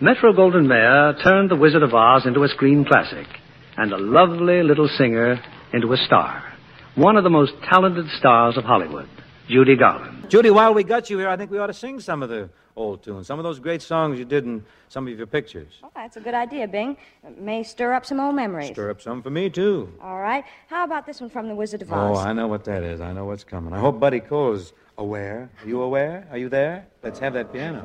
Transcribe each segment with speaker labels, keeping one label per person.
Speaker 1: Metro Goldwyn Mayer turned The Wizard of Oz into a screen classic and a lovely little singer into a star. One of the most talented stars of Hollywood, Judy Garland.
Speaker 2: Judy, while we got you here, I think we ought to sing some of the old tunes, some of those great songs you did in some of your pictures.
Speaker 3: Oh, that's a good idea, Bing. It may stir up some old memories.
Speaker 2: Stir up some for me, too.
Speaker 3: All right. How about this one from The Wizard of
Speaker 2: oh,
Speaker 3: Oz?
Speaker 2: Oh, I know what that is. I know what's coming. I hope Buddy Cole's aware. Are you aware? Are you there? Let's have that piano.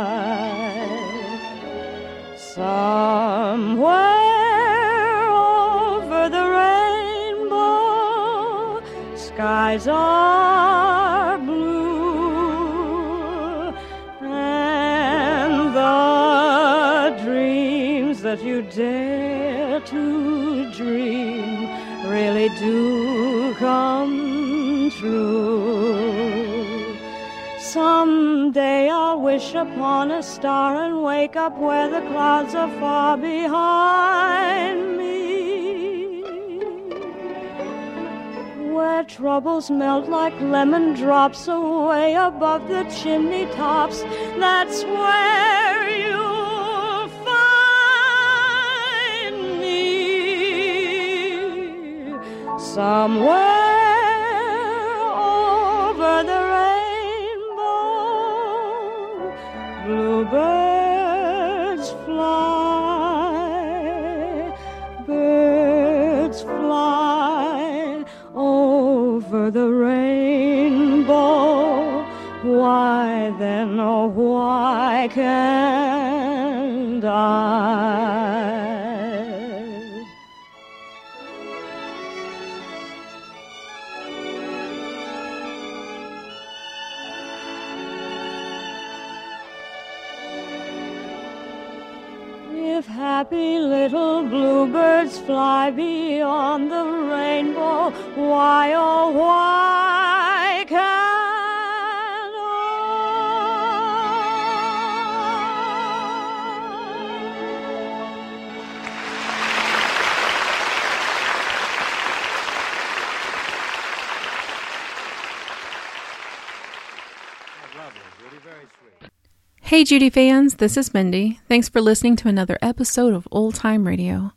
Speaker 3: Skies are blue, and the dreams that you dare to dream really do come true. Someday I'll wish upon a star and wake up where the clouds are far behind Where troubles melt like lemon drops away above the chimney tops. That's where you'll find me. Somewhere can't I? If happy little bluebirds fly beyond the rainbow, why oh why
Speaker 4: Hey, Judy fans, this is Mindy. Thanks for listening to another episode of Old Time Radio.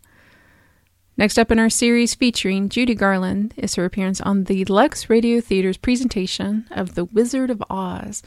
Speaker 4: Next up in our series featuring Judy Garland is her appearance on the Lux Radio Theater's presentation of The Wizard of Oz.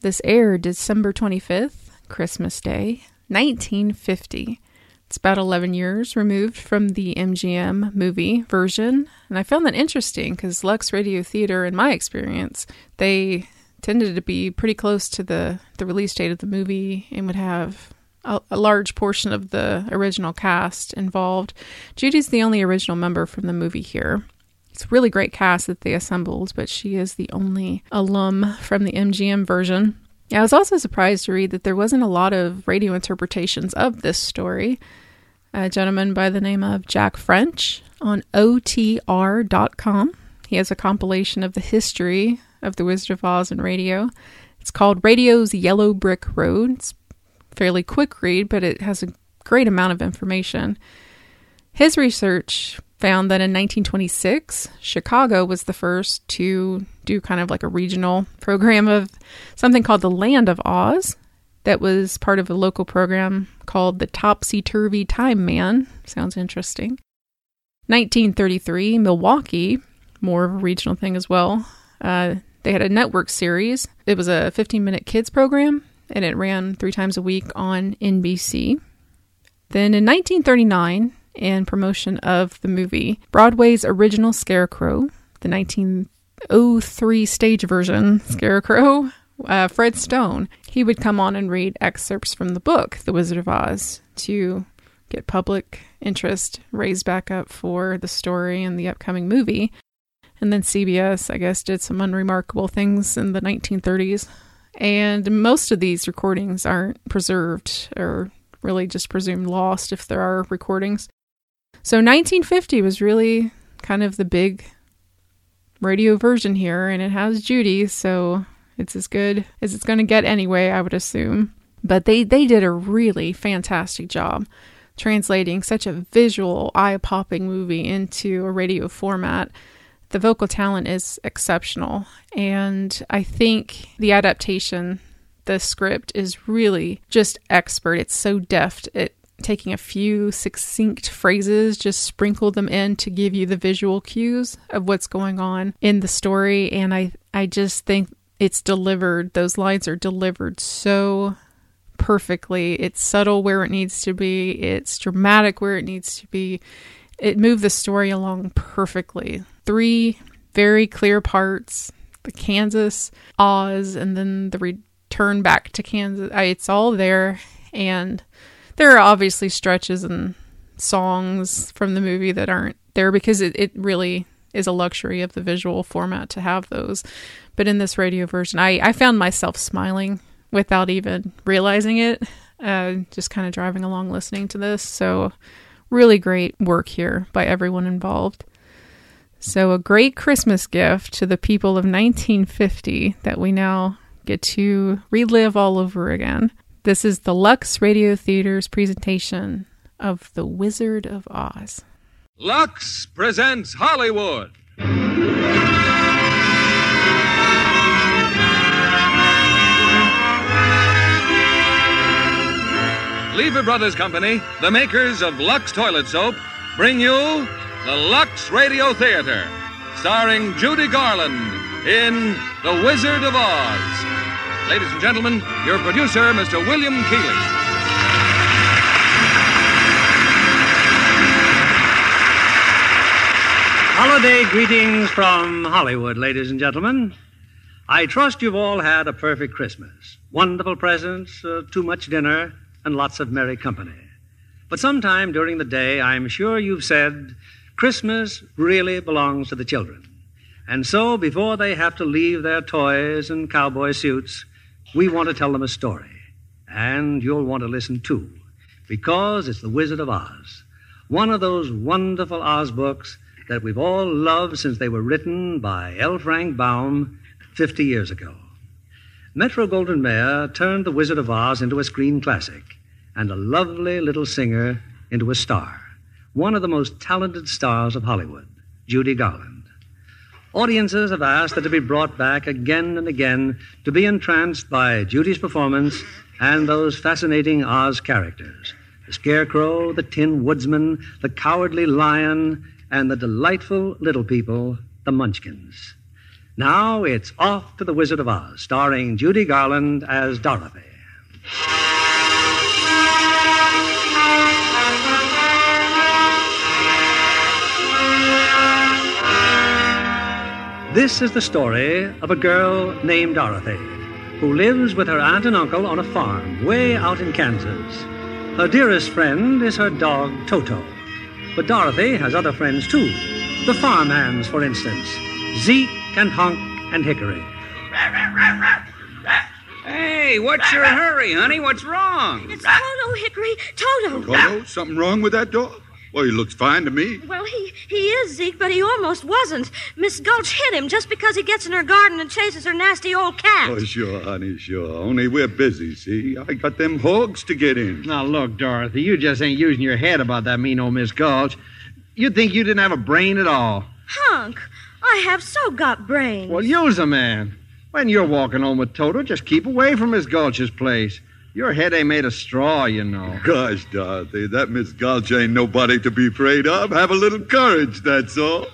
Speaker 4: This aired December 25th, Christmas Day, 1950. It's about 11 years removed from the MGM movie version, and I found that interesting because Lux Radio Theater, in my experience, they tended to be pretty close to the, the release date of the movie and would have a, a large portion of the original cast involved. Judy's the only original member from the movie here. It's a really great cast that they assembled, but she is the only alum from the MGM version. I was also surprised to read that there wasn't a lot of radio interpretations of this story. A gentleman by the name of Jack French on OTR.com. He has a compilation of the history of the Wizard of Oz and radio. It's called Radio's Yellow Brick Road. It's fairly quick read, but it has a great amount of information. His research found that in 1926, Chicago was the first to do kind of like a regional program of something called the Land of Oz that was part of a local program called the Topsy Turvy Time Man. Sounds interesting. 1933, Milwaukee, more of a regional thing as well. Uh, they had a network series. It was a 15 minute kids program, and it ran three times a week on NBC. Then in 1939, in promotion of the movie, Broadway's original Scarecrow, the 1903 stage version Scarecrow, uh, Fred Stone, he would come on and read excerpts from the book, The Wizard of Oz, to get public interest raised back up for the story and the upcoming movie. And then CBS, I guess, did some unremarkable things in the 1930s. And most of these recordings aren't preserved or really just presumed lost if there are recordings. So 1950 was really kind of the big radio version here, and it has Judy, so it's as good as it's going to get anyway, I would assume. But they, they did a really fantastic job translating such a visual, eye popping movie into a radio format. The vocal talent is exceptional, and I think the adaptation, the script is really just expert. It's so deft. at taking a few succinct phrases, just sprinkle them in to give you the visual cues of what's going on in the story. And I, I just think it's delivered, those lines are delivered so perfectly. It's subtle where it needs to be, it's dramatic where it needs to be. It moved the story along perfectly. Three very clear parts the Kansas, Oz, and then the return back to Kansas. It's all there. And there are obviously stretches and songs from the movie that aren't there because it, it really is a luxury of the visual format to have those. But in this radio version, I, I found myself smiling without even realizing it, uh, just kind of driving along listening to this. So, really great work here by everyone involved. So, a great Christmas gift to the people of 1950 that we now get to relive all over again. This is the Lux Radio Theater's presentation of The Wizard of Oz.
Speaker 5: Lux presents Hollywood. Lever Brothers Company, the makers of Lux Toilet Soap, bring you the Lux Radio Theater, starring Judy Garland in The Wizard of Oz. Ladies and gentlemen, your producer, Mr. William Keighley.
Speaker 1: Holiday greetings from Hollywood, ladies and gentlemen. I trust you've all had a perfect Christmas. Wonderful presents, uh, too much dinner, and lots of merry company. But sometime during the day, I'm sure you've said, Christmas really belongs to the children. And so, before they have to leave their toys and cowboy suits, we want to tell them a story. And you'll want to listen too, because it's The Wizard of Oz, one of those wonderful Oz books that we've all loved since they were written by L. Frank Baum 50 years ago. Metro Goldwyn Mayer turned The Wizard of Oz into a screen classic and a lovely little singer into a star, one of the most talented stars of Hollywood, Judy Garland. Audiences have asked that to be brought back again and again to be entranced by Judy's performance and those fascinating Oz characters the Scarecrow, the Tin Woodsman, the Cowardly Lion, and the delightful little people, the Munchkins. Now it's off to The Wizard of Oz, starring Judy Garland as Dorothy. This is the story of a girl named Dorothy who lives with her aunt and uncle on a farm way out in Kansas. Her dearest friend is her dog, Toto. But Dorothy has other friends too. The farmhands, for instance Zeke and Hunk and Hickory.
Speaker 6: Hey, what's your hurry, honey? What's wrong?
Speaker 7: It's Toto, Hickory. Toto.
Speaker 8: Toto, something wrong with that dog? Well, he looks fine to me.
Speaker 7: Well, he, he is, Zeke, but he almost wasn't. Miss Gulch hit him just because he gets in her garden and chases her nasty old cat.
Speaker 8: Oh, sure, honey, sure. Only we're busy, see? I got them hogs to get in.
Speaker 9: Now, look, Dorothy, you just ain't using your head about that mean old Miss Gulch. You'd think you didn't have a brain at all.
Speaker 7: Hunk, I have so got brains.
Speaker 9: Well, use a man. When you're walking home with Toto, just keep away from Miss Gulch's place. Your head ain't made of straw, you know.
Speaker 8: Gosh, Dorothy, that Miss Gulch ain't nobody to be afraid of. Have a little courage, that's all.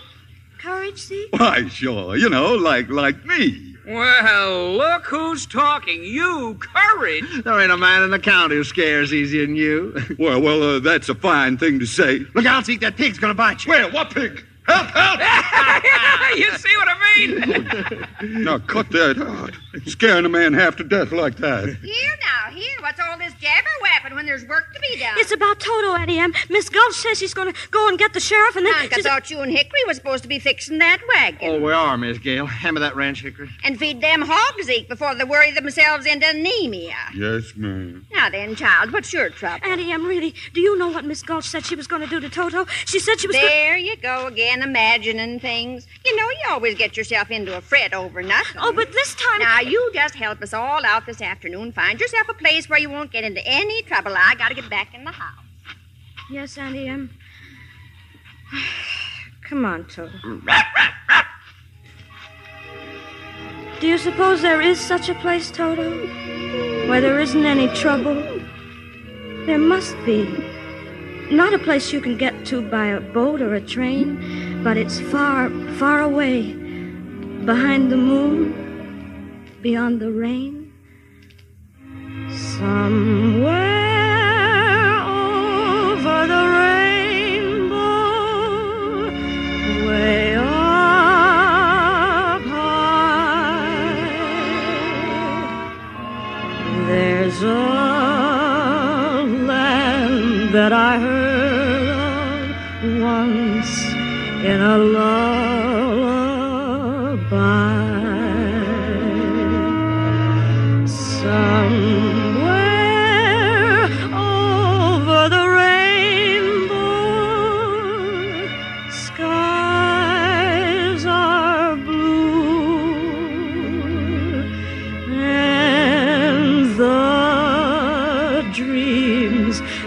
Speaker 7: Courage, Zeke?
Speaker 8: Why, sure. You know, like like me.
Speaker 6: Well, look who's talking. You, courage.
Speaker 9: There ain't a man in the county who scares easier than you.
Speaker 8: Well, well, uh, that's a fine thing to say.
Speaker 9: Look out, Zeke, that pig's gonna bite you.
Speaker 8: Where? What pig? Help, help!
Speaker 6: you see what I mean?
Speaker 8: now, cut that out. Scaring a man half to death like that.
Speaker 10: Here now, here. What's all this scab her weapon when there's work to be done.
Speaker 3: It's about Toto, Auntie Em. Miss Gulch says she's going to go and get the sheriff, and then.
Speaker 10: Unc, I
Speaker 3: she's-
Speaker 10: thought you and Hickory was supposed to be fixing that wagon.
Speaker 9: Oh, we are, Miss Gale. Hand me that ranch Hickory.
Speaker 10: And feed them hogs, Zeke, before they worry themselves into anemia.
Speaker 8: Yes, ma'am.
Speaker 10: Now then, child, what's your trouble?
Speaker 3: Auntie Em, really, do you know what Miss Gulch said she was going to do to Toto? She said she was. gonna-
Speaker 10: There you go again, imagining things. You know, you always get yourself into a fret over nothing.
Speaker 3: Oh, but this time.
Speaker 10: Now, you just help us all out this afternoon. Find yourself a place where you won't get into any trouble. I gotta get back in the house.
Speaker 3: Yes, Auntie Em. Come on, Toto. Do you suppose there is such a place, Toto? Where there isn't any trouble? There must be. Not a place you can get to by a boat or a train, but it's far, far away. Behind the moon, beyond the rain. Somewhere over the rainbow, way up high, there's a land that I heard of once in a lullaby.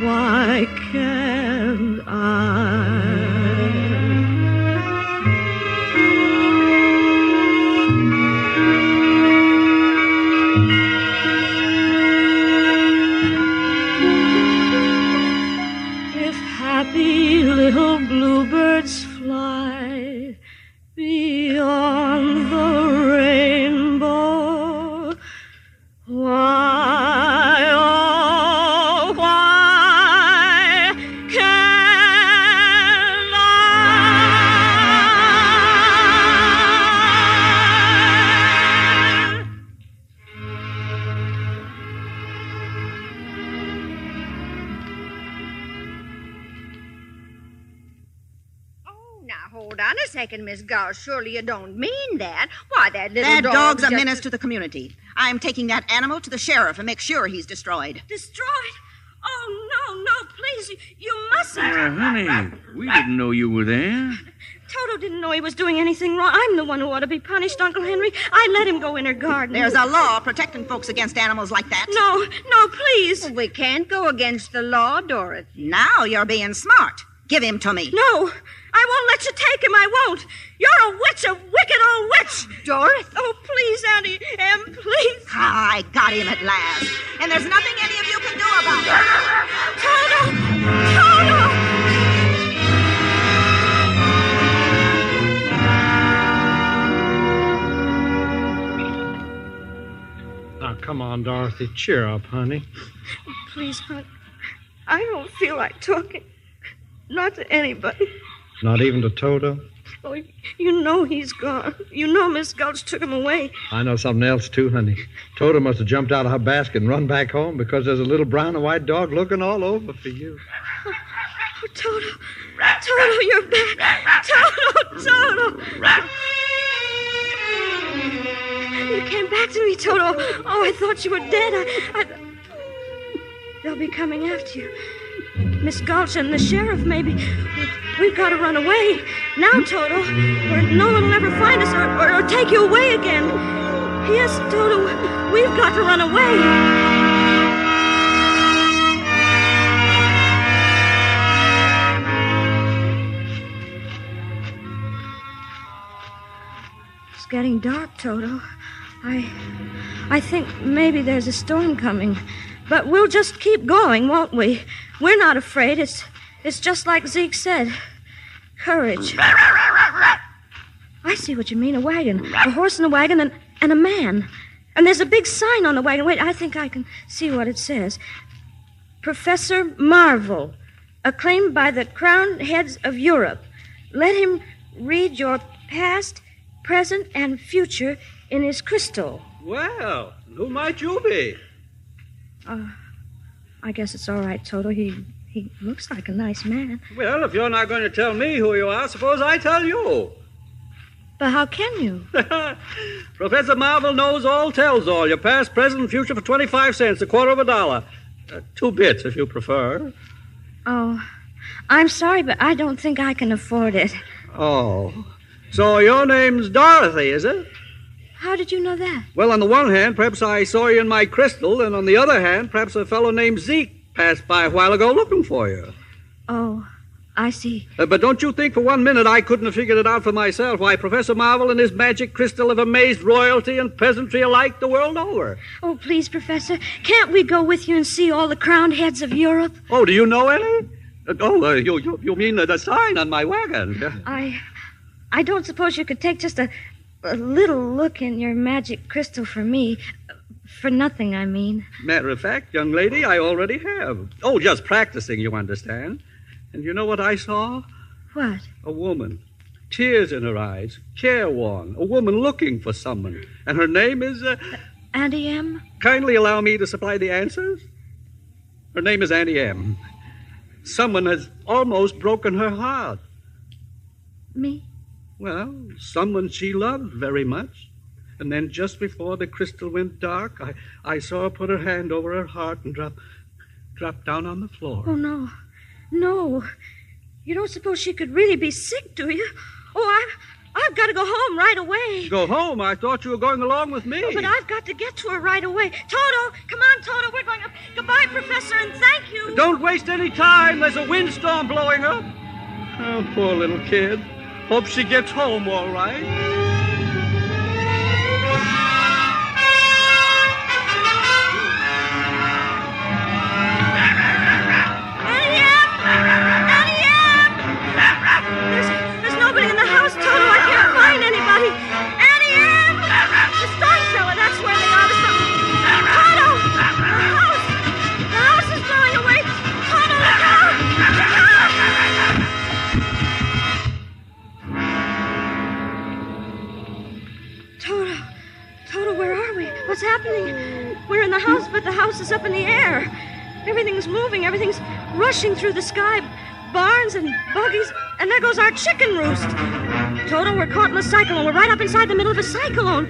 Speaker 3: why
Speaker 10: Miss Gulch. Surely you don't mean that. Why, that little
Speaker 11: That
Speaker 10: dog
Speaker 11: dog's a
Speaker 10: just-
Speaker 11: menace to the community. I'm taking that animal to the sheriff and make sure he's destroyed.
Speaker 3: Destroyed? Oh, no, no, please. You, you mustn't.
Speaker 12: Why, honey, we didn't know you were there.
Speaker 3: Toto didn't know he was doing anything wrong. I'm the one who ought to be punished, Uncle Henry. I let him go in her garden.
Speaker 11: There's a law protecting folks against animals like that.
Speaker 3: No, no, please.
Speaker 10: We can't go against the law, Dorothy.
Speaker 11: Now you're being smart. Give him to me.
Speaker 3: No, I won't let you take him. I won't. You're a witch, a wicked old witch.
Speaker 10: Dorothy.
Speaker 3: Oh, please, Auntie Em, please.
Speaker 11: Ah, I got him at last. And there's nothing any of you can do about it.
Speaker 3: Toto! Toto!
Speaker 9: Now, come on, Dorothy. Cheer up, honey.
Speaker 3: Please, hon. I don't feel like talking. Not to anybody.
Speaker 9: Not even to Toto.
Speaker 3: Oh, you know he's gone. You know Miss Gulch took him away.
Speaker 9: I know something else, too, honey. Toto must have jumped out of her basket and run back home because there's a little brown and white dog looking all over for you.
Speaker 3: Oh, Toto. Toto, you're back. Toto, Toto. You came back to me, Toto. Oh, I thought you were dead. I, I... They'll be coming after you.
Speaker 7: Miss Gulch and the sheriff, maybe. We've got to run away. Now, Toto, or no one will ever find us or, or, or take you away again. Yes, Toto, we've got to run away. It's getting dark, Toto. I I think maybe there's a storm coming. But we'll just keep going, won't we? We're not afraid. It's it's just like Zeke said. Courage. I see what you mean. A wagon. A horse and a wagon and, and a man. And there's a big sign on the wagon. Wait, I think I can see what it says. Professor Marvel, acclaimed by the crowned heads of Europe. Let him read your past, present, and future in his crystal.
Speaker 13: Well, who might you be?
Speaker 7: Uh, I guess it's all right, Toto. He he looks like a nice man.
Speaker 13: Well, if you're not going to tell me who you are, suppose I tell you.
Speaker 7: But how can you?
Speaker 13: Professor Marvel knows all, tells all. Your past, present, and future for 25 cents, a quarter of a dollar. Uh, two bits, if you prefer.
Speaker 7: Oh, I'm sorry, but I don't think I can afford it.
Speaker 13: Oh. So your name's Dorothy, is it?
Speaker 7: How did you know that?
Speaker 13: Well, on the one hand, perhaps I saw you in my crystal, and on the other hand, perhaps a fellow named Zeke passed by a while ago looking for you.
Speaker 7: Oh, I see.
Speaker 13: Uh, but don't you think for one minute I couldn't have figured it out for myself why Professor Marvel and his magic crystal have amazed royalty and peasantry alike the world over?
Speaker 7: Oh, please, Professor, can't we go with you and see all the crowned heads of Europe?
Speaker 13: Oh, do you know any? Uh, oh, uh, you, you, you mean the sign on my wagon?
Speaker 7: I, I don't suppose you could take just a, a little look in your magic crystal for me. For nothing, I mean.
Speaker 13: Matter of fact, young lady, I already have. Oh, just practicing, you understand. And you know what I saw?
Speaker 7: What?
Speaker 13: A woman. Tears in her eyes, careworn. A woman looking for someone. And her name is. Uh,
Speaker 7: Auntie Em?
Speaker 13: Kindly allow me to supply the answers. Her name is Auntie Em. Someone has almost broken her heart.
Speaker 7: Me?
Speaker 13: Well, someone she loved very much. And then just before the crystal went dark, I, I saw her put her hand over her heart and drop, drop down on the floor.
Speaker 7: Oh, no. No. You don't suppose she could really be sick, do you? Oh, I've, I've got to go home right away.
Speaker 13: Go home? I thought you were going along with me.
Speaker 7: Oh, but I've got to get to her right away. Toto, come on, Toto. We're going up. Goodbye, Professor, and thank you.
Speaker 13: Don't waste any time. There's a windstorm blowing up. Oh, poor little kid. Hope she gets home all right.
Speaker 7: Happening? We're in the house, but the house is up in the air. Everything's moving, everything's rushing through the sky. Barns and buggies, and there goes our chicken roost. Toto, we're caught in a cyclone. We're right up inside the middle of a cyclone.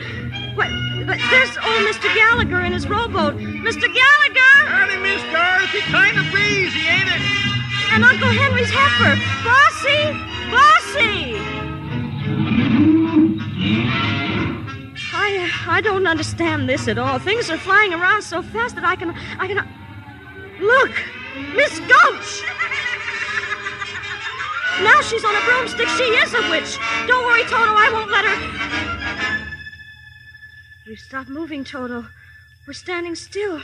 Speaker 7: What? But there's old Mr. Gallagher in his rowboat. Mr. Gallagher!
Speaker 14: Howdy, Miss Dorothy. Kind of breezy, ain't it?
Speaker 7: And Uncle Henry's heifer. Bossy! Bossy! I don't understand this at all. Things are flying around so fast that I can I can look, Miss Gulch. Now she's on a broomstick. She is a witch. Don't worry, Toto. I won't let her. We've stopped moving, Toto. We're standing still.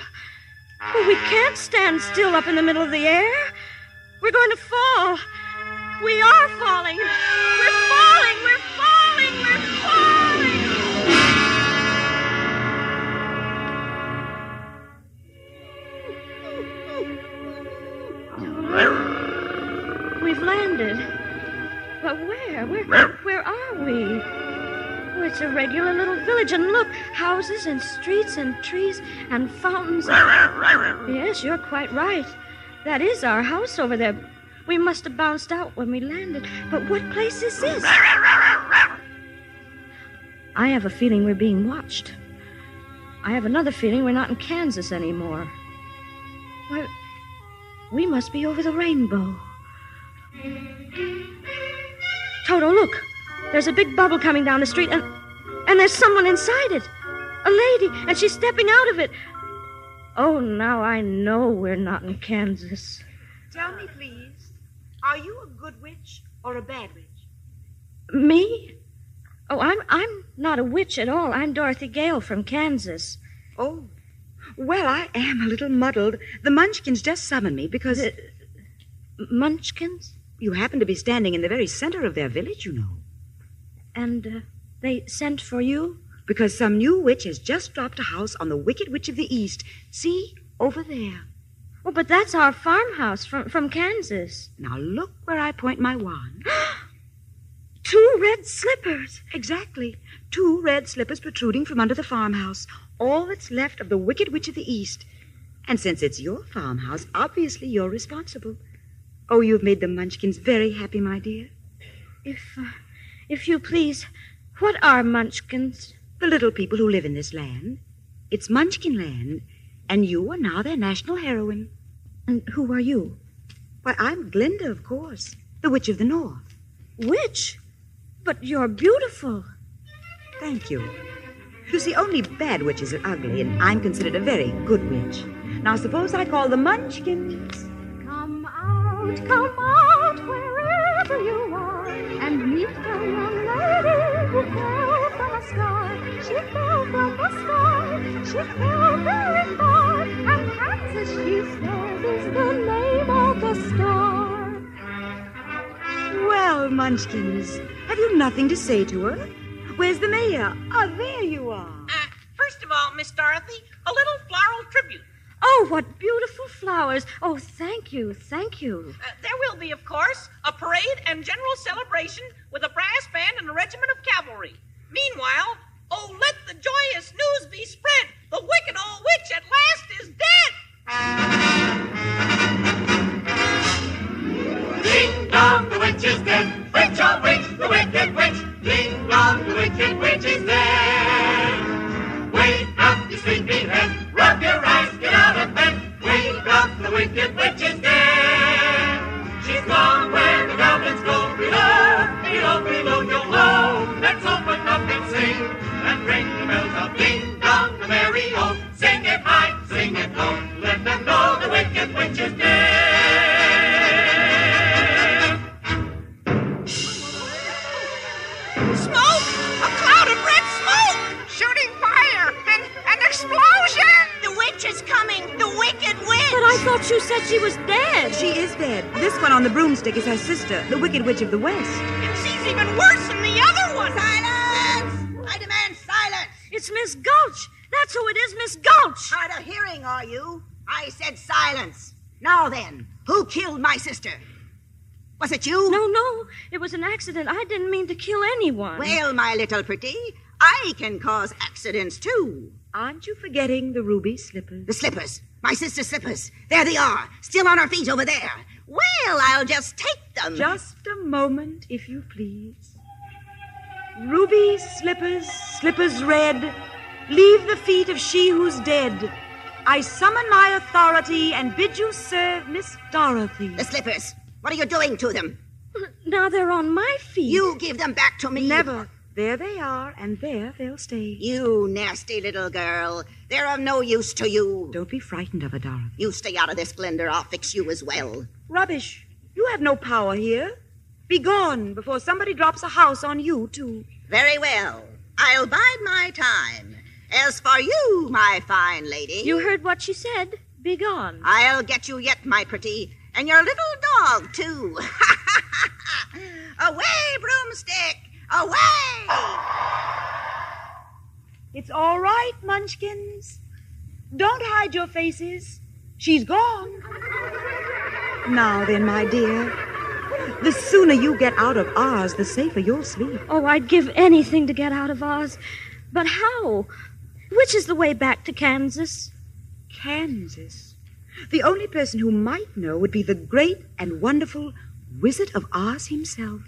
Speaker 7: But we can't stand still up in the middle of the air. We're going to fall. We are falling. We're falling. We're falling. We're falling. We've landed. But where? Where where are we? Oh, it's a regular little village, and look, houses and streets and trees and fountains. Yes, you're quite right. That is our house over there. We must have bounced out when we landed. But what place is this? I have a feeling we're being watched. I have another feeling we're not in Kansas anymore. Why, We must be over the rainbow. Toto, look. There's a big bubble coming down the street, and and there's someone inside it. A lady, and she's stepping out of it. Oh, now I know we're not in Kansas.
Speaker 15: Tell me, please, are you a good witch or a bad witch?
Speaker 7: Me? Oh, I'm I'm not a witch at all. I'm Dorothy Gale from Kansas.
Speaker 16: Oh, well, I am a little muddled. The Munchkins just summoned me because.
Speaker 7: The Munchkins?
Speaker 16: You happen to be standing in the very center of their village, you know.
Speaker 7: And uh, they sent for you?
Speaker 16: Because some new witch has just dropped a house on the Wicked Witch of the East. See, over there.
Speaker 7: Oh, but that's our farmhouse from, from Kansas.
Speaker 16: Now look where I point my wand.
Speaker 7: Two red slippers.
Speaker 16: Exactly. Two red slippers protruding from under the farmhouse. All that's left of the Wicked Witch of the East. And since it's your farmhouse, obviously you're responsible. Oh, you've made the Munchkins very happy, my dear.
Speaker 7: If, uh, if you please, what are Munchkins?
Speaker 16: The little people who live in this land. It's Munchkin land, and you are now their national heroine.
Speaker 7: And who are you?
Speaker 16: Why, I'm Glinda, of course, the Witch of the North.
Speaker 7: Witch? But you're beautiful.
Speaker 16: Thank you. You see, only bad witches are ugly, and I'm considered a very good witch. Now, suppose I call the Munchkins.
Speaker 17: Come out, come out, wherever you are, and meet the young lady who fell from the sky. She fell from the sky, she fell very far, and Kansas, she says, is the name of the star.
Speaker 16: Well, Munchkins, have you nothing to say to her? Where's the mayor? Ah, there you are.
Speaker 15: Uh, first of all, Miss Dorothy, a little floral tribute.
Speaker 7: Oh, what beautiful flowers. Oh, thank you, thank you.
Speaker 15: Uh, there will be, of course, a parade and general celebration with a brass band and a regiment of cavalry. Meanwhile, oh, let the joyous news be spread. The wicked old witch at last is dead.
Speaker 18: Ding dong, the witch is dead. Witch, oh witch, the wicked witch. Dong, the wicked witch is dead. Wake up, you sleeping head. Rub your eyes, get out of bed. Wake up, the wicked witch is dead. She's gone where the goblins go. Below, below, oh, below, oh, yo ho. Let's open up and sing and ring the bells of ding dong, the merry old. Sing it high, sing it low. Let them know the wicked witch is dead.
Speaker 11: Is coming! The wicked witch!
Speaker 7: But I thought you said she was dead.
Speaker 16: She is dead. This one on the broomstick is her sister, the Wicked Witch of the West.
Speaker 15: And she's even worse than the other one!
Speaker 11: Silence! I demand silence!
Speaker 7: It's Miss Gulch. That's who it is, Miss Gulch.
Speaker 11: Hard of hearing, are you? I said silence. Now then, who killed my sister? Was it you?
Speaker 7: No, no. It was an accident. I didn't mean to kill anyone.
Speaker 11: Well, my little pretty, I can cause accidents too.
Speaker 16: Aren't you forgetting the ruby slippers?
Speaker 11: The slippers. My sister's slippers. There they are, still on her feet over there. Well, I'll just take them.
Speaker 16: Just a moment, if you please. Ruby slippers, slippers red, leave the feet of she who's dead. I summon my authority and bid you serve Miss Dorothy.
Speaker 11: The slippers. What are you doing to them?
Speaker 7: Now they're on my feet.
Speaker 11: You give them back to me.
Speaker 16: Never. There they are, and there they'll stay.
Speaker 11: You nasty little girl. They're of no use to you.
Speaker 16: Don't be frightened of her, Dorothy.
Speaker 11: You stay out of this, Glinda. I'll fix you as well.
Speaker 16: Rubbish. You have no power here. Be gone before somebody drops a house on you, too.
Speaker 11: Very well. I'll bide my time. As for you, my fine lady.
Speaker 7: You heard what she said. Be gone.
Speaker 11: I'll get you yet, my pretty. And your little dog, too. Away, broomstick! Away!
Speaker 16: It's all right, Munchkins. Don't hide your faces. She's gone. Now then, my dear, the sooner you get out of Oz, the safer you'll sleep.
Speaker 7: Oh, I'd give anything to get out of Oz. But how? Which is the way back to Kansas?
Speaker 16: Kansas. The only person who might know would be the great and wonderful Wizard of Oz himself.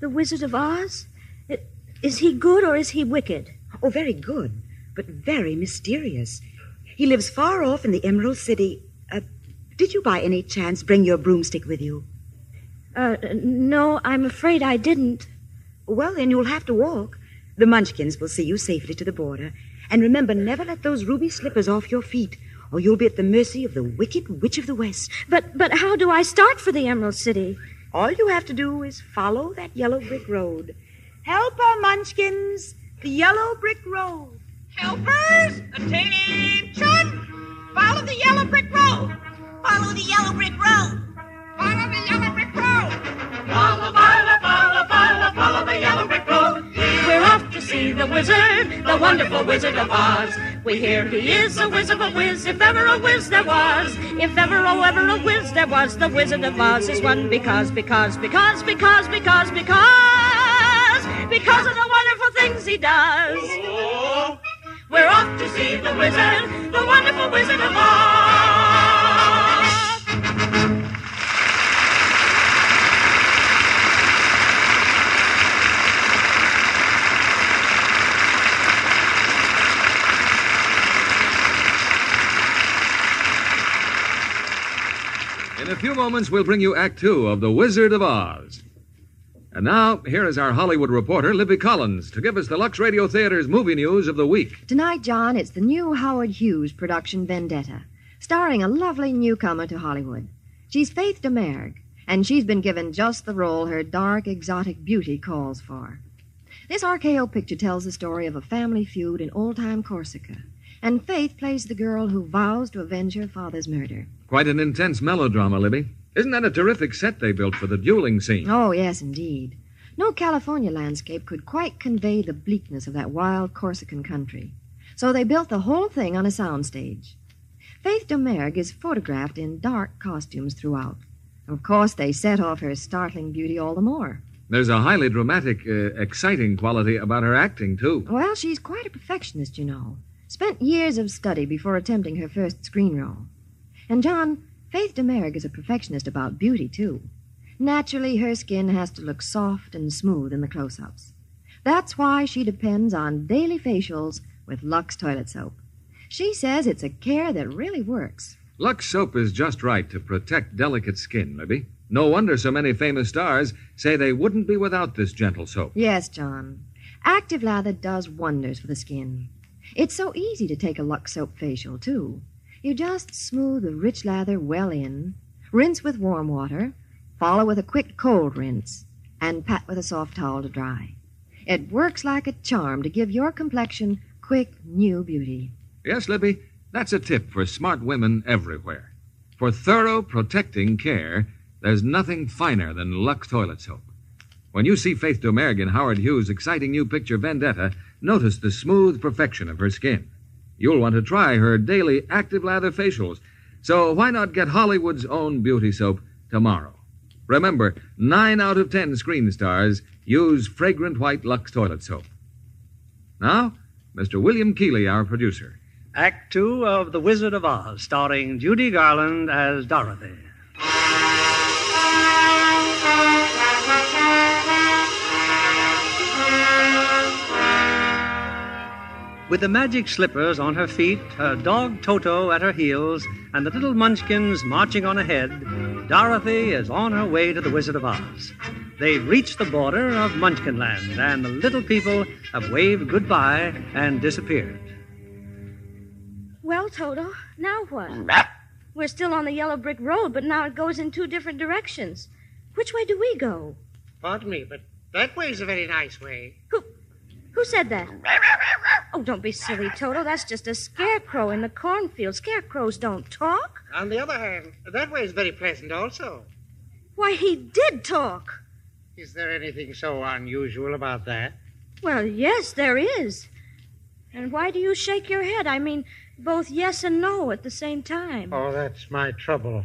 Speaker 7: The Wizard of Oz? Is he good or is he wicked?
Speaker 16: Oh, very good, but very mysterious. He lives far off in the Emerald City. Uh, Did you by any chance bring your broomstick with you?
Speaker 7: Uh, no, I'm afraid I didn't.
Speaker 16: Well, then you'll have to walk. The Munchkins will see you safely to the border. And remember, never let those ruby slippers off your feet, or you'll be at the mercy of the wicked witch of the West.
Speaker 7: But but how do I start for the Emerald City?
Speaker 16: All you have to do is follow that yellow brick road. Helper, Munchkins! The yellow brick road.
Speaker 15: Helpers, attention! Follow the yellow brick road.
Speaker 11: Follow the yellow brick road.
Speaker 15: Follow the yellow brick road.
Speaker 18: Follow, follow, follow, follow, follow the yellow brick road.
Speaker 15: We're off to see the wizard, the wonderful Wizard of Oz. We hear he is a wizard of a whiz, if ever a whiz there was. If ever, oh, ever a whiz there was, the Wizard of Oz is one because, because, because, because, because, because, because of the wonderful things he does. We're off to see the wizard, the wonderful Wizard of Oz.
Speaker 5: In a few moments, we'll bring you Act Two of The Wizard of Oz. And now, here is our Hollywood reporter, Libby Collins, to give us the Lux Radio Theater's movie news of the week.
Speaker 19: Tonight, John, it's the new Howard Hughes production Vendetta, starring a lovely newcomer to Hollywood. She's Faith Domergue, and she's been given just the role her dark, exotic beauty calls for. This RKO picture tells the story of a family feud in old time Corsica, and Faith plays the girl who vows to avenge her father's murder.
Speaker 5: Quite an intense melodrama, Libby. Isn't that a terrific set they built for the dueling scene?
Speaker 19: Oh, yes, indeed. No California landscape could quite convey the bleakness of that wild Corsican country. So they built the whole thing on a soundstage. Faith Domergue is photographed in dark costumes throughout. Of course, they set off her startling beauty all the more.
Speaker 5: There's a highly dramatic, uh, exciting quality about her acting, too.
Speaker 19: Well, she's quite a perfectionist, you know. Spent years of study before attempting her first screen role. And, John, Faith Domergue is a perfectionist about beauty, too. Naturally, her skin has to look soft and smooth in the close ups. That's why she depends on daily facials with Lux toilet soap. She says it's a care that really works.
Speaker 5: Lux soap is just right to protect delicate skin, Libby. No wonder so many famous stars say they wouldn't be without this gentle soap.
Speaker 19: Yes, John. Active lather does wonders for the skin. It's so easy to take a Lux soap facial, too. You just smooth the rich lather well in, rinse with warm water, follow with a quick cold rinse, and pat with a soft towel to dry. It works like a charm to give your complexion quick, new beauty.
Speaker 5: Yes, Libby, that's a tip for smart women everywhere. For thorough, protecting care, there's nothing finer than Lux toilet soap. When you see Faith Domergue in Howard Hughes' exciting new picture Vendetta, notice the smooth perfection of her skin. You'll want to try her daily active lather facials. So why not get Hollywood's own beauty soap tomorrow? Remember, nine out of ten screen stars use fragrant white Lux toilet soap. Now, Mr. William Keighley, our producer.
Speaker 1: Act Two of The Wizard of Oz, starring Judy Garland as Dorothy. With the magic slippers on her feet, her dog Toto at her heels, and the little munchkins marching on ahead, Dorothy is on her way to the Wizard of Oz. They've reached the border of Munchkinland, and the little people have waved goodbye and disappeared.
Speaker 7: Well, Toto, now what? We're still on the yellow brick road, but now it goes in two different directions. Which way do we go?
Speaker 14: Pardon me, but that way's a very nice way.
Speaker 7: Who said that? Oh, don't be silly, Toto. That's just a scarecrow in the cornfield. Scarecrows don't talk.
Speaker 14: On the other hand, that way is very pleasant also.
Speaker 7: Why, he did talk.
Speaker 14: Is there anything so unusual about that?
Speaker 7: Well, yes, there is. And why do you shake your head? I mean, both yes and no at the same time.
Speaker 14: Oh, that's my trouble.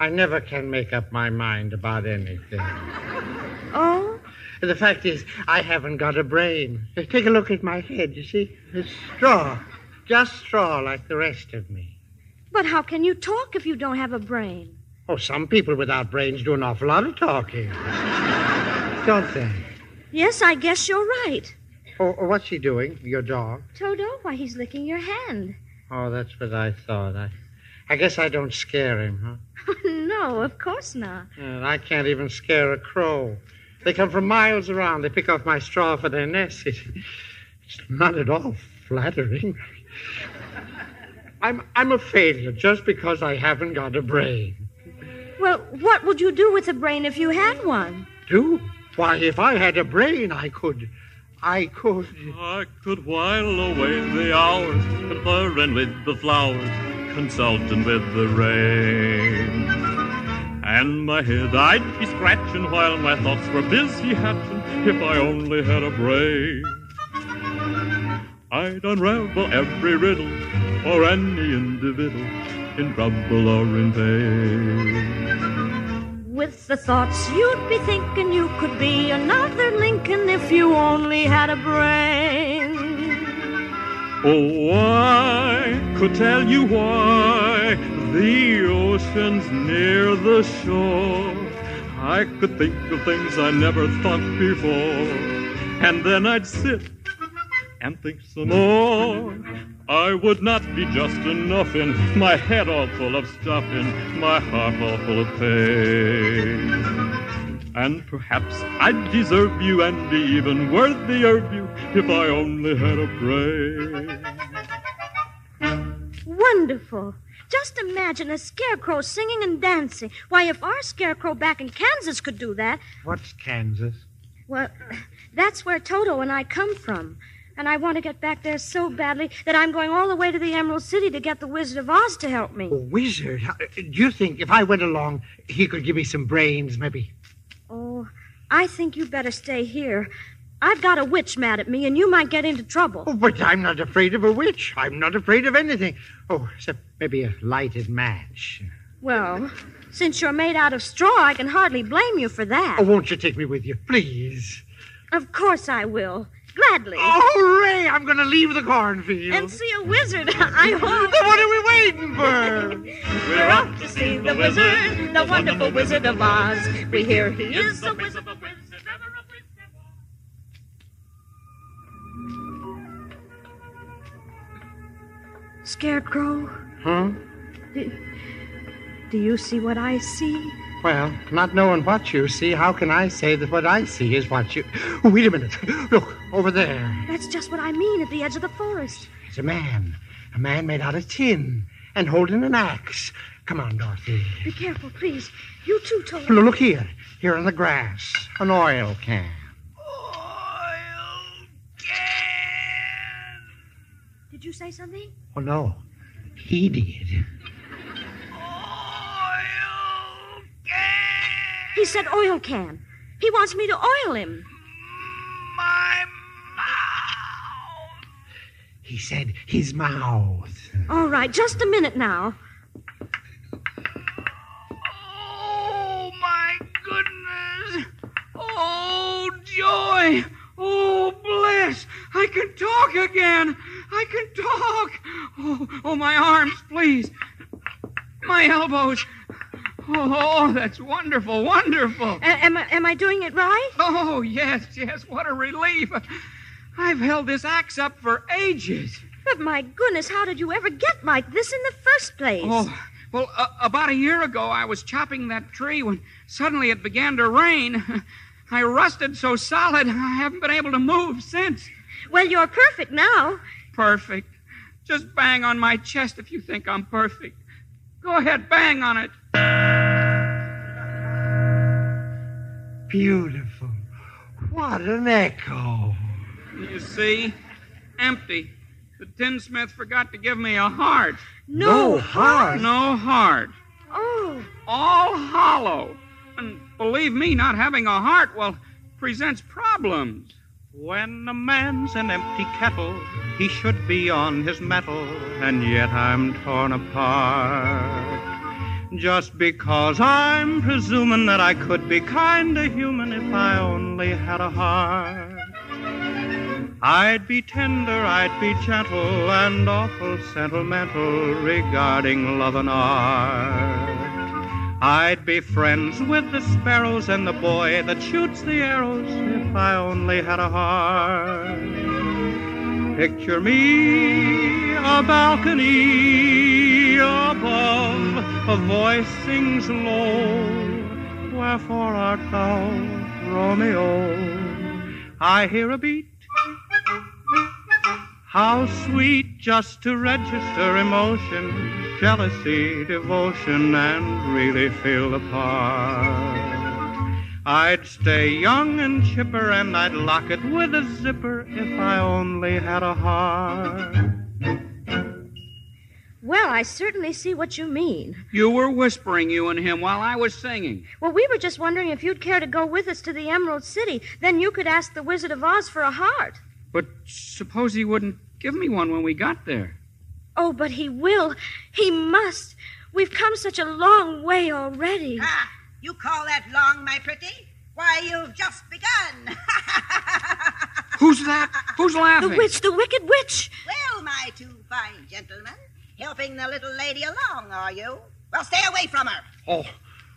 Speaker 14: I never can make up my mind about anything.
Speaker 7: Oh?
Speaker 14: The fact is, I haven't got a brain. Take a look at my head, you see? It's straw. Just straw like the rest of me.
Speaker 7: But how can you talk if you don't have a brain?
Speaker 14: Oh, some people without brains do an awful lot of talking. Don't they?
Speaker 7: Yes, I guess you're right.
Speaker 14: Oh, oh, what's he doing, your dog?
Speaker 7: Toto, why, he's licking your hand.
Speaker 14: Oh, that's what I thought. I, I guess I don't scare him, huh?
Speaker 7: no, of course not.
Speaker 14: And I can't even scare a crow. They come from miles around. They pick off my straw for their nest. It, it's not at all flattering. I'm, I'm a failure just because I haven't got a brain.
Speaker 7: Well, what would you do with a brain if you had one?
Speaker 14: Do? Why, if I had a brain, I could. I could.
Speaker 20: I could while away the hours, conferring with the flowers, consulting with the rain. And my head I'd be scratching while my thoughts were busy hatching, if I only had a brain. I'd unravel every riddle or any individual in trouble or in pain.
Speaker 7: With the thoughts you'd be thinking you could be another Lincoln if you only had a brain.
Speaker 20: Oh, I could tell you why the ocean's near the shore. I could think of things I never thought before, and then I'd sit and think some more. I would not be just enough in my head all full of stuffing, my heart all full of pain. And perhaps I'd deserve you and be even worthier of you if I only had a brain.
Speaker 7: Wonderful. Just imagine a scarecrow singing and dancing. Why, if our scarecrow back in Kansas could do that,
Speaker 14: What's Kansas?
Speaker 7: well, that's where Toto and I come from. And I want to get back there so badly that I'm going all the way to the Emerald City to get the Wizard of Oz to help me.
Speaker 14: A wizard? Do you think if I went along, he could give me some brains, maybe?
Speaker 7: Oh, I think you better stay here. I've got a witch mad at me, and you might get into trouble.
Speaker 14: Oh, but I'm not afraid of a witch. I'm not afraid of anything. Oh, except maybe a lighted match.
Speaker 7: Well, since you're made out of straw, I can hardly blame you for that.
Speaker 14: Oh, won't you take me with you, please?
Speaker 7: Of course I will. Gladly.
Speaker 14: Oh, hooray! I'm going to leave the cornfield.
Speaker 7: And see a wizard, I hope.
Speaker 14: Then what are we waiting for?
Speaker 7: We're off to see the wizard, the wonderful Wizard of Oz. We hear he is the wizard. of Oz. Scarecrow,
Speaker 14: Huh?
Speaker 7: do, do you see what I see?
Speaker 14: Well, not knowing what you see, how can I say that what I see is what you. Wait a minute. Look, over there.
Speaker 7: That's just what I mean at the edge of the forest.
Speaker 14: It's a man. A man made out of tin and holding an axe. Come on, Dorothy.
Speaker 7: Be careful, please. You too, Toto.
Speaker 14: Look here. Here in the grass. An oil can. oil can.
Speaker 7: Did you say something?
Speaker 14: Oh, no. He did.
Speaker 7: He said oil can. He wants me to oil him. My mouth.
Speaker 14: He said his mouth.
Speaker 7: All right, just a minute now.
Speaker 6: Oh, my goodness. Oh, joy. Oh, bliss. I can talk again. I can talk. Oh, oh my arms, please. My elbows. Oh, that's wonderful, wonderful.
Speaker 7: A- am, I, am I doing it right?
Speaker 6: Oh, yes, yes. What a relief. I've held this axe up for ages.
Speaker 7: But my goodness, how did you ever get like this in the first place?
Speaker 6: Oh, well, uh, about a year ago, I was chopping that tree when suddenly it began to rain. I rusted so solid, I haven't been able to move since.
Speaker 7: Well, you're perfect now.
Speaker 6: Perfect. Just bang on my chest if you think I'm perfect. Go ahead, bang on it.
Speaker 14: Beautiful. What an echo.
Speaker 6: You see? Empty. The tinsmith forgot to give me a heart.
Speaker 14: No heart?
Speaker 6: No heart.
Speaker 7: Oh.
Speaker 6: All hollow. And believe me, not having a heart, well, presents problems.
Speaker 1: When a man's an empty kettle, he should be on his mettle, and yet I'm torn apart. Just because I'm presuming that I could be kinda human if I only had a heart. I'd be tender, I'd be gentle, and awful sentimental regarding love and art. I'd be friends with the sparrows and the boy that shoots the arrows if I only had a heart. Picture me a balcony
Speaker 14: above, a voice sings low. Wherefore art thou, Romeo? I hear a beat. How sweet just to register emotion, jealousy, devotion, and really feel the part. I'd stay young and chipper, and I'd lock it with a zipper if I only had a heart.
Speaker 7: Well, I certainly see what you mean.
Speaker 6: You were whispering, you and him, while I was singing.
Speaker 7: Well, we were just wondering if you'd care to go with us to the Emerald City. Then you could ask the Wizard of Oz for a heart.
Speaker 6: But suppose he wouldn't give me one when we got there.
Speaker 7: Oh, but he will. He must. We've come such a long way already.
Speaker 11: Ah, you call that long, my pretty? Why, you've just begun.
Speaker 6: Who's that? Who's laughing?
Speaker 7: The witch, the wicked witch.
Speaker 11: well, my two fine gentlemen, helping the little lady along, are you? Well, stay away from her.
Speaker 14: Oh,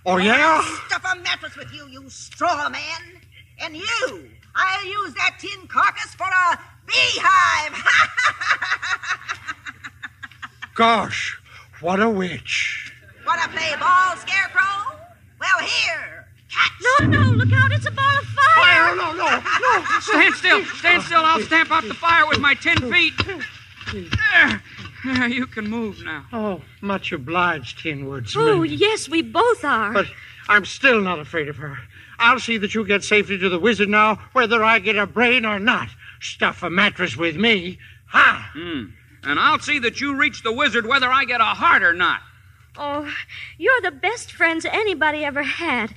Speaker 14: oh yeah?
Speaker 11: Stuff a mattress with you, you straw man. And you, I'll use that tin carcass for a beehive.
Speaker 14: Gosh, what a witch.
Speaker 11: Want to play ball, Scarecrow? Well, here. Catch.
Speaker 7: No, no, look out. It's a ball of fire.
Speaker 14: Fire, no, no, no.
Speaker 6: Stand still. Stand still. I'll stamp out the fire with my ten feet. There. There, you can move now.
Speaker 14: Oh, much obliged, Tin Woodsman.
Speaker 7: Oh, yes, we both are.
Speaker 14: But I'm still not afraid of her. I'll see that you get safely to the wizard now, whether I get a brain or not. Stuff a mattress with me. Ha!
Speaker 6: Hmm. And I'll see that you reach the wizard whether I get a heart or not.
Speaker 7: Oh, you're the best friends anybody ever had.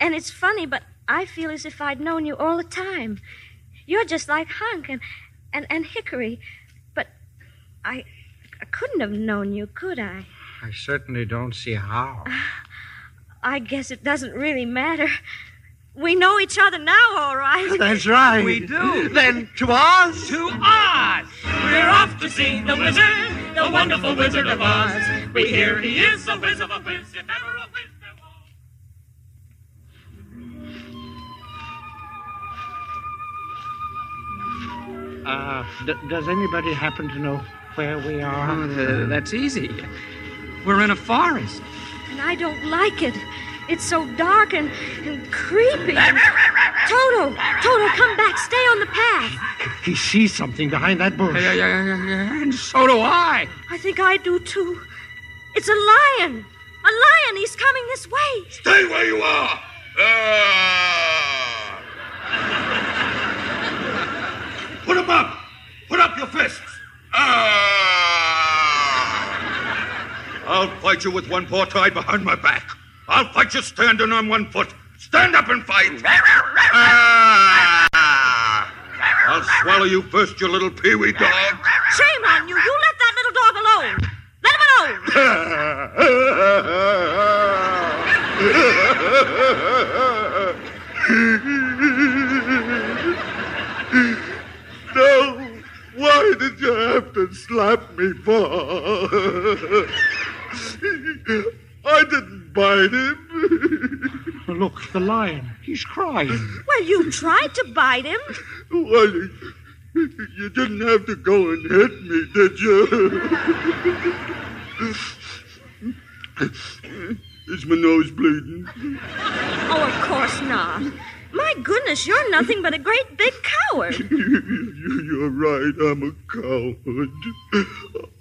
Speaker 7: And it's funny, but I feel as if I'd known you all the time. You're just like Hunk and, and, and Hickory. But I, I couldn't have known you, could I?
Speaker 14: I certainly don't see how.
Speaker 7: I guess it doesn't really matter. We know each other now, all right.
Speaker 14: That's right.
Speaker 6: We do.
Speaker 14: Then to Oz?
Speaker 6: To Oz!
Speaker 18: We're off to see the wizard, the wonderful Wizard of Oz. We hear he is a wizard of a whiz, if ever a whiz was.
Speaker 14: Uh, d- does anybody happen to know where we are?
Speaker 6: Oh, th- that's easy. We're in a forest.
Speaker 7: And I don't like it. It's so dark and, and creepy. Toto, Toto, come back. Stay on the path.
Speaker 14: He sees something behind that bush.
Speaker 6: Yeah, yeah, yeah, yeah, and so do I.
Speaker 7: I think I do too. It's a lion. A lion. He's coming this way.
Speaker 8: Stay where you are. Ah! Put 'em up. Put up your fists. Ah! I'll fight you with one paw tied behind my back. I'll fight you standing on one foot. Stand up and fight. Ah! I'll swallow you first, you little peewee dog.
Speaker 7: Shame on you. You let that little dog alone. Let him alone.
Speaker 8: no, why did you have to slap me for? I didn't bite him.
Speaker 14: Look, the lion. He's crying.
Speaker 7: Well, you tried to bite him.
Speaker 8: Well, you, you didn't have to go and hit me, did you? Is my nose bleeding?
Speaker 7: Oh, of course not. My goodness, you're nothing but a great big coward.
Speaker 8: You're right, I'm a coward.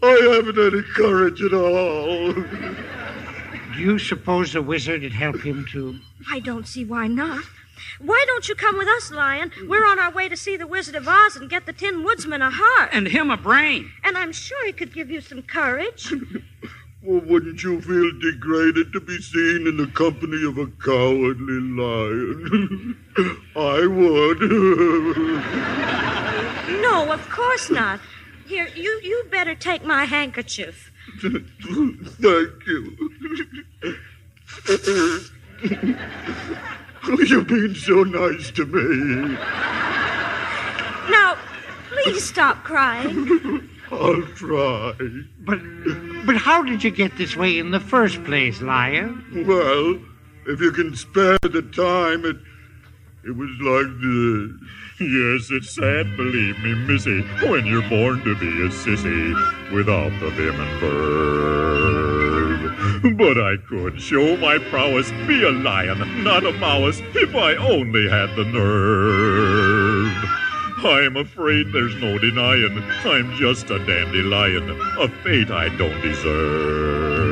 Speaker 8: I haven't any courage at all.
Speaker 14: Do you suppose the wizard would help him to.
Speaker 7: I don't see why not. Why don't you come with us, Lion? We're on our way to see the Wizard of Oz and get the Tin Woodsman a heart.
Speaker 6: And him a brain.
Speaker 7: And I'm sure he could give you some courage.
Speaker 8: Well, wouldn't you feel degraded to be seen in the company of a cowardly lion? I would.
Speaker 7: no, of course not. Here, you you better take my handkerchief.
Speaker 8: Thank you. You've been so nice to me.
Speaker 7: Now, please stop crying.
Speaker 8: I'll try.
Speaker 14: But, but how did you get this way in the first place, lion?
Speaker 8: Well, if you can spare the time, it
Speaker 20: It was like this. Yes, it's sad, believe me, missy, when you're born to be a sissy without the vim and verve. But I could show my prowess, be a lion, not a mouse, if I only had the nerve. I'm afraid there's no denying I'm just a dandelion, a fate I don't deserve.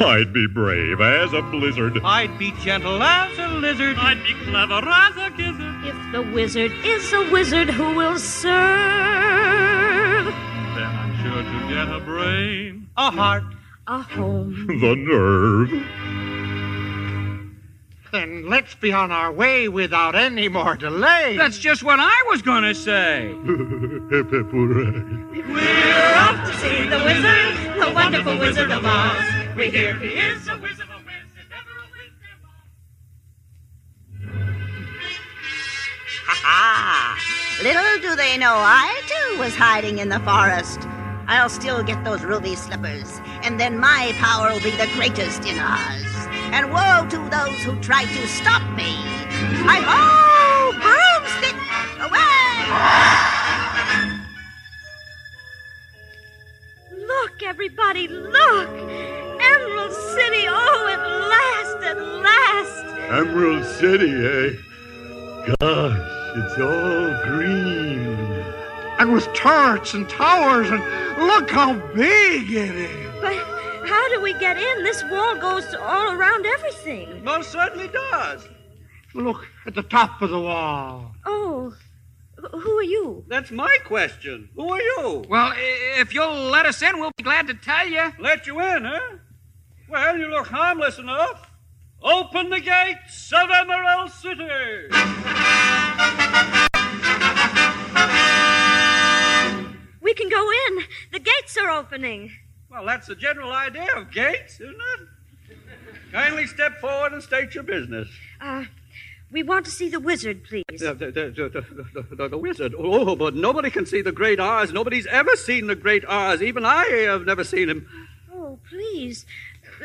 Speaker 20: I'd be brave as a blizzard.
Speaker 14: I'd be gentle as a lizard. I'd be clever as a gizzard.
Speaker 7: If the wizard is a wizard who will serve.
Speaker 14: Then I'm sure to get a brain, a heart,
Speaker 7: a home.
Speaker 20: The nerve.
Speaker 21: Then let's be on our way without any more delay.
Speaker 6: That's just what I was going to say.
Speaker 20: hip hip hooray.
Speaker 18: We're off to see the wizard, the wonderful wizard of Oz. We hear he is a wizard of Oz.
Speaker 11: Ha ha! Little do they know I too was hiding in the forest. I'll still get those ruby slippers, and then my power will be the greatest in Oz. And woe to those who try to stop me. Hi ho! Broomstick! Away!
Speaker 7: Look, everybody, look! Emerald City, oh, at last, at last!
Speaker 20: Emerald City, eh? Gosh, it's all green.
Speaker 21: And with turrets and towers, and look how big it is.
Speaker 7: But how do we get in? This wall goes all around everything.
Speaker 13: Most certainly does.
Speaker 21: Look at the top of the wall.
Speaker 7: Oh, who are you?
Speaker 13: That's my question. Who are you?
Speaker 6: Well, if you'll let us in, we'll be glad to tell you.
Speaker 13: Let you in, huh? Well, you look harmless enough. Open the gates of Emerald City.
Speaker 7: We can go in. The gates are opening.
Speaker 13: Well, that's the general idea of gates, isn't it? Kindly step forward and state your business.
Speaker 7: Uh, we want to see the wizard, please.
Speaker 13: The, the, the, the, the, the, the wizard. Oh, but nobody can see the great Oz. Nobody's ever seen the great Oz. Even I have never seen him.
Speaker 7: Oh, please.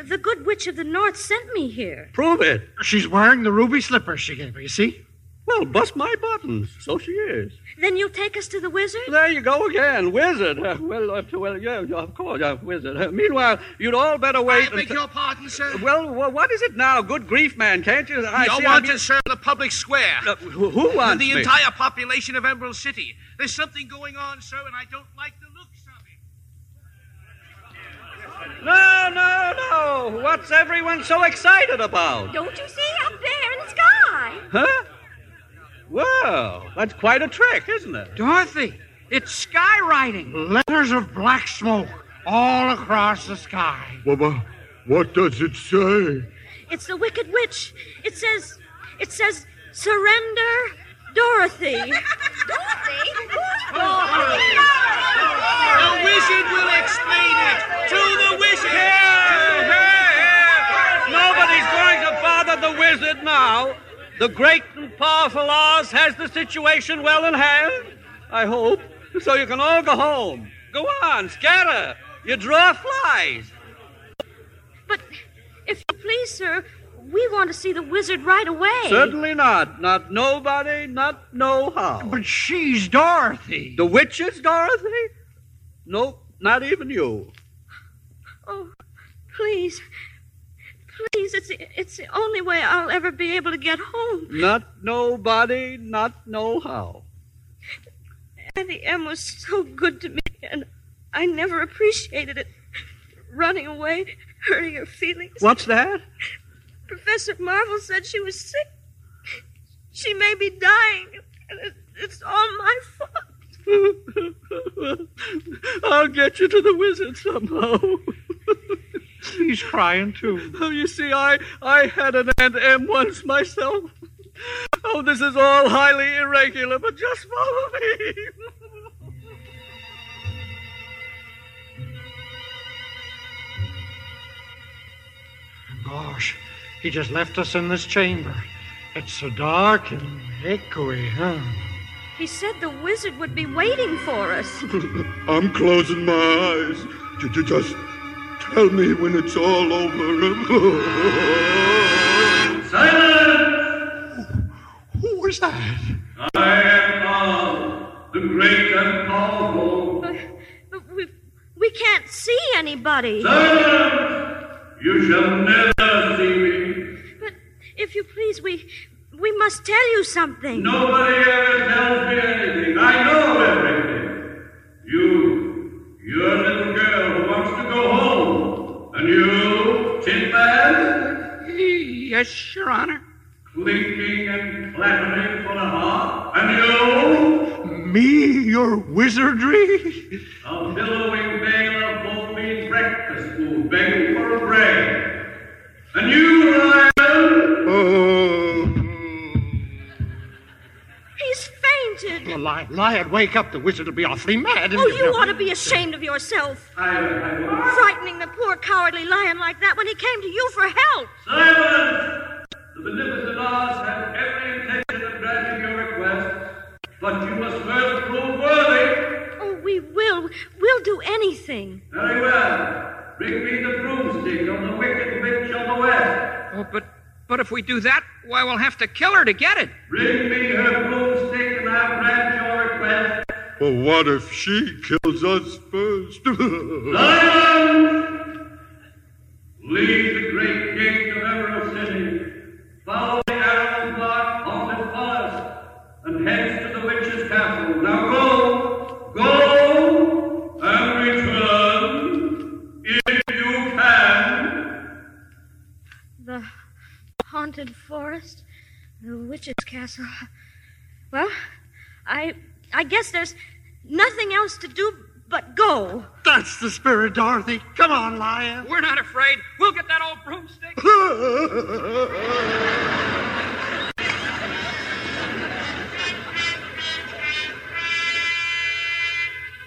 Speaker 7: The good witch of the north sent me here.
Speaker 13: Prove it.
Speaker 21: She's wearing the ruby slippers she gave me, you see?
Speaker 13: Well, bust my buttons. So she is.
Speaker 7: Then you'll take us to the wizard?
Speaker 13: There you go again, wizard. Uh, well, uh, well, yeah, yeah, of course, uh, wizard. Uh, meanwhile, you'd all better wait.
Speaker 22: I beg
Speaker 13: until-
Speaker 22: your pardon, sir.
Speaker 13: Well, well, what is it now? Good grief, man! Can't you? I
Speaker 22: You're
Speaker 13: see, I
Speaker 22: wanted,
Speaker 13: mean-
Speaker 22: sir, the public square.
Speaker 13: Uh, who, who wants
Speaker 22: the
Speaker 13: me?
Speaker 22: entire population of Emerald City. There's something going on, sir, and I don't like the looks of it.
Speaker 13: No, no, no! What's everyone so excited about?
Speaker 7: Don't you see up there in the sky?
Speaker 13: Huh? Well, that's quite a trick, isn't it?
Speaker 6: Dorothy, it's skywriting.
Speaker 21: Letters of black smoke all across the sky.
Speaker 20: Bubba, what does it say?
Speaker 7: It's the Wicked Witch. It says, it says, surrender, Dorothy. Dorothy?
Speaker 22: The wizard will explain it to the wizard.
Speaker 13: Here, here, here. Nobody's going to bother the wizard now. The great and powerful Oz has the situation well in hand. I hope. So you can all go home. Go on, scatter. You draw flies.
Speaker 7: But if you please, sir, we want to see the wizard right away.
Speaker 13: Certainly not. Not nobody, not no how.
Speaker 21: But she's Dorothy.
Speaker 13: The witch is Dorothy? Nope, not even you.
Speaker 7: Oh, please. Please, it's, it's the only way I'll ever be able to get home.
Speaker 13: Not nobody, not no how.
Speaker 7: Auntie Em was so good to me, and I never appreciated it. Running away, hurting her feelings.
Speaker 13: What's that?
Speaker 7: Professor Marvel said she was sick. She may be dying. and It's all my fault.
Speaker 13: I'll get you to the wizard somehow.
Speaker 21: He's crying too.
Speaker 13: Oh, you see, I I had an Aunt Em once myself. Oh, this is all highly irregular, but just follow me.
Speaker 21: Gosh, he just left us in this chamber. It's so dark and echoey, huh?
Speaker 7: He said the wizard would be waiting for us.
Speaker 20: I'm closing my eyes. J- j- Just tell me when it's all over.
Speaker 14: Silence. Who is that?
Speaker 13: I am Oz, the great and powerful.
Speaker 7: But, but we, we can't see anybody.
Speaker 13: Silence! You shall never see me.
Speaker 7: But if you please, we we must tell you something.
Speaker 13: Nobody ever tells me anything. I know everything. You, you're a little girl who wants to go home. And you, Tin Man,
Speaker 6: Yes, Your Honor.
Speaker 13: clinking and clattering for the heart. And you,
Speaker 14: Me, your wizardry?
Speaker 13: a billowing bale of homemade breakfast food, begging for a break. And you, Lion,
Speaker 14: Oh.
Speaker 7: He's fainted.
Speaker 14: Well, Lion, Lion, wake up. The wizard will be awfully mad.
Speaker 7: Oh, you ought to be ashamed of yourself. Frightening the poor cowardly lion like that when he came to you for help.
Speaker 13: Silence! The beneficent Oz has every intention of granting your request, but you must first prove worthy.
Speaker 7: Oh, we will. We'll do anything.
Speaker 13: Very well. Bring me the broomstick of the wicked witch of the west.
Speaker 6: Oh, but but if we do that, why we'll have to kill her to get it.
Speaker 13: Bring me her broomstick and I'll grant your request.
Speaker 14: Well, what if she kills us first?
Speaker 13: Silence! Leave the great gate of Emerald City. Follow the arrow marked haunted forest and head to the witch's castle. Now go, go, and return if you can.
Speaker 7: The haunted forest, the witch's castle. Well, I I guess there's nothing else to do but go.
Speaker 14: That's the spirit, Dorothy. Come on, Lion.
Speaker 6: We're not afraid. We'll get that old broomstick.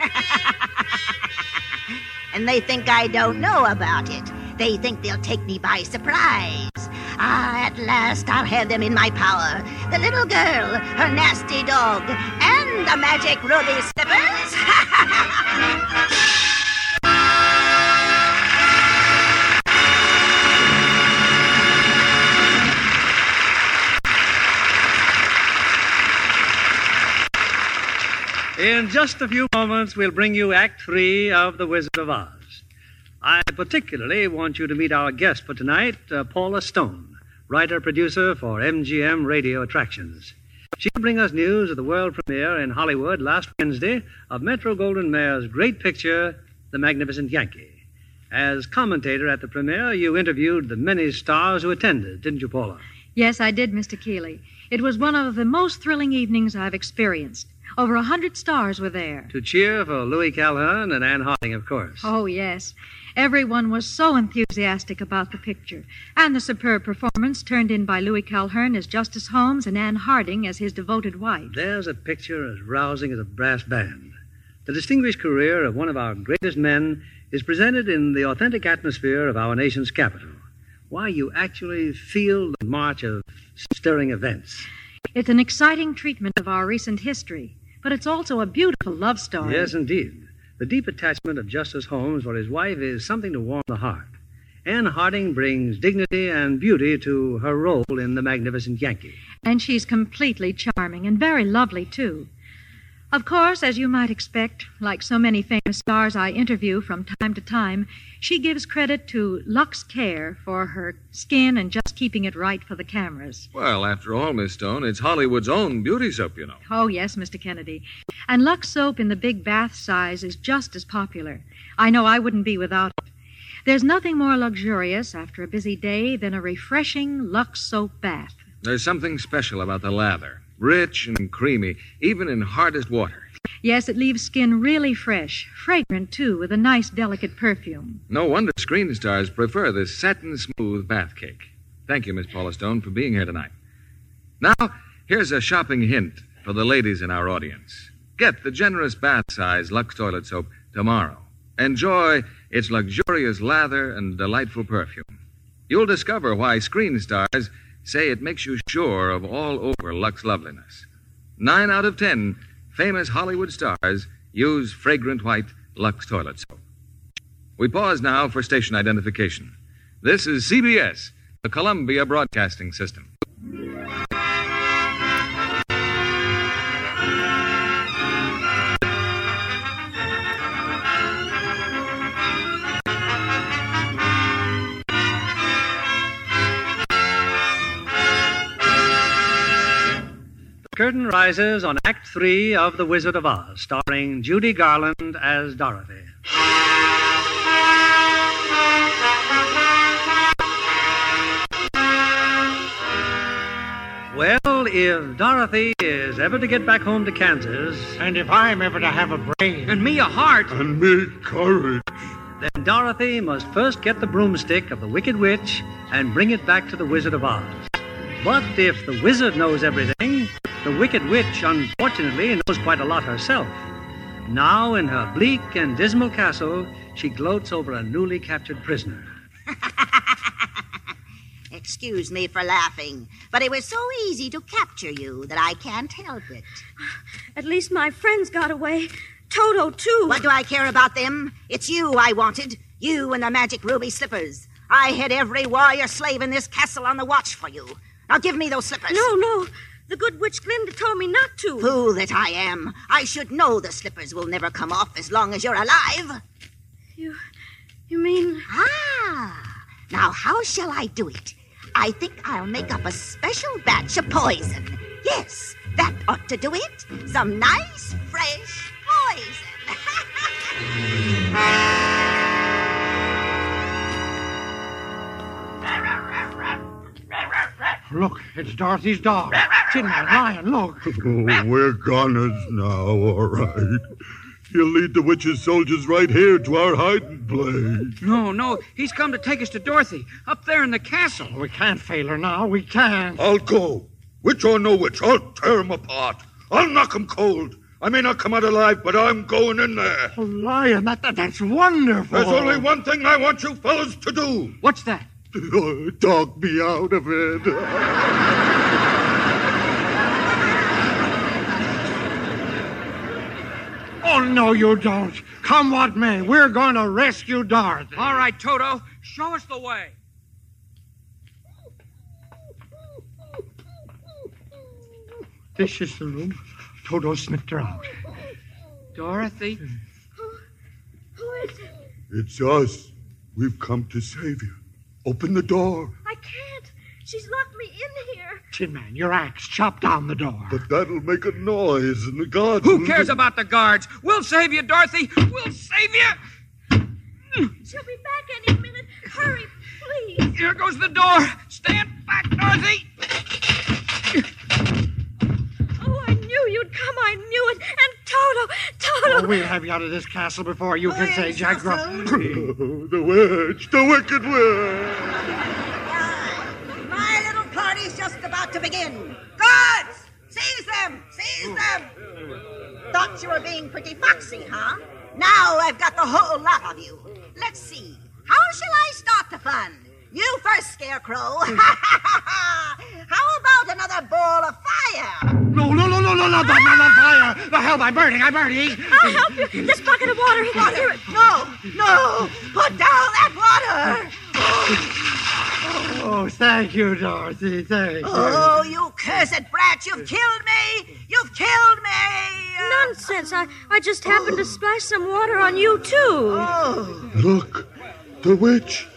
Speaker 11: and they think I don't know about it. They think they'll take me by surprise. Ah, at last I'll have them in my power. The little girl, her nasty dog, and the magic ruby slippers.
Speaker 1: In just a few moments, we'll bring you Act Three of The Wizard of Oz. I particularly want you to meet our guest for tonight, uh, Paula Stone, writer producer for MGM Radio Attractions. She'll bring us news of the world premiere in Hollywood last Wednesday of Metro Goldwyn Mayer's great picture, The Magnificent Yankee. As commentator at the premiere, you interviewed the many stars who attended, didn't you, Paula?
Speaker 23: Yes, I did, Mr. Keighley. It was one of the most thrilling evenings I've experienced. Over a hundred stars were there.
Speaker 1: To cheer for Louis Calhern and Ann Harding, of course.
Speaker 23: Oh, yes. Everyone was so enthusiastic about the picture, and the superb performance turned in by Louis Calhern as Justice Holmes and Ann Harding as his devoted wife.
Speaker 1: There's a picture as rousing as a brass band. The distinguished career of one of our greatest men is presented in the authentic atmosphere of our nation's capital. Why, you actually feel the march of stirring events.
Speaker 23: It's an exciting treatment of our recent history, but it's also a beautiful love story.
Speaker 1: Yes, indeed. The deep attachment of Justice Holmes for his wife is something to warm the heart. Ann Harding brings dignity and beauty to her role in The Magnificent Yankee.
Speaker 23: And she's completely charming and very lovely, too. Of course, as you might expect, like so many famous stars I interview from time to time, she gives credit to Lux Care for her skin and just keeping it right for the cameras.
Speaker 5: Well, after all, Miss Stone, it's Hollywood's own beauty soap, you know.
Speaker 23: Oh, yes, Mr. Kennedy. And Lux soap in the big bath size is just as popular. I know I wouldn't be without it. There's nothing more luxurious after a busy day than a refreshing Lux soap bath.
Speaker 5: There's something special about the lather. Rich and creamy, even in hardest water.
Speaker 23: Yes, it leaves skin really fresh, fragrant too, with a nice, delicate perfume.
Speaker 5: No wonder screen stars prefer this satin smooth bath cake. Thank you, Miss Paula Stone, for being here tonight. Now, here's a shopping hint for the ladies in our audience. Get the generous bath size Lux toilet soap tomorrow. Enjoy its luxurious lather and delightful perfume. You'll discover why screen stars say it makes you sure of all over Lux loveliness. Nine out of ten famous Hollywood stars use fragrant white Lux toilet soap. We pause now for station identification. This is CBS, the Columbia Broadcasting System.
Speaker 1: Curtain rises on Act Three of The Wizard of Oz, starring Judy Garland as Dorothy. Well, if Dorothy is ever to get back home to Kansas.
Speaker 21: And if I'm ever to have a brain.
Speaker 6: And me a heart.
Speaker 8: And me courage.
Speaker 1: Then Dorothy must first get the broomstick of the Wicked Witch and bring it back to the Wizard of Oz. But if the wizard knows everything, the Wicked Witch, unfortunately, knows quite a lot herself. Now, in her bleak and dismal castle, she gloats over a newly captured prisoner.
Speaker 11: Excuse me for laughing, but it was so easy to capture you that I can't help it.
Speaker 7: At least my friends got away. Toto, too.
Speaker 11: What do I care about them? It's you I wanted. You and the magic ruby slippers. I had every warrior slave in this castle on the watch for you. Now give me those slippers.
Speaker 7: No, no. The good witch Glinda told me not to.
Speaker 11: Fool that I am. I should know the slippers will never come off as long as you're alive.
Speaker 7: You. You mean.
Speaker 11: Ah! Now, how shall I do it? I think I'll make up a special batch of poison. Yes, that ought to do it. Some nice, fresh
Speaker 21: Look, it's Dorothy's dog. Tin Man, Lion, look.
Speaker 8: Oh, we're goners now, all right. He'll lead the witch's soldiers right here to our hiding place.
Speaker 6: No, no, he's come to take us to Dorothy, up there in the castle.
Speaker 21: We can't fail her now. We can't.
Speaker 8: I'll go. Witch or no witch, I'll tear him apart. I'll knock him cold. I may not come out alive, but I'm going in there.
Speaker 21: Oh, Lion, that, that, that's wonderful.
Speaker 8: There's only one thing I want you fellas to do.
Speaker 6: What's that?
Speaker 8: Talk me out of it.
Speaker 21: Oh, no, you don't. Come what may, we're going to rescue Dorothy.
Speaker 6: All right, Toto, show us the way.
Speaker 21: This is the room. Toto sniffed her out.
Speaker 6: Dorothy?
Speaker 7: Who, Who is it?
Speaker 8: It's us. We've come to save you. Open the door.
Speaker 7: I can't. She's locked me in here.
Speaker 21: Tin Man, your axe, chop down the door.
Speaker 8: But that'll make a noise, and the guards.
Speaker 6: Who cares about the guards? We'll save you, Dorothy. We'll save you.
Speaker 7: She'll be back any minute. Hurry, please.
Speaker 6: Here goes the door. Stand back, Dorothy.
Speaker 7: Oh, knew you'd come. I knew it. And Toto, Toto.
Speaker 21: Oh, we'll have you out of this castle before you can oh, say Jack Gro-
Speaker 8: the witch, the wicked witch.
Speaker 11: My little party's just about to begin. Guards! Seize them! Seize them! Thought you were being pretty foxy, huh? Now I've got the whole lot of you. Let's see. How shall I start the fun? You first, Scarecrow. How about another ball of fire?
Speaker 21: No, no, no, no, no, no, not, not, not fire. The hell, I'm burning, I'm burning.
Speaker 7: I'll help you. This bucket of water.
Speaker 11: Water.
Speaker 7: Here it.
Speaker 11: No, no. Put down that water.
Speaker 21: Oh, thank you, Dorothy, thank you.
Speaker 11: Oh, you cursed brat. You've killed me. You've killed me.
Speaker 7: Nonsense. I, I just happened to splash some water on you, too.
Speaker 11: Oh.
Speaker 8: Look, the witch.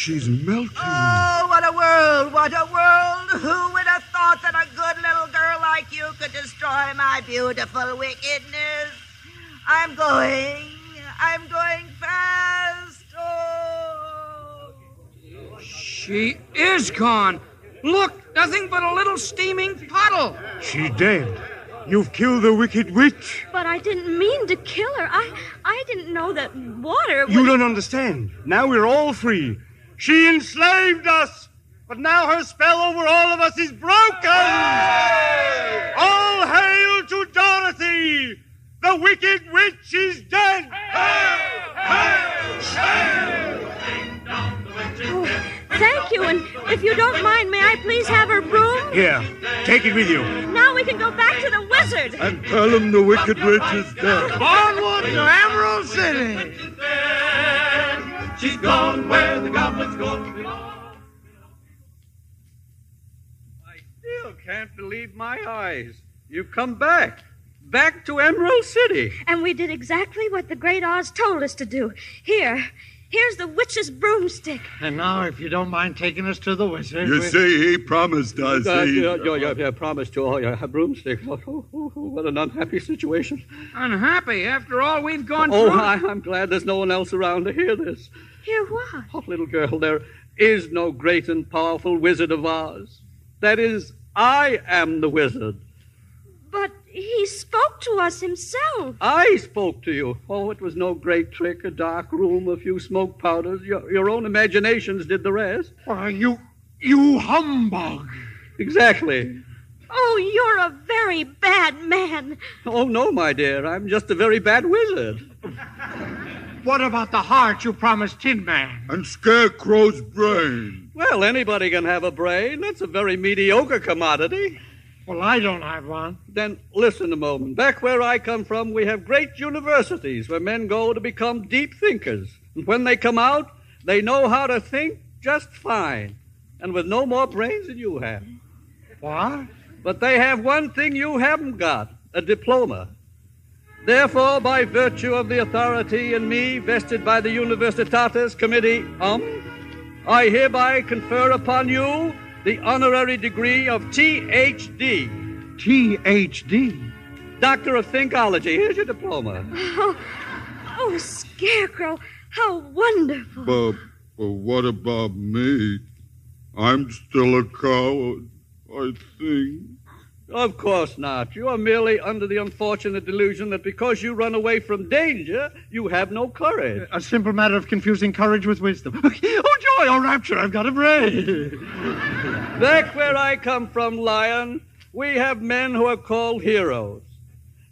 Speaker 8: She's melting.
Speaker 11: Oh, what a world, what a world. Who would have thought that a good little girl like you could destroy my beautiful wickedness? I'm going. I'm going fast. Oh.
Speaker 6: She is gone. Look, nothing but a little steaming puddle.
Speaker 21: She's dead. You've killed the wicked witch.
Speaker 7: But I didn't mean to kill her. I I didn't know that water would...
Speaker 21: You don't understand. Now we're all free. She enslaved us, but now her spell over all of us is broken. All hail to Dorothy! The wicked witch is dead.
Speaker 7: Oh, thank you, and if you don't mind, may I please have her broom?
Speaker 21: Here, take it with you.
Speaker 7: Now we can go back to the wizard.
Speaker 8: And tell him the wicked witch is dead.
Speaker 21: Onward to Emerald City.
Speaker 18: She's gone where the goblins go.
Speaker 13: I still can't believe my eyes. You've come back. Back to Emerald City.
Speaker 7: And we did exactly what the great Oz told us to do. Here, Here's the witch's broomstick.
Speaker 14: And now, if you don't mind taking us to the wizard.
Speaker 8: You
Speaker 14: we-
Speaker 8: see, he promised us.
Speaker 13: Uh,
Speaker 8: he...
Speaker 13: yeah, yeah, yeah, yeah, promised to. Oh, yeah, a broomstick. Oh, oh, oh, oh, what an unhappy situation.
Speaker 6: Unhappy after all we've gone
Speaker 13: Oh,
Speaker 6: through.
Speaker 13: I, I'm glad there's no one else around to hear this.
Speaker 7: Hear what?
Speaker 13: Oh, little girl, there is no great and powerful Wizard of Oz. That is, I am the wizard.
Speaker 7: But he spoke to us himself.
Speaker 13: I spoke to you. Oh, it was no great trick, a dark room, a few smoke powders. Your, your own imaginations did the rest.
Speaker 14: Why, you. You humbug.
Speaker 13: Exactly.
Speaker 7: Oh, you're a very bad man.
Speaker 13: Oh, no, my dear. I'm just a very bad wizard.
Speaker 14: What about the heart you promised Tin Man?
Speaker 8: And Scarecrow's brain.
Speaker 13: Well, anybody can have a brain. That's a very mediocre commodity.
Speaker 14: Well, I don't have one.
Speaker 13: Then listen a moment. Back where I come from, we have great universities where men go to become deep thinkers. And when they come out, they know how to think just fine, and with no more brains than you have.
Speaker 14: What?
Speaker 13: But they have one thing you haven't got a diploma. Therefore, by virtue of the authority in me vested by the Universitatis Committee, um, I hereby confer upon you the honorary degree of THD.
Speaker 14: THD?
Speaker 13: Doctor of Thinkology. Here's your diploma.
Speaker 7: Oh, oh Scarecrow, how wonderful.
Speaker 8: But, but what about me? I'm still a coward, I think.
Speaker 13: Of course not. You are merely under the unfortunate delusion that because you run away from danger, you have no courage.
Speaker 14: A simple matter of confusing courage with wisdom. oh, joy, oh, rapture, I've got a brain.
Speaker 13: Back where I come from, Lion, we have men who are called heroes.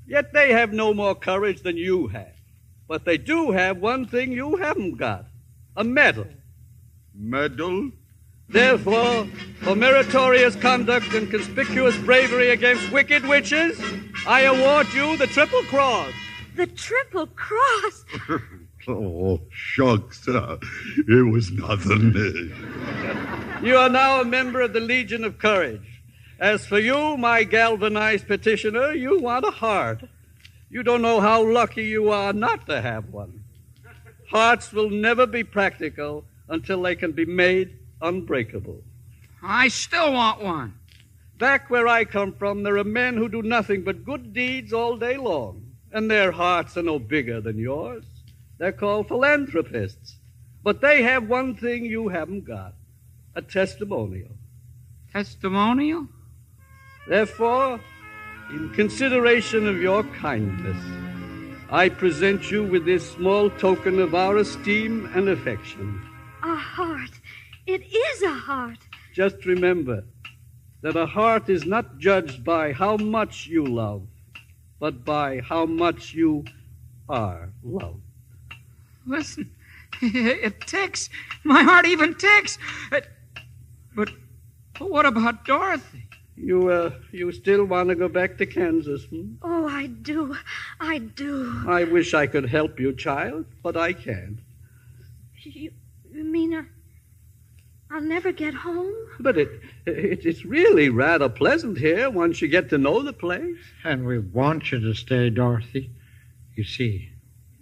Speaker 13: Yet they have no more courage than you have. But they do have one thing you haven't got a medal.
Speaker 8: Medal?
Speaker 13: Therefore, for meritorious conduct and conspicuous bravery against wicked witches, I award you the Triple Cross.
Speaker 7: The Triple Cross.
Speaker 8: Oh, shucks. Uh, it was nothing.
Speaker 13: You are now a member of the Legion of Courage. As for you, my galvanized petitioner, you want a heart. You don't know how lucky you are not to have one. Hearts will never be practical until they can be made unbreakable.
Speaker 6: I still want one.
Speaker 13: Back where I come from, there are men who do nothing but good deeds all day long, and their hearts are no bigger than yours. They're called philanthropists. But they have one thing you haven't got a testimonial.
Speaker 6: Testimonial?
Speaker 13: Therefore, in consideration of your kindness, I present you with this small token of our esteem and affection.
Speaker 7: A heart. It is a heart.
Speaker 13: Just remember that a heart is not judged by how much you love, but by how much you are loved.
Speaker 6: Listen, it ticks. My heart even ticks. It- but, but what about Dorothy?
Speaker 13: You, uh, you still want to go back to Kansas, hmm?
Speaker 7: Oh, I do. I do.
Speaker 13: I wish I could help you, child, but I can't.
Speaker 7: You, you mean I, I'll never get home?
Speaker 13: But it, it, it's really rather pleasant here once you get to know the place.
Speaker 14: And we want you to stay, Dorothy. You see,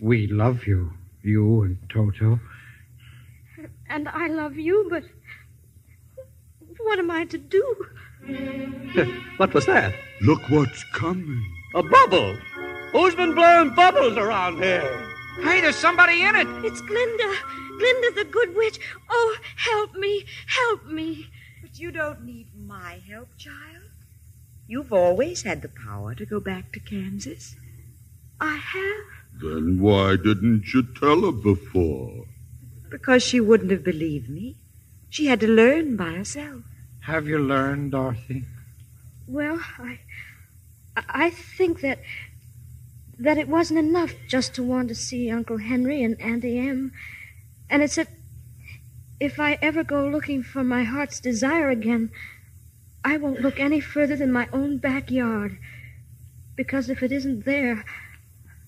Speaker 14: we love you, you and Toto.
Speaker 7: And I love you, but what am I to do?
Speaker 13: What was that?
Speaker 8: Look what's coming.
Speaker 13: A bubble. Who's been blowing bubbles around here?
Speaker 6: Hey, there's somebody in it.
Speaker 7: It's Glinda. Glinda the good witch. Oh, help me. Help me.
Speaker 16: But you don't need my help, child. You've always had the power to go back to Kansas.
Speaker 7: I have.
Speaker 8: Then why didn't you tell her before?
Speaker 16: Because she wouldn't have believed me. She had to learn by herself.
Speaker 14: Have you learned, Dorothy?
Speaker 7: Well, I I think that that it wasn't enough just to want to see Uncle Henry and Auntie Em. And it's that if I ever go looking for my heart's desire again, I won't look any further than my own backyard. Because if it isn't there,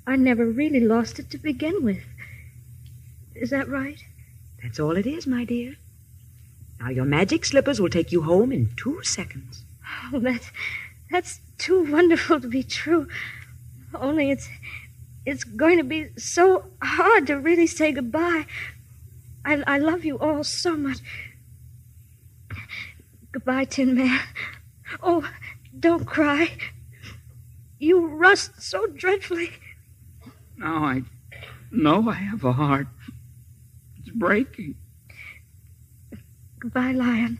Speaker 7: I never really lost it to begin with. Is that right?
Speaker 16: That's all it is, my dear. Now, your magic slippers will take you home in two seconds.
Speaker 7: Oh, that's that's too wonderful to be true. Only it's it's going to be so hard to really say goodbye I, I love you all so much. Goodbye, Tin Man. Oh, don't cry. You rust so dreadfully.
Speaker 6: Now I know I have a heart. It's breaking.
Speaker 7: Goodbye, Lion.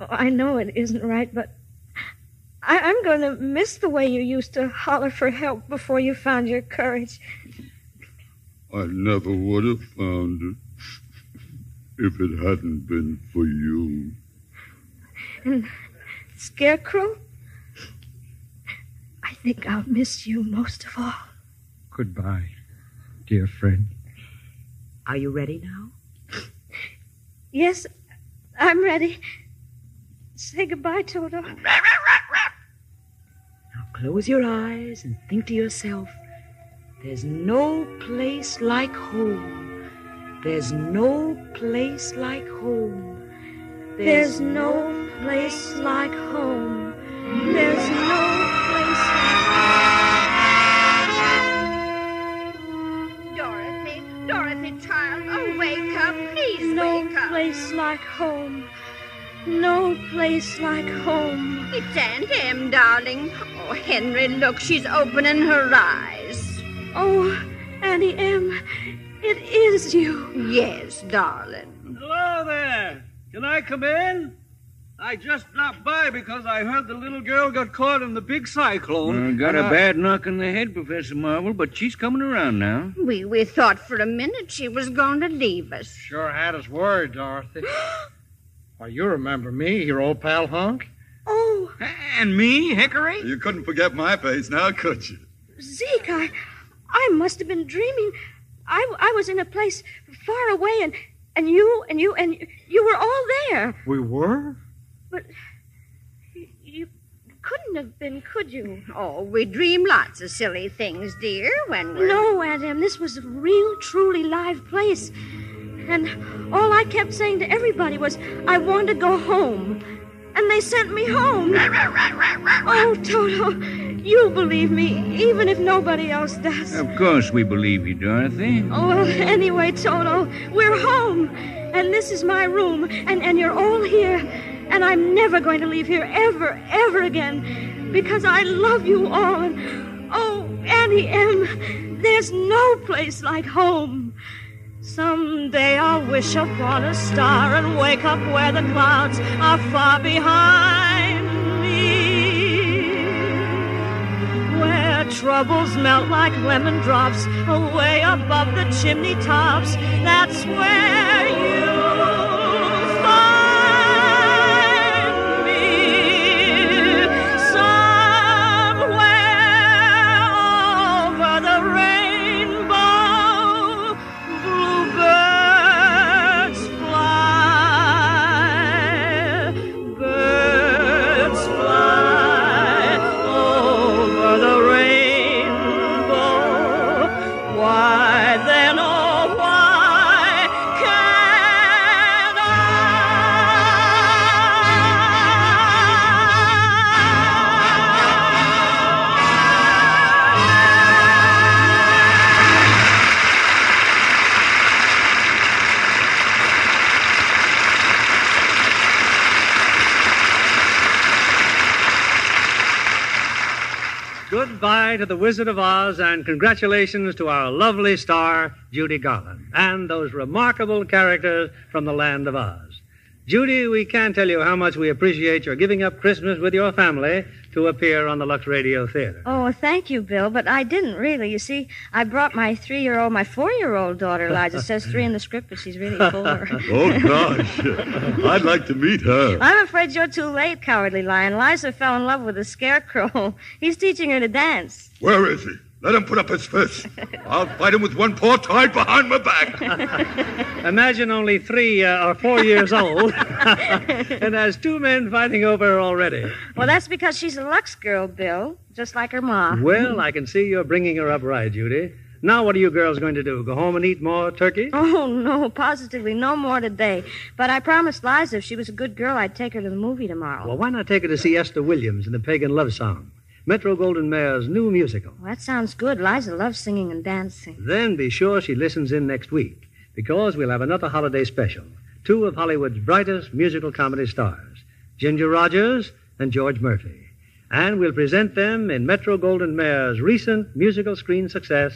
Speaker 7: Oh, I know it isn't right, but I, I'm going to miss the way you used to holler for help before you found your courage.
Speaker 8: I never would have found it if it hadn't been for you.
Speaker 7: And Scarecrow? I think I'll miss you most of all.
Speaker 14: Goodbye, dear friend.
Speaker 16: Are you ready now?
Speaker 7: Yes, I'm ready. Say goodbye, Toto.
Speaker 16: Now close your eyes and think to yourself there's no place like home. There's no place like home.
Speaker 7: There's no place like home. There's no place like home.
Speaker 10: Dorothy, Dorothy, child, oh, wake up. Please
Speaker 7: No
Speaker 10: wake up.
Speaker 7: No place like home. No place like home.
Speaker 10: It's Aunt Em, darling. Oh, Henry, look, she's opening her eyes.
Speaker 7: Oh, Auntie Em, it is you.
Speaker 10: Yes, darling.
Speaker 13: Hello there. Can I come in? I just dropped by because I heard the little girl got caught in the big cyclone.
Speaker 12: Uh, got
Speaker 13: and
Speaker 12: a
Speaker 13: I-
Speaker 12: bad knock on the head, Professor Marvel, but she's coming around now.
Speaker 10: We, we thought for a minute she was going to leave us.
Speaker 14: Sure had us worried, Dorothy. Why, you remember me, your old pal Hunk?
Speaker 7: Oh,
Speaker 6: And me, Hickory?
Speaker 24: You couldn't forget my face now, could you?
Speaker 7: Zeke, I, I must have been dreaming. I, I was in a place far away, and, and you, and you, and you were all there.
Speaker 14: We were?
Speaker 7: But you couldn't have been, could you?
Speaker 10: Oh, we dream lots of silly things, dear, when we're.
Speaker 7: No, Aunt Em, this was a real, truly live place. And all I kept saying to everybody was, I want to go home. And they sent me home. oh, Toto, you'll believe me, even if nobody else does.
Speaker 12: Of course we believe you, Dorothy.
Speaker 7: Oh, well, anyway, Toto, we're home. And this is my room. And, and you're all here. And I'm never going to leave here ever, ever again. Because I love you all. And, oh, Auntie Em., there's no place like home. Someday I'll wish upon a star and wake up where the clouds are far behind troubles melt like lemon drops away above the chimney tops. That's where you'll
Speaker 1: Goodbye to the Wizard of Oz, and congratulations to our lovely star, Judy Garland, and those remarkable characters from the land of Oz. Judy, we can't tell you how much we appreciate your giving up Christmas with your family to appear on the Lux Radio Theater.
Speaker 7: Oh, thank you, Bill, but I didn't really. You see, I brought my three year old, my four year old daughter, Eliza. Says three in the script, but she's really four.
Speaker 8: Oh, gosh. I'd like to meet her.
Speaker 7: I'm afraid you're too late, Cowardly Lion. Liza fell in love with the scarecrow. He's teaching her to dance.
Speaker 24: Where is he? Let him put up his fist. I'll fight him with one paw tied behind my back.
Speaker 1: Imagine only three uh, or four years old, and has two men fighting over her already.
Speaker 7: Well, that's because she's a Lux girl, Bill, just like her ma.
Speaker 1: Well, I can see you're bringing her up right, Judy. Now, what are you girls going to do? Go home and eat more turkey?
Speaker 7: Oh, no, positively no more today. But I promised Liza if she was a good girl, I'd take her to the movie tomorrow.
Speaker 1: Well, why not take her to see Esther Williams in the Pagan Love Song, Metro Goldwyn Mayer's new musical?
Speaker 7: Well, that sounds good. Liza loves singing and dancing.
Speaker 1: Then be sure she listens in next week, because we'll have another holiday special. Two of Hollywood's brightest musical comedy stars, Ginger Rogers and George Murphy. And we'll present them in Metro Goldwyn Mayer's recent musical screen success,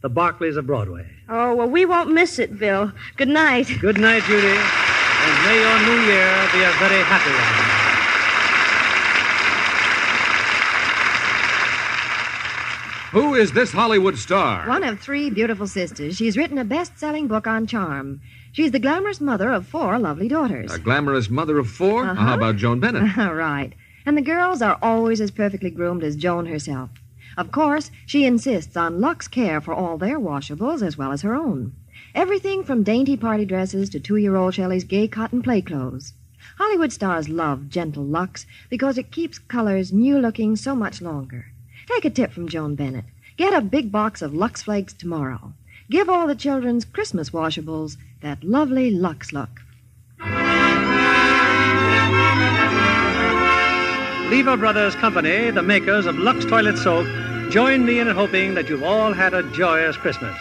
Speaker 1: The Barkleys of Broadway.
Speaker 7: Oh, well, we won't miss it, Bill. Good night.
Speaker 1: Good night, Judy, and may your new year be a very happy one.
Speaker 5: Who is this Hollywood star?
Speaker 19: One of three beautiful sisters. She's written a best selling book on charm. She's the glamorous mother of four lovely daughters.
Speaker 5: A glamorous mother of 4
Speaker 19: Uh-huh.
Speaker 5: How about Joan Bennett?
Speaker 19: right. And the girls are always as perfectly groomed as Joan herself. Of course, she insists on Lux care for all their washables as well as her own. Everything from dainty party dresses to two year old Shelley's gay cotton play clothes. Hollywood stars love gentle Lux because it keeps colors new looking so much longer. Take a tip from Joan Bennett. Get a big box of Lux Flakes tomorrow. Give all the children's Christmas washables that lovely Lux look.
Speaker 1: Lever Brothers Company, the makers of Lux Toilet Soap, join me in hoping that you've all had a joyous Christmas.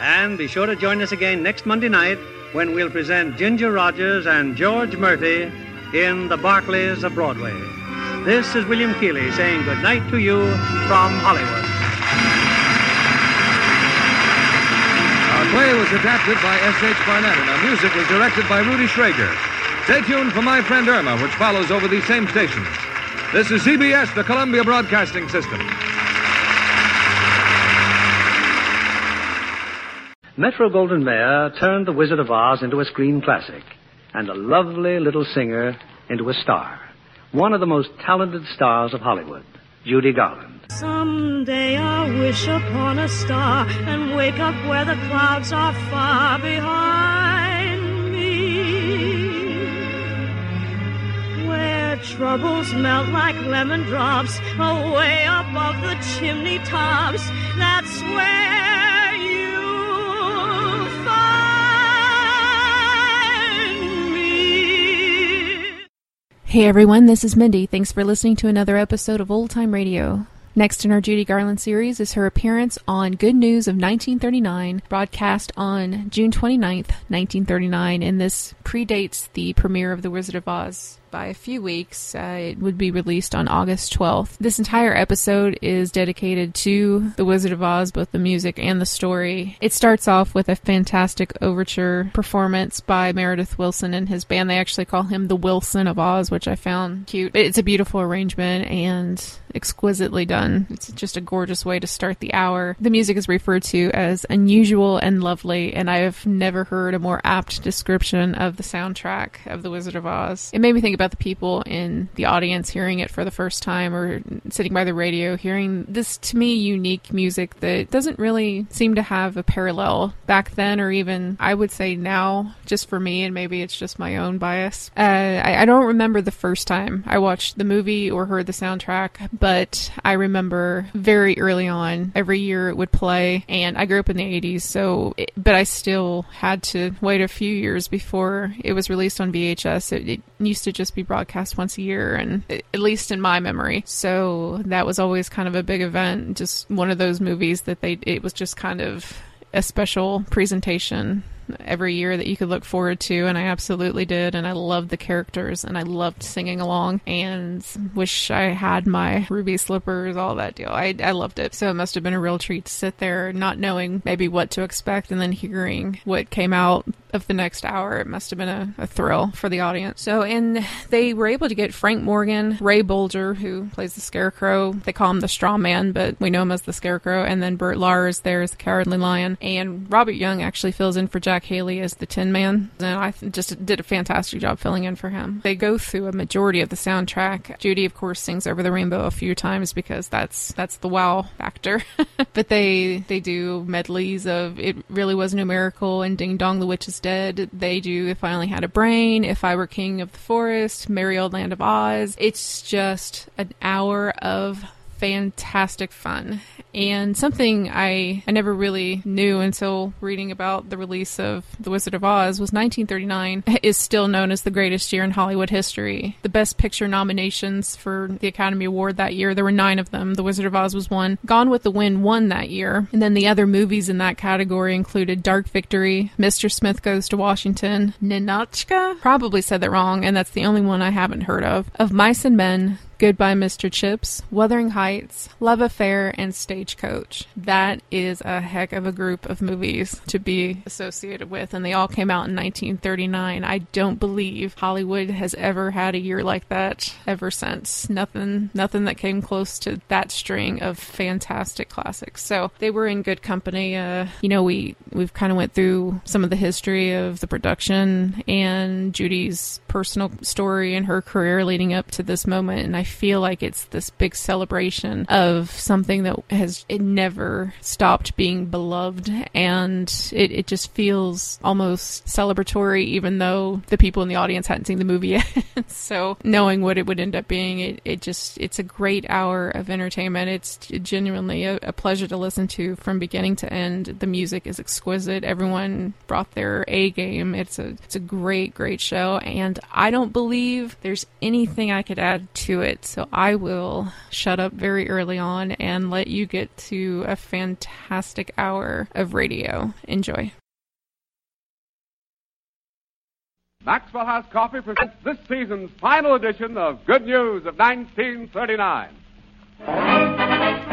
Speaker 1: And be sure to join us again next Monday night when we'll present Ginger Rogers and George Murphy in The Barkleys of Broadway. This is William Keighley saying good night to you from Hollywood.
Speaker 5: Our play was adapted by S.H. Barnett, and our music was directed by Rudy Schrager. Stay tuned for My Friend Irma, which follows over these same stations. This is CBS, the Columbia Broadcasting System.
Speaker 1: Metro Goldwyn Mayer turned The Wizard of Oz into a screen classic and a lovely little singer into a star. One of the most talented stars of Hollywood, Judy Garland.
Speaker 17: Someday I'll wish upon a star and wake up where the clouds are far behind me. Where troubles melt like lemon drops away above the chimney tops. That's where
Speaker 4: Hey everyone, this is Mindy. Thanks for listening to another episode of Old Time Radio. Next in our Judy Garland series is her appearance on Good News of 1939, broadcast on June 29th, 1939, and this predates the premiere of The Wizard of Oz by a few weeks. Uh, it would be released on August 12th. This entire episode is dedicated to The Wizard of Oz, both the music and the story. It starts off with a fantastic overture performance by Meredith Willson and his band. They actually call him the Wilson of Oz, which I found cute. It's a beautiful arrangement and exquisitely done. It's just a gorgeous way to start the hour. The music is referred to as unusual and lovely, and I have never heard a more apt description of the soundtrack of The Wizard of Oz. It made me think about the people in the audience hearing it for the first time or sitting by the radio hearing this to me unique music that doesn't really seem to have a parallel back then or even I would say now just for me and maybe it's just my own bias. Uh, I, I don't remember the first time I watched the movie or heard the soundtrack, but I remember very early on every year it would play and I grew up in the 80s so it, but I still had to wait a few years before it was released on VHS. It, it used to just be broadcast once a year and at least in my memory. So that was always kind of a big event, just one of those movies that they it was just kind of a special presentation every year that you could look forward to and I absolutely did and I loved the characters and I loved singing along and wish I had my ruby slippers all that deal I, I loved it so it must have been a real treat to sit there not knowing maybe what to expect and then hearing what came out of the next hour it must have been a, a thrill for the audience so and they were able to get Frank Morgan Ray Bolger who plays the scarecrow they call him the straw man but we know him as the scarecrow and then Bert Lahr there as the cowardly lion and Robert Young actually fills in for Jack Haley as the Tin Man, and I th- just did a fantastic job filling in for him. They go through a majority of the soundtrack. Judy, of course, sings "Over the Rainbow" a few times because that's that's the wow factor. but they they do medleys of "It Really Was No Miracle" and "Ding Dong, the Witch is Dead." They do "If I Only Had a Brain," "If I Were King of the Forest," "Merry Old Land of Oz." It's just an hour of fantastic fun. And something I, I never really knew until reading about the release of The Wizard of Oz was 1939 is still known as the greatest year in Hollywood history. The Best Picture nominations for the Academy Award that year, there were nine of them. The Wizard of Oz was one. Gone with the Wind won that year. And then the other movies in that category included Dark Victory, Mr. Smith Goes to Washington, Ninotchka, probably said that wrong, and that's the only one I haven't heard of, Of Mice and Men, Goodbye, Mr. Chips, Wuthering Heights, Love Affair, and Stagecoach. That is a heck of a group of movies to be associated with, and they all came out in 1939. I don't believe Hollywood has ever had a year like that ever since. Nothing, nothing that came close to that string of fantastic classics. So they were in good company. Uh, you know, we we've kind of went through some of the history of the production and Judy's personal story and her career leading up to this moment, and I feel like it's this big celebration of something that has it never stopped being beloved. And it, it just feels almost celebratory even though the people in the audience hadn't seen the movie yet. So knowing what it would end up being it, it just it's a great hour of entertainment. It's genuinely a, a pleasure to listen to from beginning to end. The music is exquisite. Everyone brought their a game. It's a it's a great great show. And i don't believe there's anything i could add to it so I will shut up very early on and let you get to a fantastic hour of radio. Enjoy.
Speaker 25: Maxwell House Coffee presents this season's final edition of Good News of 1939.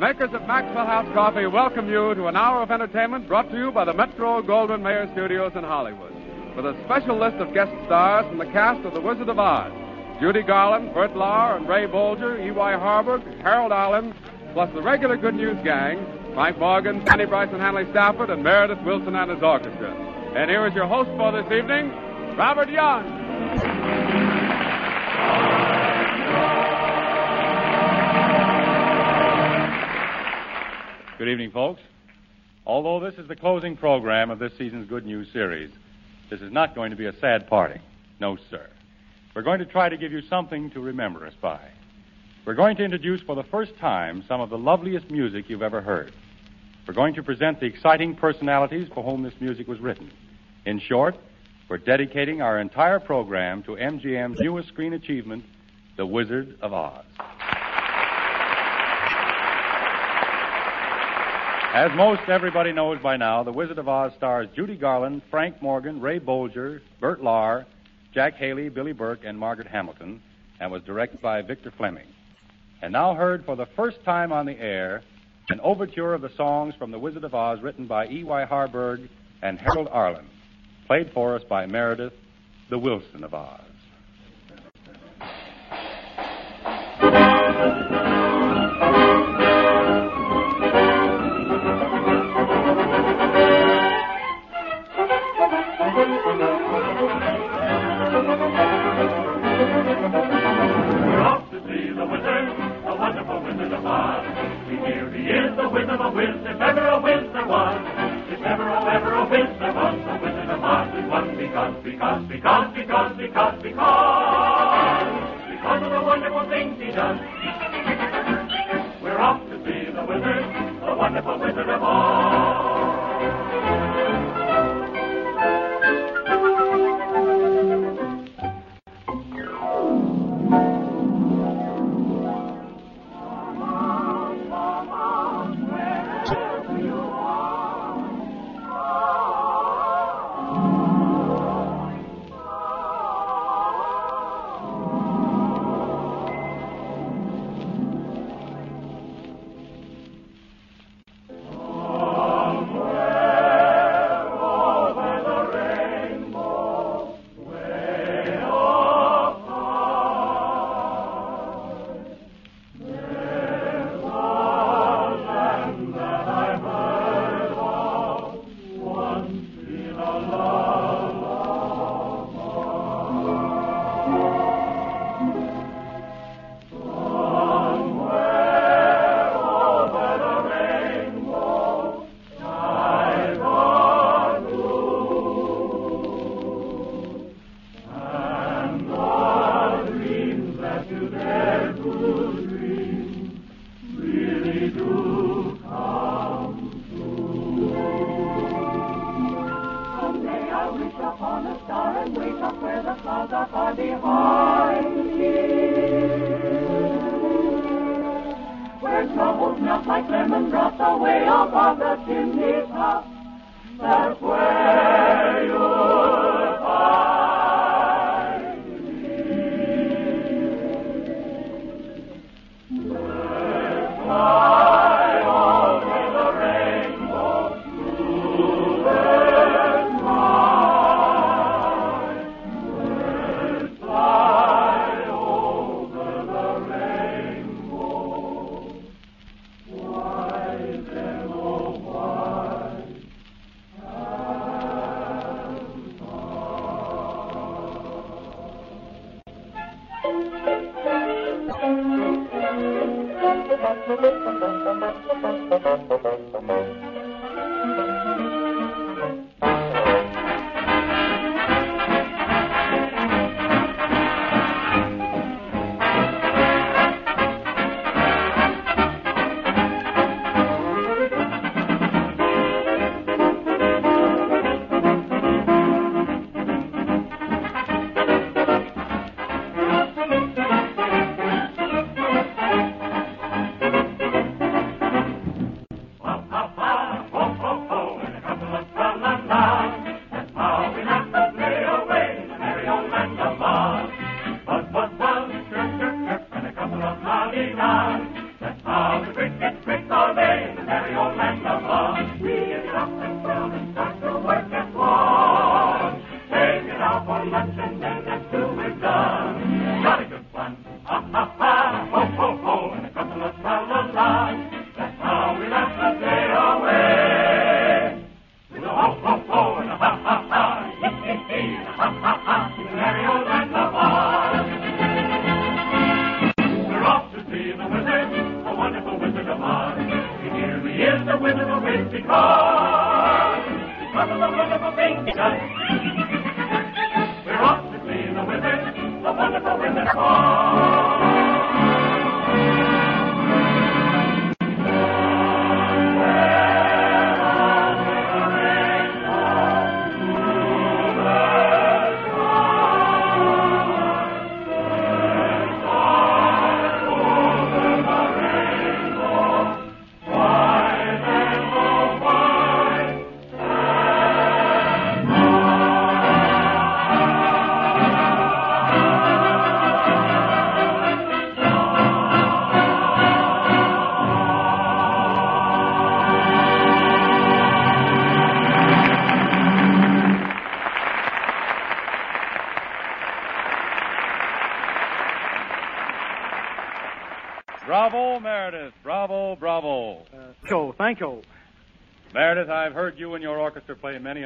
Speaker 25: Makers of Maxwell House Coffee welcome you to an hour of entertainment brought to you by the Metro Goldwyn Mayer Studios in Hollywood. With a special list of guest stars from the cast of The Wizard of Oz Judy Garland, Bert Lahr, and Ray Bolger, E.Y. Harburg, Harold Arlen, plus the regular Good News gang Mike Morgan, Fanny Bryson Hanley Stafford, and Meredith Willson and his orchestra. And here is your host for this evening, Robert Young.
Speaker 26: Good evening, folks. Although this is the closing program of this season's Good News series, this is not going to be a sad parting. No, sir. We're going to try to give you something to remember us by. We're going to introduce for the first time some of the loveliest music you've ever heard. We're going to present the exciting personalities for whom this music was written. In short, we're dedicating our entire program to MGM's newest screen achievement, The Wizard of Oz. As most everybody knows by now, The Wizard of Oz stars Judy Garland, Frank Morgan, Ray Bolger, Bert Lahr, Jack Haley, Billie Burke, and Margaret Hamilton, and was directed by Victor Fleming. And now heard for the first time on the air, an overture of the songs from The Wizard of Oz written by E.Y. Harburg and Harold Arlen, played for us by Meredith, the Wilson of Oz.
Speaker 27: The of a whiz, if ever a whiz there was. If ever, oh, ever a whiz there was, the Wizard of Oz is one because, because, because, because, because, because, because of the wonderful things he does. We're off to see the wizard, the wonderful Wizard of Oz.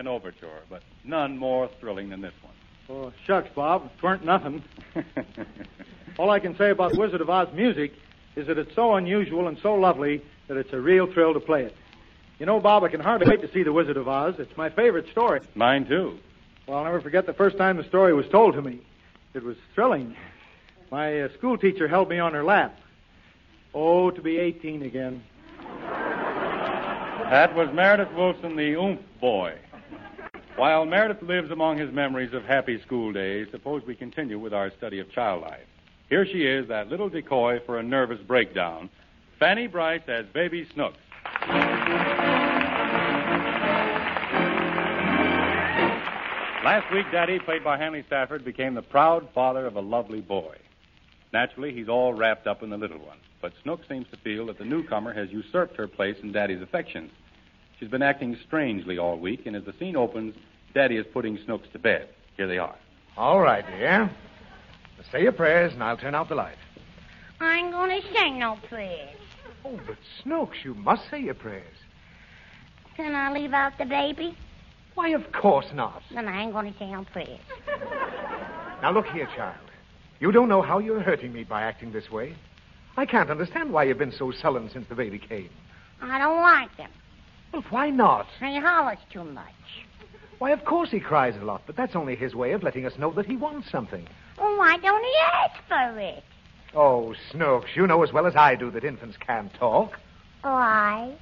Speaker 26: An overture, but none more thrilling than this one.
Speaker 21: Oh, shucks, Bob. It weren't nothing. All I can say about Wizard of Oz music is that it's so unusual and so lovely that it's a real thrill to play it. You know, Bob, I can hardly wait to see The Wizard of Oz. It's my favorite story.
Speaker 26: Mine, too.
Speaker 21: Well, I'll never forget the first time the story was told to me. It was thrilling. My uh, school teacher held me on her lap. Oh, to be 18 again.
Speaker 26: That was Meredith Willson, the oomph boy. While Meredith lives among his memories of happy school days, suppose we continue with our study of child life. Here she is, that little decoy for a nervous breakdown. Fanny Brice as Baby Snooks. Last week, Daddy, played by Hanley Stafford, became the proud father of a lovely boy. Naturally, he's all wrapped up in the little one. But Snooks seems to feel that the newcomer has usurped her place in Daddy's affections. She's been acting strangely all week, and as the scene opens, Daddy is putting Snooks to bed. Here they are.
Speaker 28: All right, dear. Say your prayers, and I'll turn out the light.
Speaker 29: I ain't gonna say no prayers.
Speaker 28: Oh, but Snooks, you must say your prayers.
Speaker 29: Can I leave out the baby?
Speaker 28: Why, of course not.
Speaker 29: Then I ain't gonna say no prayers.
Speaker 28: Now, look here, child. You don't know how you're hurting me by acting this way. I can't understand why you've been so sullen since the baby came.
Speaker 29: I don't like him.
Speaker 28: Well, why not?
Speaker 29: He hollers too much.
Speaker 28: Why, of course he cries a lot, but that's only his way of letting us know that he wants something.
Speaker 29: Well, why don't he ask for it?
Speaker 28: Oh, Snooks, you know as well as I do that infants can't talk.
Speaker 29: Why?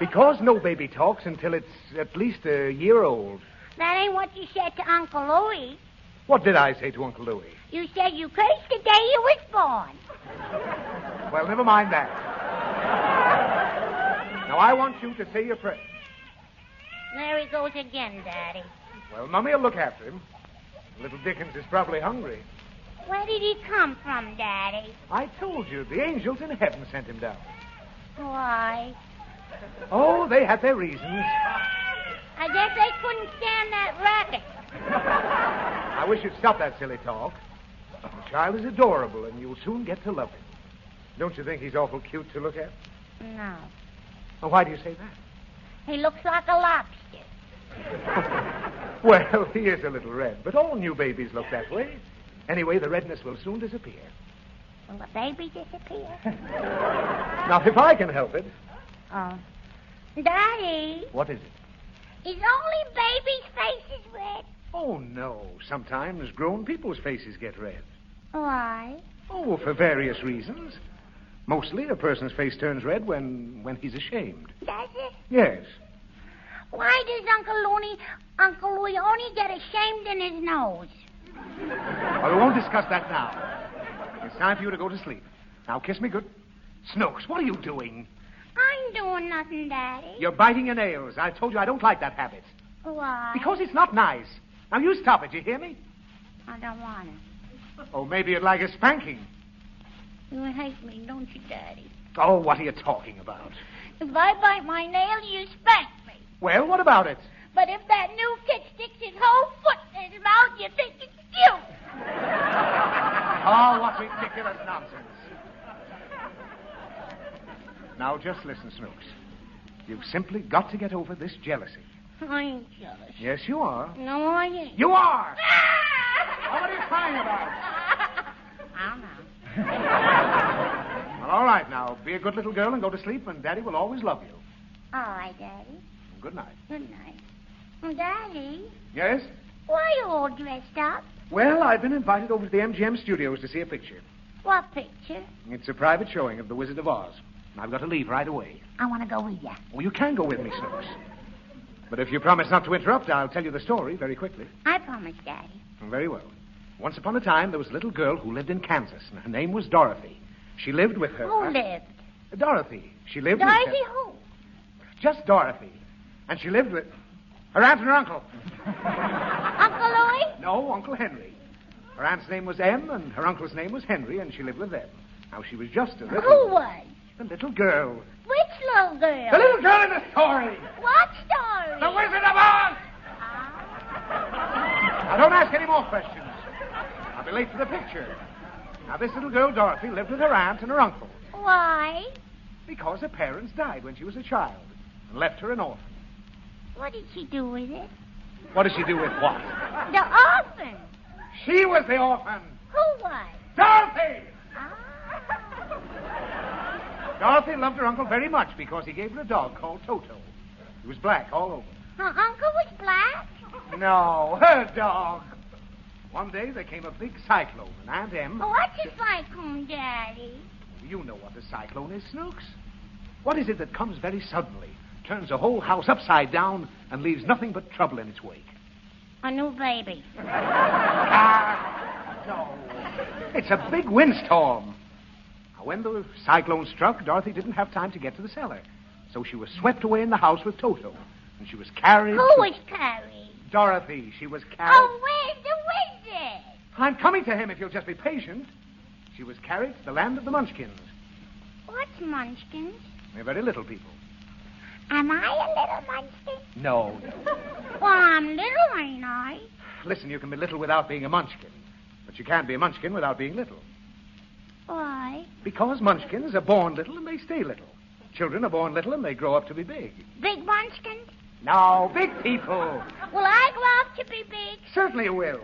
Speaker 28: Because no baby talks until it's at least a year old.
Speaker 29: That ain't what you said to Uncle Louis.
Speaker 28: What did I say to Uncle Louis?
Speaker 29: You said you cursed the day you was born.
Speaker 28: Well, never mind that. Now, I want you to say your prayer.
Speaker 29: There he goes again, Daddy.
Speaker 28: Well, Mummy will look after him. Little Dickens is probably hungry.
Speaker 29: Where did he come from, Daddy?
Speaker 28: I told you, the angels in heaven sent him down.
Speaker 29: Why?
Speaker 28: Oh, they had their reasons.
Speaker 29: I guess they couldn't stand that racket.
Speaker 28: I wish you'd stop that silly talk. The child is adorable, and you'll soon get to love him. Don't you think he's awful cute to look at?
Speaker 29: No.
Speaker 28: Well, why do you say that?
Speaker 29: He looks like a lobster.
Speaker 28: Well, he is a little red, but all new babies look that way. Anyway, the redness will soon disappear.
Speaker 29: Will the baby disappear?
Speaker 28: Now, if I can help it,
Speaker 29: oh. Daddy,
Speaker 28: what is it?
Speaker 29: is only babies' faces red?
Speaker 28: Oh, no. Sometimes grown people's faces get red.
Speaker 29: Why?
Speaker 28: Oh, for various reasons. Mostly a person's face turns red when when he's ashamed.
Speaker 29: Does it?
Speaker 28: Yes.
Speaker 29: Why does Uncle Looney, Uncle Louie only get ashamed in his nose?
Speaker 28: Well, we won't discuss that now. It's time for you to go to sleep. Now, kiss me good. Snooks, what are you doing?
Speaker 29: I'm doing nothing, Daddy.
Speaker 28: You're biting your nails. I told you I don't like that habit.
Speaker 29: Why?
Speaker 28: Because it's not nice. Now, you stop it, you hear me?
Speaker 29: I don't want it.
Speaker 28: Oh, maybe you'd like a spanking.
Speaker 29: You hate me, don't you, Daddy?
Speaker 28: Oh, what are you talking about?
Speaker 29: If I bite my nail, you spank me.
Speaker 28: Well, what about it?
Speaker 29: But if that new kid sticks his whole foot in his mouth, you think it's cute.
Speaker 28: Oh, what ridiculous nonsense. Now, just listen, Snooks. You've simply got to get over this jealousy.
Speaker 29: I ain't jealous.
Speaker 28: Yes, you are.
Speaker 29: No, I ain't.
Speaker 28: You are! Ah! what are you crying about?
Speaker 29: I don't know.
Speaker 28: All right, now, be a good little girl and go to sleep, and Daddy will always love you.
Speaker 29: All right, Daddy.
Speaker 28: Good night.
Speaker 29: Good night. Daddy,
Speaker 28: Yes?
Speaker 29: why are you all dressed up?
Speaker 28: Well, I've been invited over to the MGM studios to see a picture.
Speaker 29: What picture?
Speaker 28: It's a private showing of The Wizard of Oz. And I've got to leave right away.
Speaker 29: I want to go with you.
Speaker 28: Well, you can go with me, Snooks. But if you promise not to interrupt, I'll tell you the story very quickly.
Speaker 29: I promise, Daddy.
Speaker 28: Very well. Once upon a time, there was a little girl who lived in Kansas, and her name was Dorothy. She lived with her.
Speaker 29: Who lived?
Speaker 28: Dorothy. She lived
Speaker 29: Dorothy
Speaker 28: with her.
Speaker 29: who?
Speaker 28: Just Dorothy. And she lived with her aunt and her uncle.
Speaker 29: Uncle Louie?
Speaker 28: No, Uncle Henry. Her aunt's name was Em, and her uncle's name was Henry, and she lived with them. Now, she was just a little...
Speaker 29: Who was?
Speaker 28: The little girl.
Speaker 29: Which little girl?
Speaker 28: The little girl in the story.
Speaker 29: What story?
Speaker 28: The Wizard of Oz! Ah. Now, don't ask any more questions. I'll be late for the picture. Now, this little girl, Dorothy, lived with her aunt and her uncle
Speaker 29: Why?
Speaker 28: because her parents died when she was a child and left her an orphan.
Speaker 29: What did she do with it?
Speaker 28: What did she do with what?
Speaker 29: The orphan.
Speaker 28: She was the orphan.
Speaker 29: Who was?
Speaker 28: Dorothy! Ah. Dorothy loved her uncle very much because he gave her a dog called Toto. He was black all over.
Speaker 29: Her uncle was black?
Speaker 28: No, her dog. One day there came a big cyclone, and Aunt Em.
Speaker 29: Oh, What's a cyclone, Daddy?
Speaker 28: You know what a cyclone is, Snooks. What is it that comes very suddenly, turns the whole house upside down, and leaves nothing but trouble in its wake?
Speaker 29: A new baby.
Speaker 28: Ah, no. It's a big windstorm. Now, when the cyclone struck, Dorothy didn't have time to get to the cellar. So she was swept away in the house with Toto. And she was carried.
Speaker 29: Who
Speaker 28: to-
Speaker 29: was carried?
Speaker 28: Dorothy. She was carried.
Speaker 29: Oh, where's the wizard?
Speaker 28: I'm coming to him if you'll just be patient. She was carried to the land of the Munchkins.
Speaker 29: What's munchkins?
Speaker 28: They're very little people.
Speaker 29: Am I a little munchkin?
Speaker 28: No.
Speaker 29: Well, I'm little, ain't I?
Speaker 28: Listen, you can be little without being a munchkin. But you can't be a munchkin without being little.
Speaker 29: Why?
Speaker 28: Because munchkins are born little and they stay little. Children are born little and they grow up to be big.
Speaker 29: Big munchkins?
Speaker 28: No, big people.
Speaker 29: Will I grow up to be big?
Speaker 28: Certainly you will.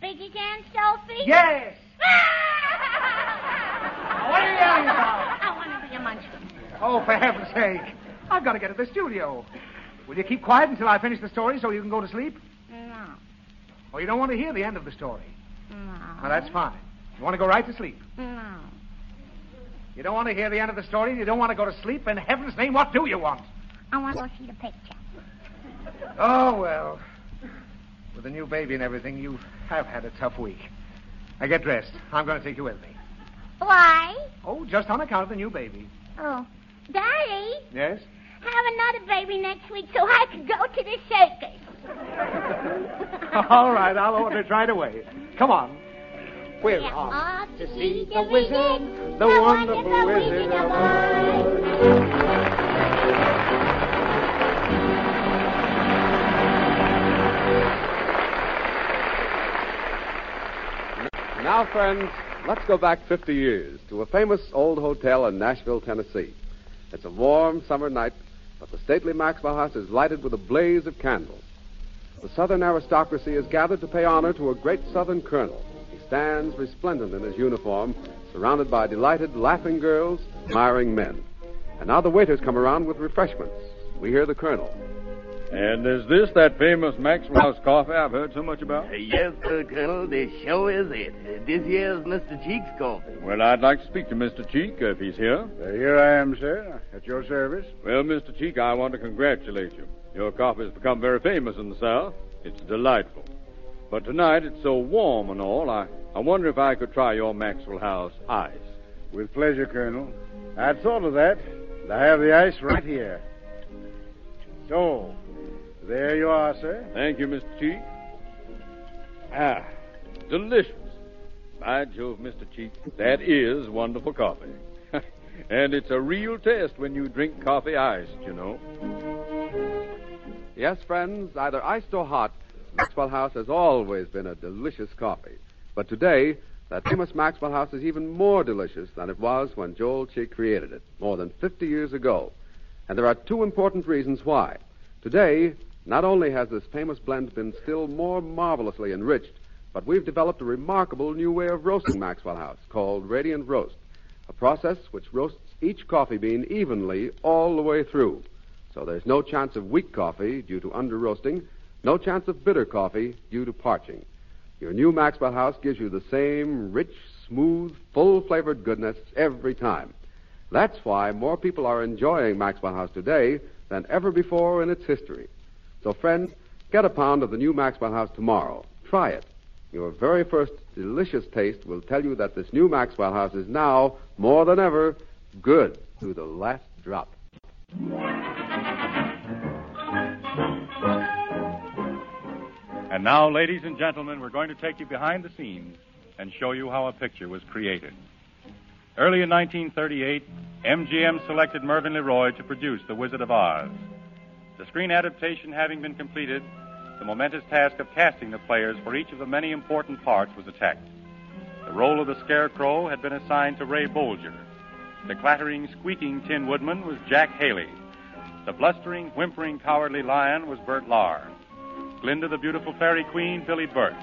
Speaker 29: Big as Aunt Sophie?
Speaker 28: Yes. What are you yelling about?
Speaker 29: I want to be a munchkin.
Speaker 28: Oh, for heaven's sake. I've got to get to the studio. Will you keep quiet until I finish the story so you can go to sleep?
Speaker 29: No.
Speaker 28: Or you don't want to hear the end of the story?
Speaker 29: No.
Speaker 28: Well, that's fine. You want to go right to sleep.
Speaker 29: No.
Speaker 28: You don't want to hear the end of the story, you don't want to go to sleep. In heaven's name, what do you want?
Speaker 29: I want to go see the picture.
Speaker 28: Oh, well. With a new baby and everything, you have had a tough week. Now get dressed. I'm going to take you with me.
Speaker 29: Why?
Speaker 28: Oh, just on account of the new baby.
Speaker 29: Oh. Daddy,
Speaker 28: Yes?
Speaker 29: have another baby next week so I can go to the circus.
Speaker 28: All right, I'll order it right away. Come on. We're
Speaker 29: Yeah,
Speaker 28: off
Speaker 29: off
Speaker 28: to see the
Speaker 29: the
Speaker 28: wizard, the
Speaker 29: the
Speaker 28: wonderful
Speaker 29: wonderful
Speaker 28: wizard of Oz.
Speaker 25: Now, friends, let's go back 50 years to a famous old hotel in Nashville, Tennessee. It's a warm summer night, but the stately Maxwell House is lighted with a blaze of candles. The Southern aristocracy is gathered to pay honor to a great Southern colonel. He stands resplendent in his uniform, surrounded by delighted, laughing girls, admiring men. And now the waiters come around with refreshments. We hear the colonel.
Speaker 20: And is this that famous Maxwell House coffee I've heard so much about?
Speaker 30: Uh, yes, sir, Colonel. This show is it. Uh, this here's Mr. Cheek's coffee.
Speaker 20: Well, I'd like to speak to Mr. Cheek if he's here.
Speaker 31: Uh, here I am, sir, at your service.
Speaker 20: Well, Mr. Cheek, I want to congratulate you. Your coffee has become very famous in the South. It's delightful. But tonight it's so warm and all, I, I wonder if I could try your Maxwell House ice.
Speaker 31: With pleasure, Colonel. I'd thought of that. I have the ice right here. So, there you are, sir.
Speaker 20: Thank you, Mr. Cheek. Ah, delicious. By Jove, Mr. Cheek, that is wonderful coffee. and it's a real test when you drink coffee iced, you know.
Speaker 25: Yes, friends, either iced or hot, Maxwell House has always been a delicious coffee. But today, that famous Maxwell House is even more delicious than it was when Joel Cheek created it, more than 50 years ago. And there are two important reasons why. Today, not only has this famous blend been still more marvelously enriched, but we've developed a remarkable new way of roasting Maxwell House called Radiant Roast, a process which roasts each coffee bean evenly all the way through. So there's no chance of weak coffee due to under roasting, no chance of bitter coffee due to parching. Your new Maxwell House gives you the same rich, smooth, full flavored goodness every time. That's why more people are enjoying Maxwell House today than ever before in its history. So, friends, get a pound of the new Maxwell House tomorrow. Try it. Your very first delicious taste will tell you that this new Maxwell House is now, more than ever, good to the last drop.
Speaker 26: And now, ladies and gentlemen, we're going to take you behind the scenes and show you how a picture was created. Early in 1938, MGM selected Mervyn LeRoy to produce The Wizard of Oz. The screen adaptation having been completed, the momentous task of casting the players for each of the many important parts was attacked. The role of the Scarecrow had been assigned to Ray Bolger. The clattering, squeaking Tin Woodman was Jack Haley. The blustering, whimpering, cowardly lion was Bert Lahr. Glinda, the beautiful fairy queen, Billie Burke.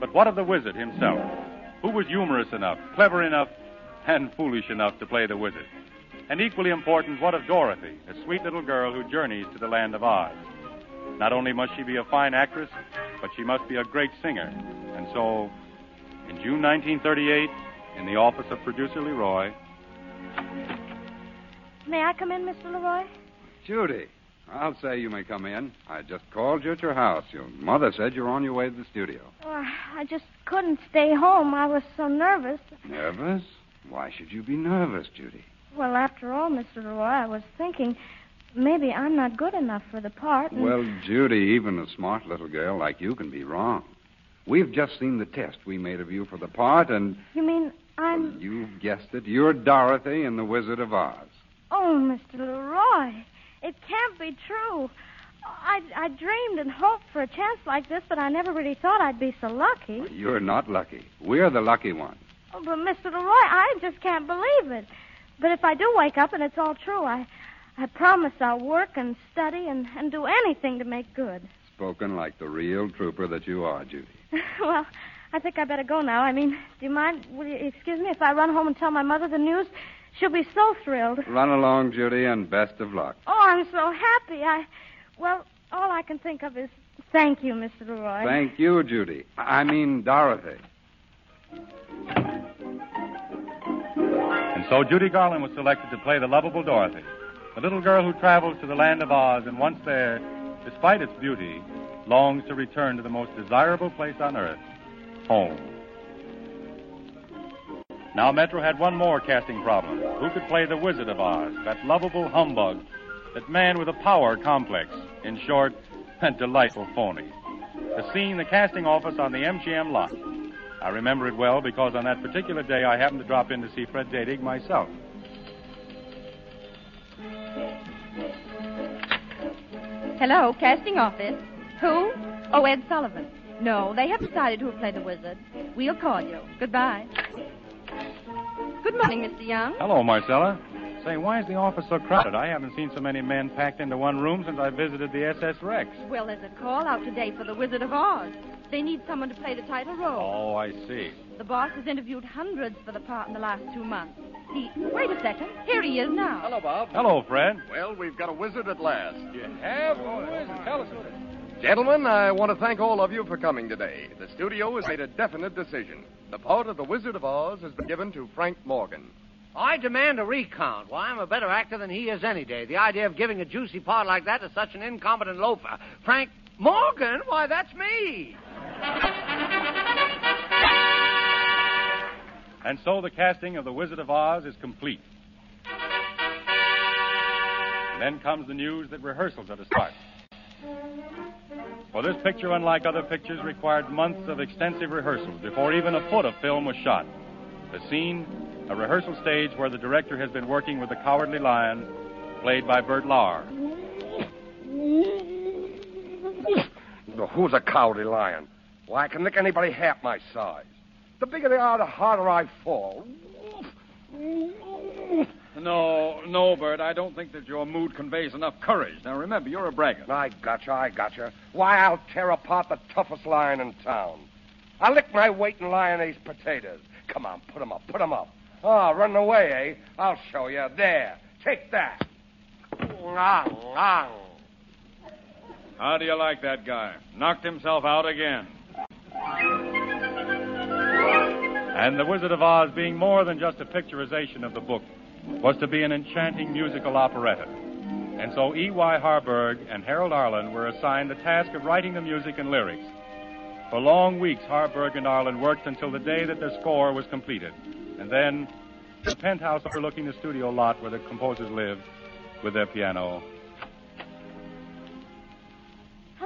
Speaker 26: But what of the wizard himself? Who was humorous enough, clever enough, and foolish enough to play the wizard? And equally important, what of Dorothy, a sweet little girl who journeys to the land of Oz? Not only must she be a fine actress, but she must be a great singer. And so, in June 1938, in the office of producer LeRoy,
Speaker 17: May I come in, Mr. LeRoy?
Speaker 32: Judy, I'll say you may come in. I just called you at your house. Your mother said you're on your way to the studio.
Speaker 17: Oh, I just couldn't stay home. I was so nervous.
Speaker 32: Nervous? Why should you be nervous, Judy?
Speaker 17: Well, after all, Mr. LeRoy, I was thinking maybe I'm not good enough for the part. and-
Speaker 32: Well, Judy, even a smart little girl like you can be wrong. We've just seen the test we made of you for the part, and
Speaker 17: You mean I'm.
Speaker 32: you've guessed it. You're Dorothy in The Wizard of Oz.
Speaker 17: Oh, Mr. LeRoy, it can't be true. I, I dreamed and hoped for a chance like this, but I never really thought I'd be so lucky.
Speaker 32: You're not lucky. We're the lucky ones.
Speaker 17: Oh, but Mr. LeRoy, I just can't believe it. But if I do wake up and it's all true, I, I promise I'll work and study and, and do anything to make good.
Speaker 32: Spoken like the real trooper that you are, Judy.
Speaker 17: well, I think I better go now. I mean, do you mind? Will you excuse me if I run home and tell my mother the news? She'll be so thrilled.
Speaker 32: Run along, Judy, and best of luck.
Speaker 17: Oh, I'm so happy. I, well, all I can think of is thank you, Mr. LeRoy.
Speaker 32: Thank you, Judy. I mean, Dorothy.
Speaker 26: And so Judy Garland was selected to play the lovable Dorothy, the little girl who travels to the land of Oz and once there, despite its beauty, longs to return to the most desirable place on earth, home. Now, Metro had one more casting problem. Who could play the Wizard of Oz, that lovable humbug, that man with a power complex? In short, that delightful phony. The scene, the casting office on the MGM lot. I remember it well because on that particular day I happened to drop in to see Fred Datig myself.
Speaker 33: Hello, casting office. Who? Oh, Ed Sullivan. No, they have decided who'll play the wizard. We'll call you. Goodbye. Good morning, Mr. Young.
Speaker 26: Hello, Marcella. Say, why is the office so crowded? I haven't seen so many men packed into one room since I visited the SS Rex.
Speaker 33: Well, there's a call out today for the Wizard of Oz. They need someone to play the title role.
Speaker 26: Oh, I see.
Speaker 33: The boss has interviewed hundreds for the part in the last two months. He. Wait a second. Here he is now.
Speaker 25: Hello, Bob.
Speaker 26: Hello, Fred.
Speaker 25: Well, we've got a wizard at last.
Speaker 26: You have? Oh, who is it? Tell us about it.
Speaker 25: Gentlemen, I want to thank all of you for coming today. The studio has made a definite decision. The part of the Wizard of Oz has been given to Frank Morgan.
Speaker 34: I demand a recount. Why, I'm a better actor than he is any day. The idea of giving a juicy part like that to such an incompetent loafer. Frank Morgan? Why, that's me.
Speaker 26: And so the casting of The Wizard of Oz is complete. And then comes the news that rehearsals are to start. For this picture, unlike other pictures, required months of extensive rehearsals before even a foot of film was shot. The scene, a rehearsal stage where the director has been working with the cowardly lion, played by Bert Lahr.
Speaker 25: Who's a cowardly lion? Why, I can lick anybody half my size. The bigger they are, the harder I fall.
Speaker 20: No, no, Bert. I don't think that your mood conveys enough courage. Now, remember, you're a braggart.
Speaker 25: I gotcha, I gotcha. Why, I'll tear apart the toughest lion in town. I'll lick my weight in Lyonnaise potatoes. Come on, put 'em up, put 'em up. Oh, running away, eh? I'll show you. There, take that.
Speaker 20: How do you like that guy? Knocked himself out again.
Speaker 26: And The Wizard of Oz, being more than just a picturization of the book, was to be an enchanting musical operetta. And so E.Y. Harburg and Harold Arlen were assigned the task of writing the music and lyrics. For long weeks, Harburg and Arlen worked until the day that their score was completed. And then, the penthouse overlooking the studio lot where the composers lived, with their piano,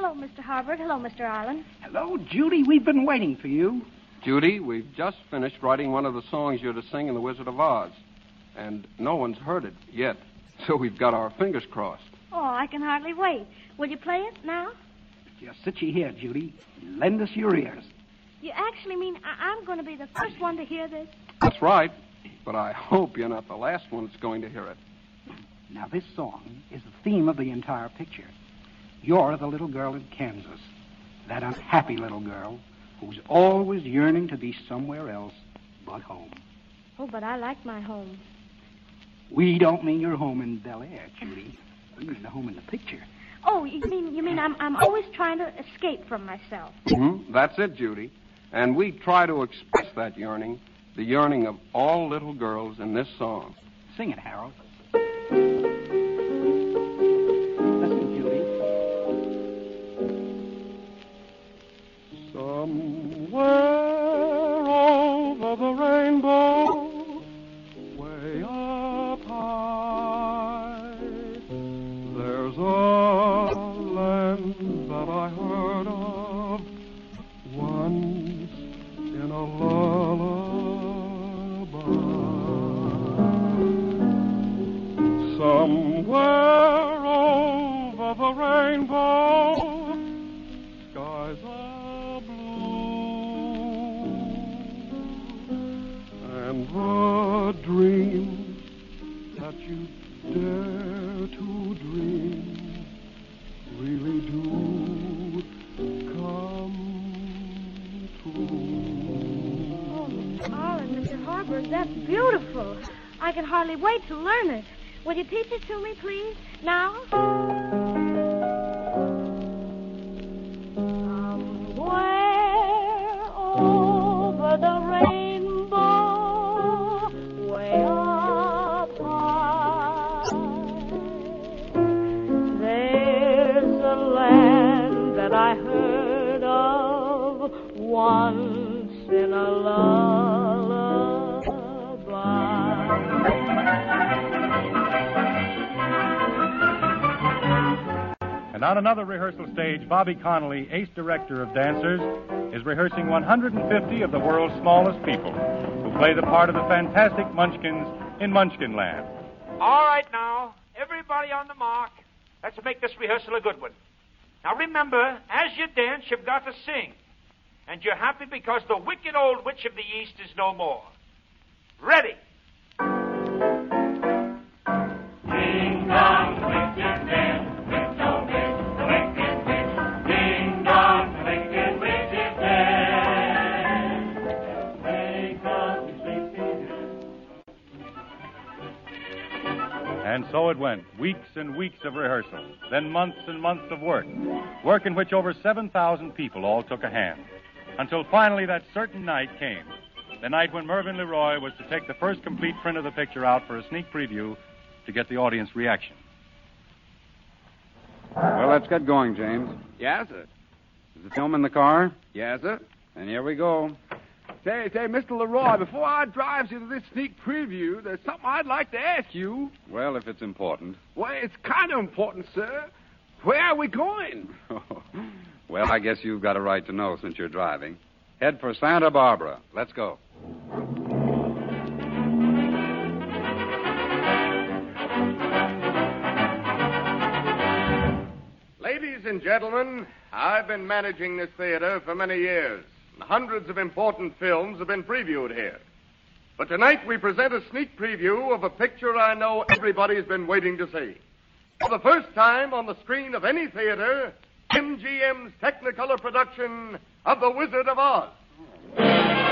Speaker 17: Hello, Mr. Harburg. Hello, Mr. Arlen.
Speaker 35: Hello, Judy. We've been waiting for you.
Speaker 36: Judy, we've just finished writing one of the songs you're to sing in The Wizard of Oz. And no one's heard it yet. So we've got our fingers crossed.
Speaker 17: Oh, I can hardly wait. Will you play it now?
Speaker 35: Just sit you here, Judy. Lend us your ears.
Speaker 17: You actually mean I- I'm going to be the first one to hear this?
Speaker 36: That's right. But I hope you're not the last one that's going to hear it.
Speaker 35: Now, this song is the theme of the entire picture. You're the little girl in Kansas, that unhappy little girl who's always yearning to be somewhere else but home.
Speaker 17: Oh, but I like my home.
Speaker 35: We don't mean your home in Bel Air, Judy. We mean the home in the picture.
Speaker 17: Oh, you mean you mean I'm I'm always trying to escape from myself.
Speaker 36: Mm-hmm. That's it, Judy. And we try to express that yearning, the yearning of all little girls in this song.
Speaker 35: Sing it, Harold.
Speaker 17: Teach it to me, please? Now?
Speaker 26: On another rehearsal stage, Bobby Connolly, ace director of dancers, is rehearsing 150 of the world's smallest people who play the part of the fantastic Munchkins in Munchkinland.
Speaker 36: All right, now, everybody on the mark. Let's make this rehearsal a good one. Now remember, as you dance, you've got to sing. And you're happy because the wicked old witch of the East is no more. Ready?
Speaker 26: And so it went. Weeks and weeks of rehearsal, then months and months of work. Work in which over 7,000 people all took a hand. Until finally that certain night came. The night when Mervyn LeRoy was to take the first complete print of the picture out for a sneak preview to get the audience reaction.
Speaker 37: Well, let's get going, James.
Speaker 25: Yes, sir.
Speaker 37: Is the film in the car?
Speaker 25: Yes, sir.
Speaker 37: And here we go.
Speaker 25: Say, say, Mr. LeRoy, before I drives you to this sneak preview, there's something I'd like to ask you.
Speaker 37: Well, if it's important.
Speaker 25: Well, it's kind of important, sir. Where are we going?
Speaker 37: well, I guess you've got a right to know since you're driving. Head for Santa Barbara. Let's go.
Speaker 38: Ladies and gentlemen, I've been managing this theater for many years. And Hundreds of important films have been previewed here. But tonight we present a sneak preview of a picture I know everybody's been waiting to see. For the first time on the screen of any theater, MGM's Technicolor production of The Wizard of Oz.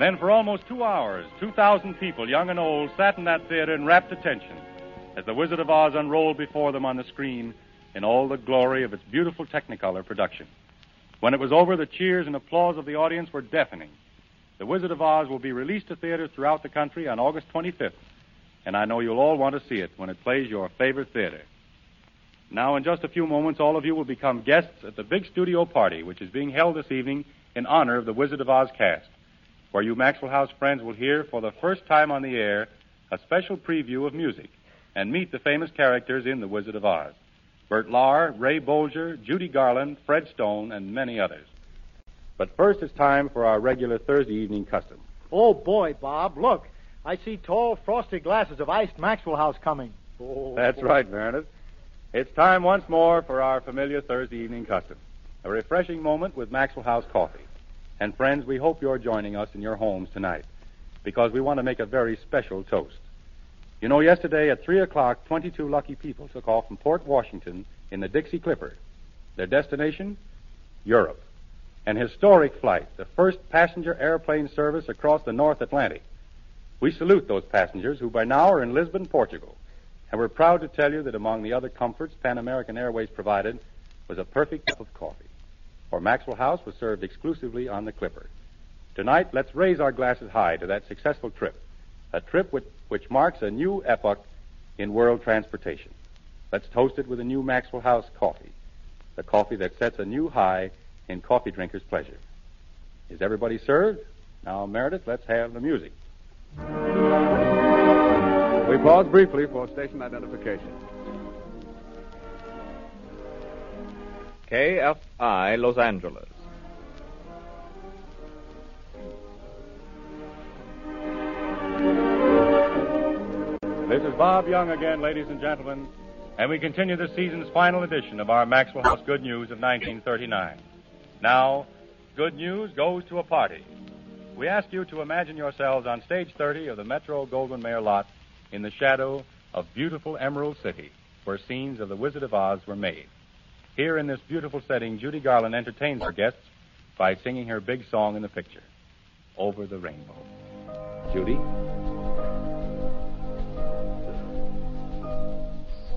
Speaker 26: And then for almost two hours, 2,000 people, young and old, sat in that theater in rapt attention as The Wizard of Oz unrolled before them on the screen in all the glory of its beautiful Technicolor production. When it was over, the cheers and applause of the audience were deafening. The Wizard of Oz will be released to theaters throughout the country on August 25th, and I know you'll all want to see it when it plays your favorite theater. Now, in just a few moments, all of you will become guests at the big studio party, which is being held this evening in honor of the Wizard of Oz cast, where you Maxwell House friends will hear for the first time on the air a special preview of music and meet the famous characters in The Wizard of Oz. Bert Lahr, Ray Bolger, Judy Garland, Fred Stone, and many others. But first, it's time for our regular Thursday evening custom.
Speaker 39: Oh, boy, Bob, look. I see tall, frosted glasses of iced Maxwell House coming. Oh.
Speaker 26: That's right, Meredith. It's time once more for our familiar Thursday evening custom. A refreshing moment with Maxwell House coffee. And friends, we hope you're joining us in your homes tonight because we want to make a very special toast. You know, yesterday at 3 o'clock, 22 lucky people took off from Port Washington in the Dixie Clipper. Their destination? Europe. An historic flight, the first passenger airplane service across the North Atlantic. We salute those passengers who by now are in Lisbon, Portugal. And we're proud to tell you that among the other comforts Pan American Airways provided was a perfect cup of coffee. For Maxwell House was served exclusively on the Clipper. Tonight, let's raise our glasses high to that successful trip. A trip which, which marks a new epoch in world transportation. Let's toast it with a new Maxwell House coffee. The coffee that sets a new high in coffee drinkers' pleasure. Is everybody served? Now, Meredith, let's have the music.
Speaker 25: We pause briefly for station identification.
Speaker 40: KFI Los Angeles.
Speaker 26: This is Bob Young again, ladies and gentlemen, and we continue this season's final edition of our Maxwell House Good News of 1939. Now, good news goes to a party. We ask you to imagine yourselves on stage 30 of the Metro Goldwyn Mayer lot in the shadow of beautiful Emerald City, where scenes of The Wizard of Oz were made. Here in this beautiful setting, Judy Garland entertains her guests by singing her big song in the picture, Over the Rainbow. Judy?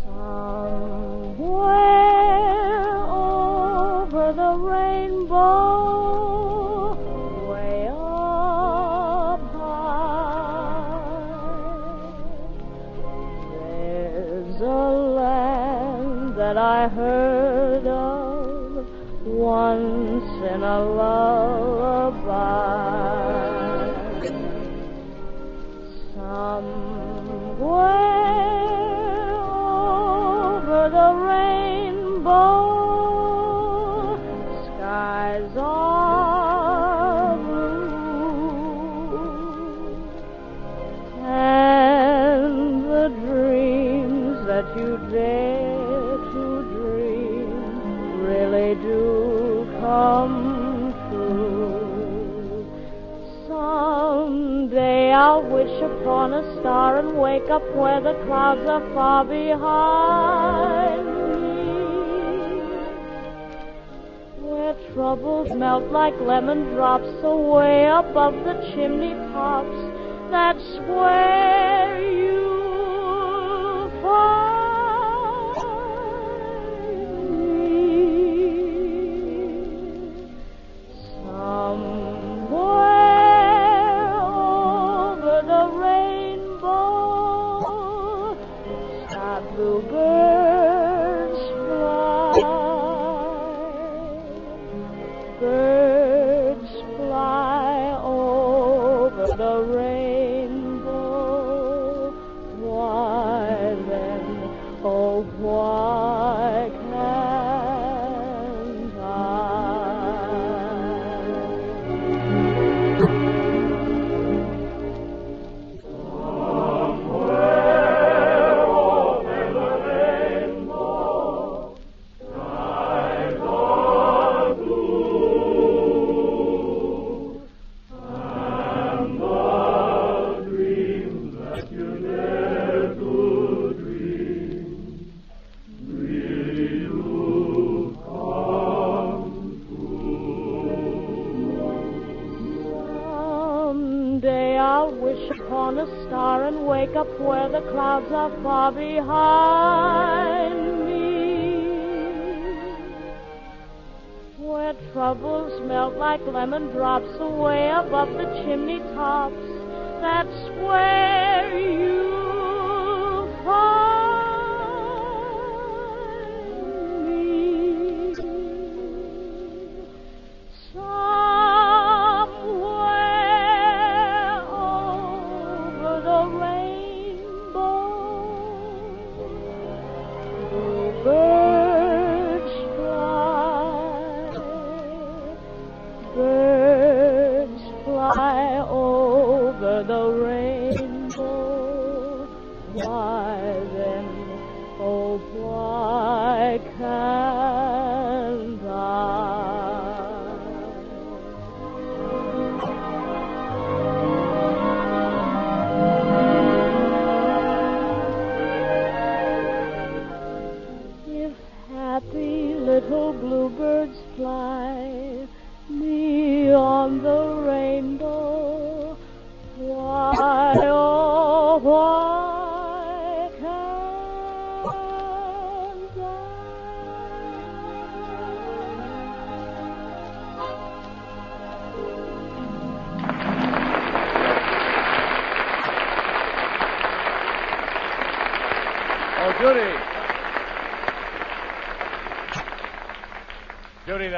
Speaker 17: Somewhere over the rainbow, way up high, there's a land that I heard once in a lullaby. Upon a star and wake up where the clouds are far behind me. Where troubles melt like lemon drops away above the chimney tops. That's where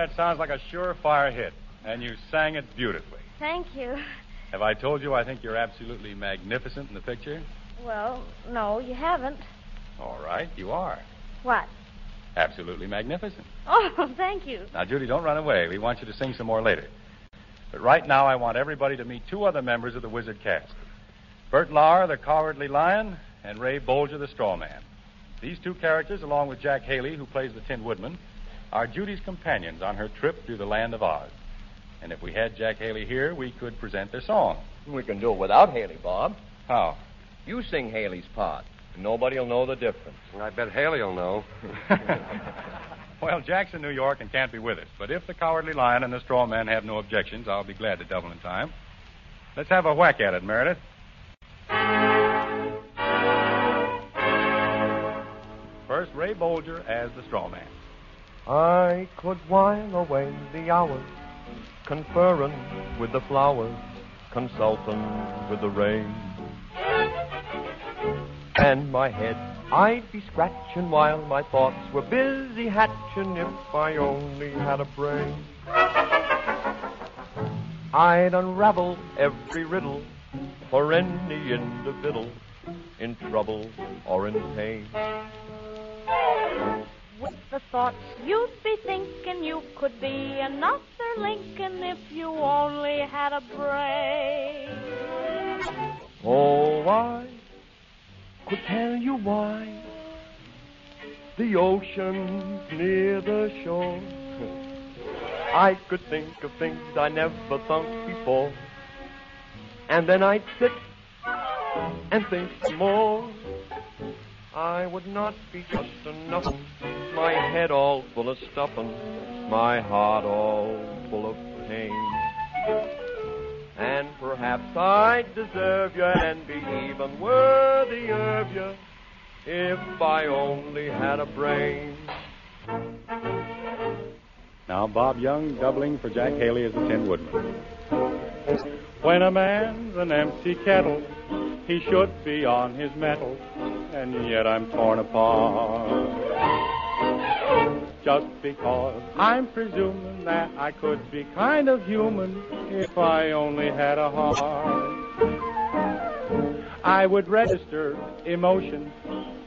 Speaker 26: that sounds like a surefire hit, and you sang it beautifully.
Speaker 41: Thank you.
Speaker 26: Have I told you I think you're absolutely magnificent in the picture?
Speaker 41: Well, no, you haven't.
Speaker 26: All right, you are.
Speaker 41: What?
Speaker 26: Absolutely magnificent.
Speaker 41: Oh, thank you.
Speaker 26: Now, Judy, don't run away. We want you to sing some more later. But right now, I want everybody to meet two other members of the Wizard cast Bert Lahr, the Cowardly Lion, and Ray Bolger, the Straw Man. These two characters, along with Jack Haley, who plays the Tin Woodman, are Judy's companions on her trip through the land of Oz. And if we had Jack Haley here, we could present their song.
Speaker 42: We can do it without Haley, Bob.
Speaker 26: How?
Speaker 42: You sing Haley's part. and Nobody will know the difference.
Speaker 25: I bet Haley will know.
Speaker 26: Well, Jack's in New York and can't be with us. But if the Cowardly Lion and the Straw Man have no objections, I'll be glad to double in time. Let's have a whack at it, Meredith. First, Ray Bolger as the Straw Man.
Speaker 35: I could while away the hours, conferring with the flowers, consulting with the rain. and my head. I'd be scratching while my thoughts were busy hatching if I only had a brain. I'd unravel every riddle for any individual in trouble or in pain.
Speaker 17: With the thoughts you'd be thinking you could be another Lincoln if you only had a brain.
Speaker 35: Oh, I could tell you why the ocean's near the shore. I could think of things I never thought before. And then I'd sit and think more. I would not be just a nothing. My head all full of stuffing, my heart all full of pain. And perhaps I'd deserve you and be even worthy of you if I only had a brain.
Speaker 26: Now, Bob Young doubling for Jack Haley as the Tin Woodman. When a man's an empty kettle, he should be on his mettle, and yet I'm torn apart. Just because I'm presuming that I could be kind of human if I only had a heart. I would register emotion,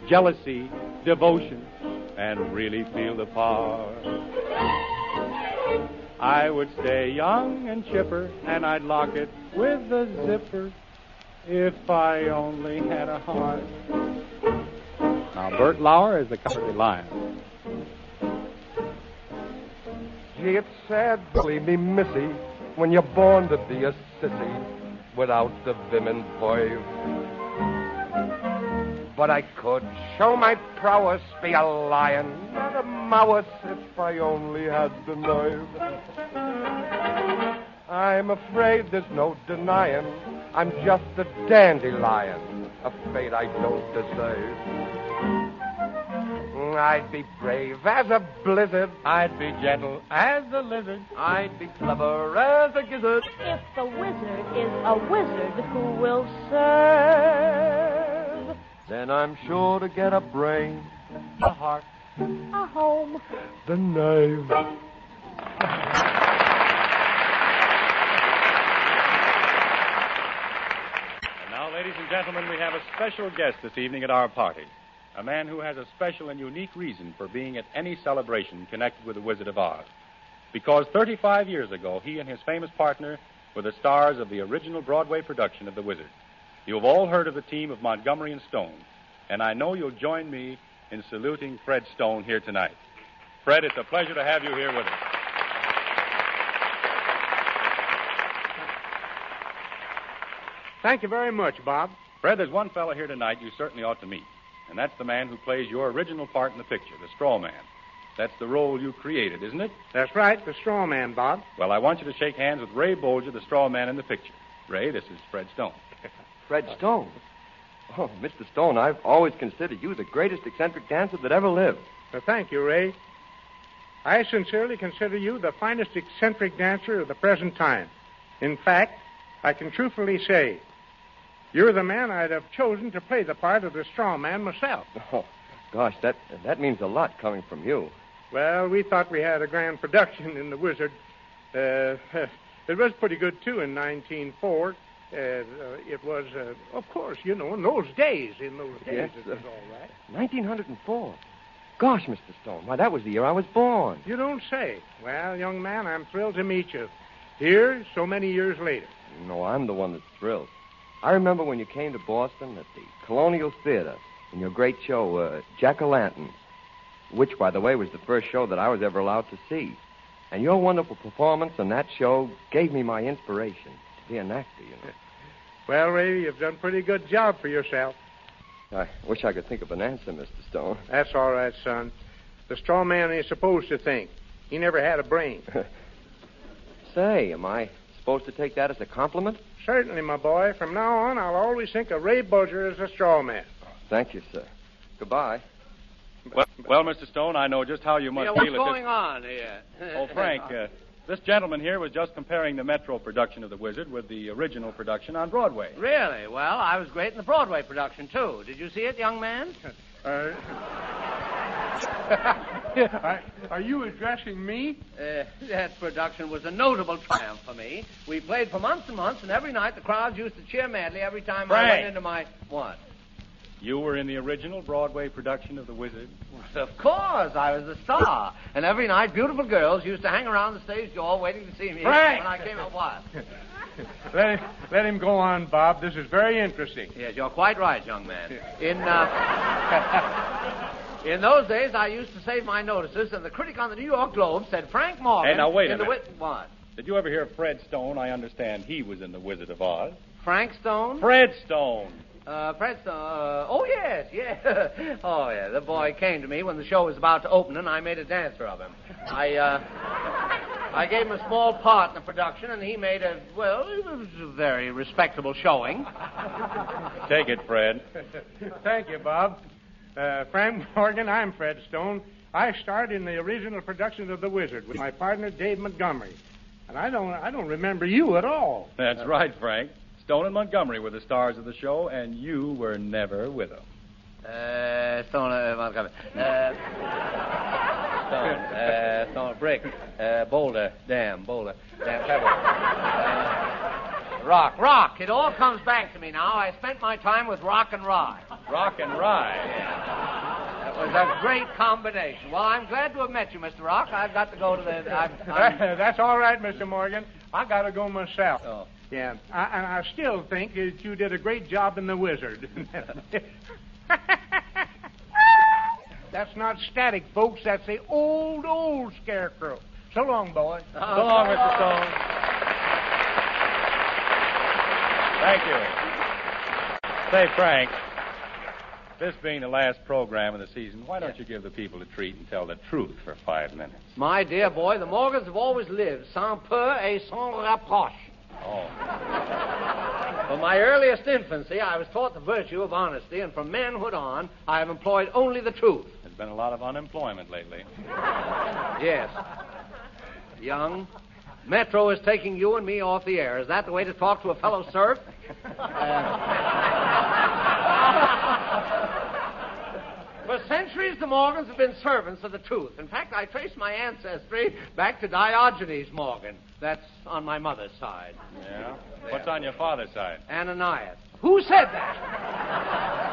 Speaker 26: jealousy, devotion, and really feel the part. I would stay young and chipper, and I'd lock it with a zipper if I only had a heart. Now, Bert Lahr is the Cowardly Lion.
Speaker 35: Gee, it's sad, believe me, missy, when you're born to be a sissy without the vim and voive. But I could show my prowess, be a lion, not a mouse, if I only had the nerve. I'm afraid there's no denying I'm just a dandelion, a fate I don't deserve. I'd be brave as a blizzard.
Speaker 26: I'd be gentle as a lizard.
Speaker 35: I'd be clever as a gizzard.
Speaker 17: If the wizard is a wizard who will serve
Speaker 35: Then I'm sure to get a brain, a heart,
Speaker 17: a home.
Speaker 35: the nerve.
Speaker 26: And now, ladies and gentlemen, we have a special guest this evening at our party. A man who has a special and unique reason for being at any celebration connected with the Wizard of Oz. Because 35 years ago, he and his famous partner were the stars of the original Broadway production of The Wizard. You have all heard of the team of Montgomery and Stone, and I know you'll join me in saluting Fred Stone here tonight. Fred, it's a pleasure to have you here with us.
Speaker 43: Thank you very much, Bob.
Speaker 26: Fred, there's one fellow here tonight you certainly ought to meet, and that's the man who plays your original part in the picture, the straw man. That's the role you created, isn't it?
Speaker 43: That's right, the straw man, Bob.
Speaker 26: Well, I want you to shake hands with Ray Bolger, the straw man in the picture. Ray, this is Fred Stone.
Speaker 44: Fred Stone. Oh, Mr. Stone, I've always considered you the greatest eccentric dancer that ever lived.
Speaker 43: Well, thank you, Ray. I sincerely consider you the finest eccentric dancer of the present time. In fact, I can truthfully say you're the man I'd have chosen to play the part of the straw man myself.
Speaker 44: Oh, gosh, that that means a lot coming from you.
Speaker 43: Well, we thought we had a grand production in The Wizard. Uh, it was pretty good, too, in 1904. Uh, uh, it was, uh, of course, you know, in those days, in those days,
Speaker 44: Yes,
Speaker 43: it
Speaker 44: uh,
Speaker 43: was all right.
Speaker 44: 1904. Gosh, Mr. Stone, why, that was the year I was born.
Speaker 43: You don't say. Well, young man, I'm thrilled to meet you. Here, so many years later.
Speaker 44: No, I'm the one that's thrilled. I remember when you came to Boston at the Colonial Theater in your great show, uh, Jack o' Lantern, which, by the way, was the first show that I was ever allowed to see. And your wonderful performance in that show gave me my inspiration to be an actor, you know.
Speaker 43: Well, Ray, you've done a pretty good job for yourself.
Speaker 44: I wish I could think of an answer, Mr. Stone.
Speaker 43: That's all right, son. The straw man ain't supposed to think. He never had a brain.
Speaker 44: Say, am I supposed to take that as a compliment?
Speaker 43: Certainly, my boy. From now on, I'll always think of Ray Bolger as a straw man.
Speaker 44: Thank you, sir. Goodbye.
Speaker 26: Well, well, Mr. Stone, I know just how you must
Speaker 34: Yeah, what's
Speaker 26: feel at
Speaker 34: going
Speaker 26: this.
Speaker 34: on here?
Speaker 26: Oh, Frank, uh, This gentleman here was just comparing the Metro production of The Wizard with the original production on Broadway.
Speaker 34: Really? Well, I was great in the Broadway production, too. Did you see it, young man?
Speaker 43: Uh, are, are you addressing me?
Speaker 34: Uh, that production was a notable triumph for me. We played for months and months, and every night the crowds used to cheer madly every time I went into my. What?
Speaker 26: You were in the original Broadway production of The Wizard?
Speaker 34: Of course, I was the star. And every night, beautiful girls used to hang around the stage door waiting to see me.
Speaker 43: Frank!
Speaker 34: When I came out, what?
Speaker 43: Let, let him go on, Bob. This is very interesting.
Speaker 34: Yes, you're quite right, young man. In uh, in those days, I used to save my notices, and the critic on the New York Globe said Frank Morgan.
Speaker 26: Hey, now wait a
Speaker 34: in the
Speaker 26: minute.
Speaker 34: Wit- what?
Speaker 26: Did you ever hear of Fred Stone? I understand he was in The Wizard of Oz.
Speaker 34: Frank Stone?
Speaker 26: Fred Stone.
Speaker 34: Uh, Fred Stone. Uh, oh yes, yeah. oh yeah. The boy came to me when the show was about to open, and I made a dancer of him. I uh, I gave him a small part in the production, and he made a well, it was a very respectable showing.
Speaker 26: Take it, Fred.
Speaker 43: Thank you, Bob. Uh, Frank Morgan, I'm Fred Stone. I starred in the original production of The Wizard with my partner Dave Montgomery, and I don't I don't remember you at all.
Speaker 26: That's right, Frank. Stone and Montgomery were the stars of the show, and you were never with them.
Speaker 34: Uh, Stone, uh, Montgomery. Uh, Stone, uh, Stone, Brick, uh, Boulder, Dam, Boulder, Dam, Pebble. Uh, rock, Rock. It all comes back to me now. I spent my time with Rock and Rye.
Speaker 26: Rock and Rye.
Speaker 34: That was a great combination. Well, I'm glad to have met you, Mr. Rock. I've got to go to the. I'm, I'm...
Speaker 43: That's all right, Mr. Morgan. I got to go myself.
Speaker 34: Oh.
Speaker 43: Yeah, I, and I still think that you did a great job in The Wizard. That's not static, folks. That's the old, old scarecrow. So long, boy. Oh.
Speaker 26: So long, Mr. Stone. Thank you. Say, Frank, this being the last program of the season, why don't you give the people a treat and tell the truth for five minutes?
Speaker 34: My dear boy, the Morgans have always lived sans peur et sans rapproche.
Speaker 26: Oh.
Speaker 34: From my earliest infancy, I was taught the virtue of honesty, and from manhood on, I have employed only the truth.
Speaker 26: There's been a lot of unemployment lately.
Speaker 34: Yes. Young, Metro is taking you and me off the air. Is that the way to talk to a fellow serf? For centuries, the Morgans have been servants of the truth. In fact, I trace my ancestry back to Diogenes Morgan. That's on my mother's side.
Speaker 26: Yeah? What's on your father's side?
Speaker 34: Ananias. Who said that?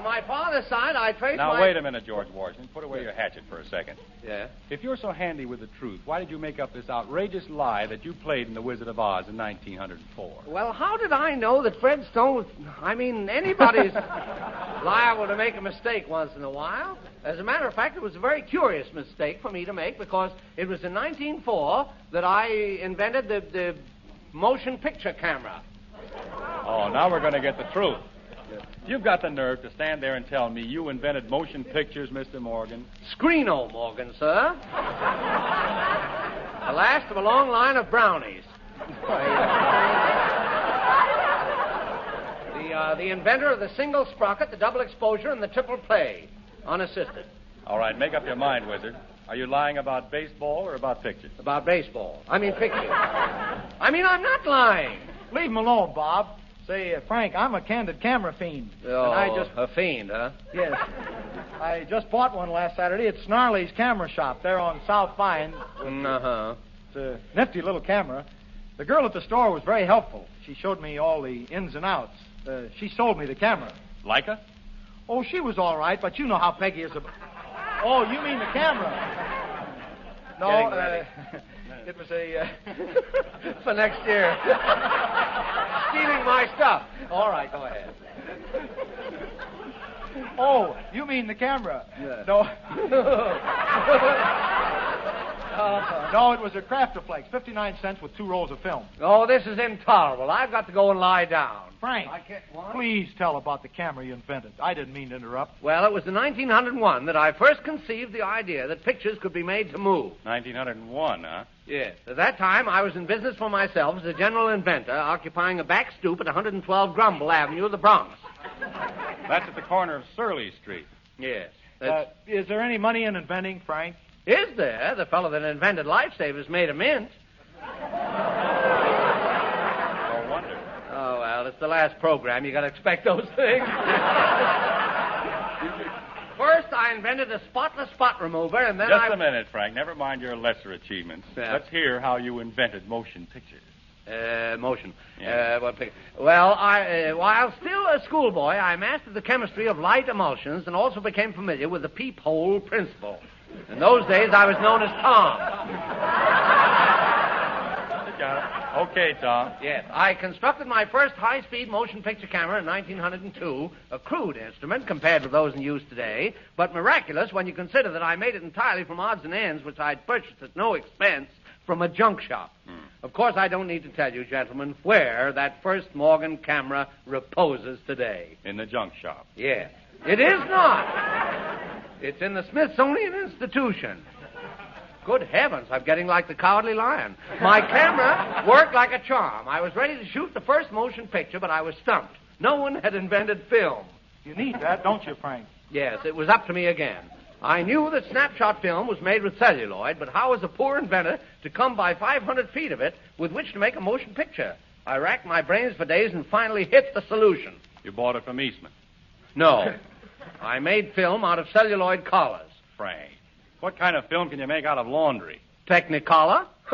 Speaker 34: on my father's side, I trace
Speaker 26: Now,
Speaker 34: my...
Speaker 26: wait a minute, George Washington. Put away your hatchet for a second.
Speaker 34: Yeah?
Speaker 26: If you're so handy with the truth, why did you make up this outrageous lie that you played in The Wizard of Oz in 1904?
Speaker 34: Well, how did I know that Fred Stone was. I mean, anybody's liable to make a mistake once in a while. As a matter of fact, it was a very curious mistake for me to make because it was in 1904 that I invented the, the motion picture camera.
Speaker 26: Oh, now we're going to get the truth. You've got the nerve to stand there and tell me you invented motion pictures, Mr. Morgan.
Speaker 34: Screeno, Morgan, sir. the last of a long line of brownies. the, uh, the inventor of the single sprocket, the double exposure, and the triple play, unassisted.
Speaker 26: All right, make up your mind, Wizard. Are you lying about baseball or about pictures?
Speaker 34: About baseball. I mean, pictures. I mean, I'm not lying.
Speaker 39: Leave him alone, Bob. Say, uh, Frank, I'm a candid camera fiend.
Speaker 34: Oh,
Speaker 39: and I just
Speaker 34: a fiend, huh?
Speaker 39: yes, I just bought one last Saturday at Snarley's Camera Shop there on South Vine.
Speaker 34: Uh huh.
Speaker 39: It's a nifty little camera. The girl at the store was very helpful. She showed me all the ins and outs. Uh, she sold me the camera.
Speaker 26: Leica?
Speaker 39: Oh, she was all right, but you know how Peggy is. A... Oh, you mean the camera? No,
Speaker 34: Getting
Speaker 39: uh,
Speaker 34: ready.
Speaker 39: it was a. Uh...
Speaker 34: For next year. Stealing my stuff. All right, go ahead.
Speaker 39: Oh, you mean the camera?
Speaker 34: Yeah.
Speaker 39: No. no, it was a Craftaflex, 59 cents with two rolls of film.
Speaker 34: Oh, this is intolerable. I've got to go and lie down.
Speaker 39: Frank,
Speaker 34: I can't. What?
Speaker 39: please tell about the camera you invented. I didn't mean to interrupt.
Speaker 34: Well, it was in 1901 that I first conceived the idea that pictures could be made to move.
Speaker 26: 1901, huh?
Speaker 34: Yes. At that time, I was in business for myself as a general inventor, occupying a back stoop at 112 Grumble Avenue, the Bronx.
Speaker 26: That's at the corner of Surley Street.
Speaker 34: Yes.
Speaker 39: Uh, is there any money in inventing, Frank?
Speaker 34: Is there? The fellow that invented lifesavers made a mint.
Speaker 26: No wonder.
Speaker 34: Oh, well, it's the last program. You got to expect those things. First, I invented a spotless spot remover, and then
Speaker 26: Just
Speaker 34: I.
Speaker 26: a minute, Frank. Never mind your lesser achievements.
Speaker 34: Yeah.
Speaker 26: Let's hear how you invented motion pictures.
Speaker 34: Uh, motion. Uh, what well, I, uh, while still a schoolboy, I mastered the chemistry of light emulsions and also became familiar with the peephole principle. In those days, I was known as Tom.
Speaker 26: Okay, Tom.
Speaker 34: Yes, I constructed my first high-speed motion picture camera in 1902, a crude instrument compared with those in use today, but miraculous when you consider that I made it entirely from odds and ends which I'd purchased at no expense from a junk shop. Hmm. Of course, I don't need to tell you, gentlemen, where that first Morgan camera reposes today.
Speaker 26: In the junk shop.
Speaker 34: Yes. It is not. It's in the Smithsonian Institution. Good heavens, I'm getting like the cowardly lion. My camera worked like a charm. I was ready to shoot the first motion picture, but I was stumped. No one had invented film.
Speaker 39: You need that, don't you, Frank?
Speaker 34: Yes, it was up to me again. I knew that snapshot film was made with celluloid, but how was a poor inventor to come by 500 feet of it with which to make a motion picture? I racked my brains for days and finally hit the solution.
Speaker 26: You bought it from Eastman.
Speaker 34: No. I made film out of celluloid collars.
Speaker 26: Frank. What kind of film can you make out of laundry?
Speaker 34: Technicolor?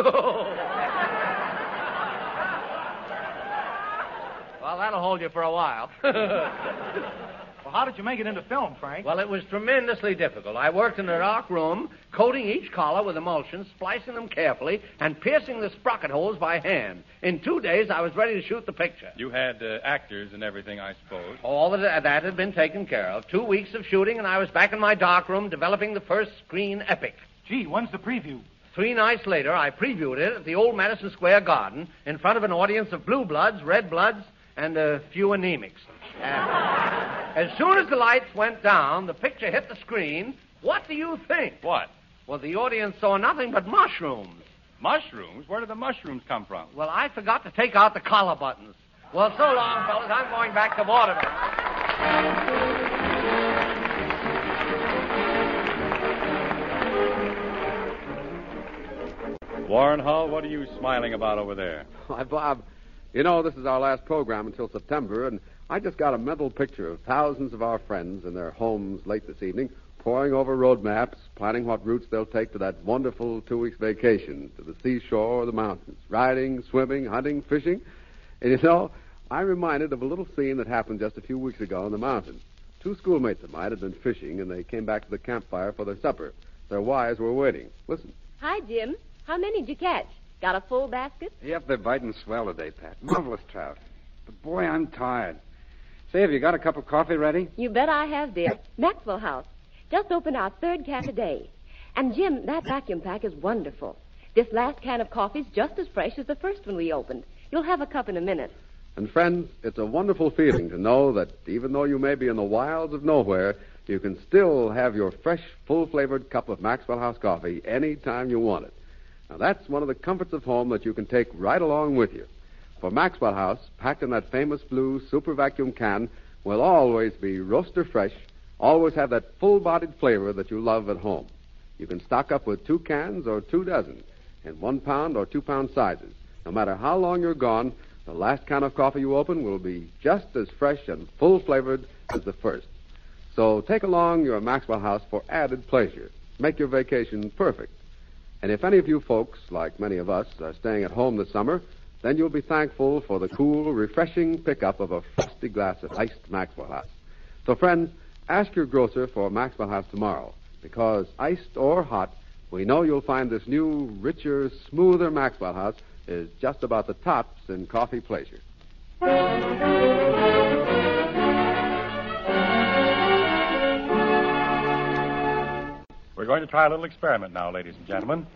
Speaker 34: well, that'll hold you for a while.
Speaker 39: Well, how did you make it into film, Frank?
Speaker 34: Well, it was tremendously difficult. I worked in a dark room, coating each collar with emulsion, splicing them carefully, and piercing the sprocket holes by hand. In two days, I was ready to shoot the picture.
Speaker 26: You had uh, actors and everything, I suppose.
Speaker 34: All of that that had been taken care of. Two weeks of shooting, and I was back in my dark room developing the first screen epic.
Speaker 39: Gee, when's the preview?
Speaker 34: Three nights later, I previewed it at the old Madison Square Garden in front of an audience of blue bloods, red bloods, and a few anemics. As soon as the lights went down, the picture hit the screen. What do you think?
Speaker 26: What?
Speaker 34: Well, the audience saw nothing but mushrooms.
Speaker 26: Mushrooms? Where did the mushrooms come from?
Speaker 34: Well, I forgot to take out the collar buttons. Well, so long, fellas. I'm going back to vaudeville.
Speaker 26: Warren Hull, what are you smiling about over there?
Speaker 25: Why, Bob, you know, this is our last program until September, and I just got a mental picture of thousands of our friends in their homes late this evening, poring over road maps, planning what routes they'll take to that wonderful two weeks vacation to the seashore or the mountains, riding, swimming, hunting, fishing. And you know, I'm reminded of a little scene that happened just a few weeks ago in the mountains. Two schoolmates of mine had been fishing, and they came back to the campfire for their supper. Their wives were waiting. Listen.
Speaker 45: Hi, Jim. How many did you catch? Got a full basket?
Speaker 37: Yep, they're biting swell today, Pat. Marvelous trout. But boy, I'm tired. Say, have you got a cup of coffee ready?
Speaker 45: You bet I have, dear. Maxwell House. Just opened our third can today. And, Jim, that vacuum pack is wonderful. This last can of coffee's just as fresh as the first one we opened. You'll have a cup in a minute.
Speaker 25: And friends, it's a wonderful feeling to know that even though you may be in the wilds of nowhere, you can still have your fresh, full flavored cup of Maxwell House coffee any time you want it. Now, that's one of the comforts of home that you can take right along with you. For Maxwell House, packed in that famous blue super vacuum can, will always be roaster fresh, always have that full bodied flavor that you love at home. You can stock up with two cans or two dozen in one pound or two pound sizes. No matter how long you're gone, the last can of coffee you open will be just as fresh and full flavored as the first. So take along your Maxwell House for added pleasure. Make your vacation perfect. And if any of you folks, like many of us, are staying at home this summer, then you'll be thankful for the cool, refreshing pickup of a frosty glass of iced Maxwell House. So, friends, ask your grocer for Maxwell House tomorrow, because iced or hot, we know you'll find this new, richer, smoother Maxwell House is just about the tops in coffee pleasure.
Speaker 26: We're going to try a little experiment now, ladies and gentlemen.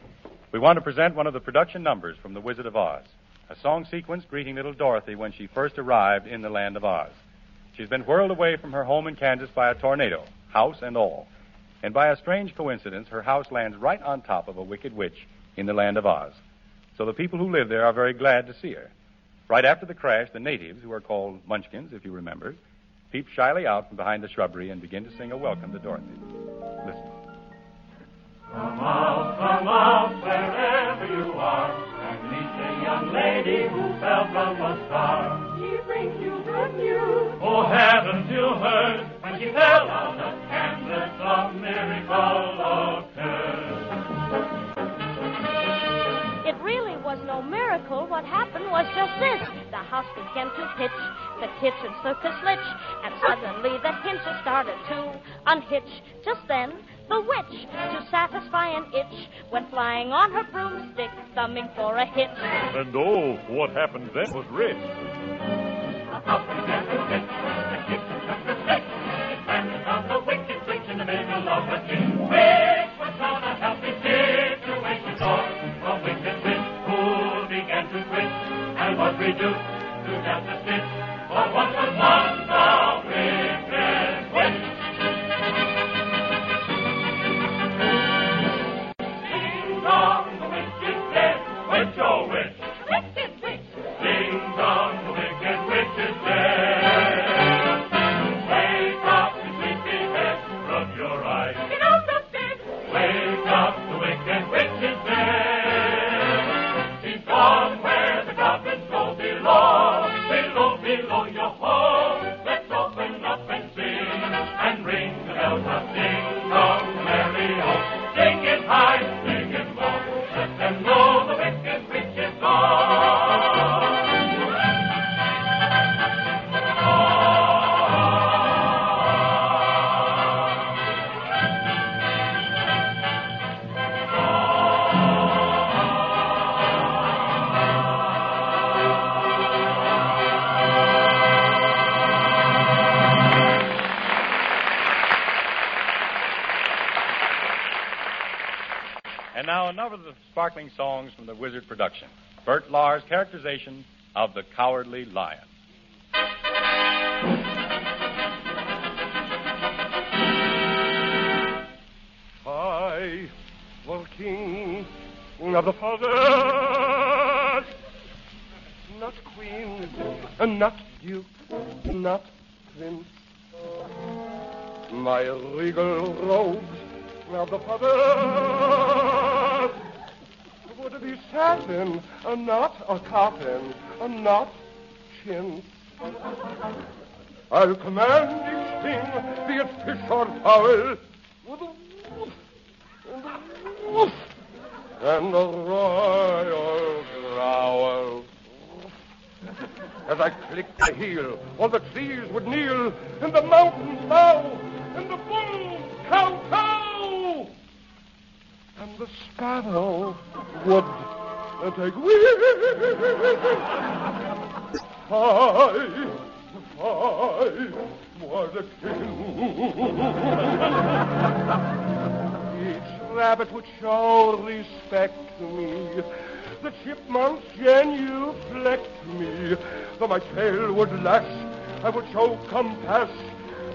Speaker 26: We want to present one of the production numbers from The Wizard of Oz, a song sequence greeting little Dorothy when she first arrived in the land of Oz. She's been whirled away from her home in Kansas by a tornado, house and all. And by a strange coincidence, her house lands right on top of a wicked witch in the land of Oz. So the people who live there are very glad to see her. Right after the crash, the natives, who are called Munchkins, if you remember, peep shyly out from behind the shrubbery and begin to sing a welcome to Dorothy. Listen.
Speaker 18: Come out, come out, wherever you are,
Speaker 26: lady who fell from a star.
Speaker 46: She brings you good news.
Speaker 26: Oh, haven't you heard? When she fell out of Kansas, a miracle occurred.
Speaker 17: It really was no miracle. What happened was just this. The house began to pitch, the kitchen circus litch, and suddenly the hinges started to unhitch. Just then, the witch, to satisfy an itch, went flying on her broomstick, thumbing for a hitch.
Speaker 20: And oh, what happened then was rich.
Speaker 26: Bandit of the wicked witch in the middle of
Speaker 20: characterization of the Cowardly Lion.
Speaker 35: I was king of the forest, not queen, not duke, not prince. My regal robes of the forest would be satin, and not a coffin, and uh, not chintz. I'll command each thing, be it fish or fowl, with a woof and a woof and a royal growl. As I clicked the heel, all the trees would kneel, and the mountains bow, and the bulls kowtow, and the sparrow would uh, take wing. I, I was a king. Each rabbit would show respect to me. The chipmunks genuflect me. Though my tail would lash, I would show compassion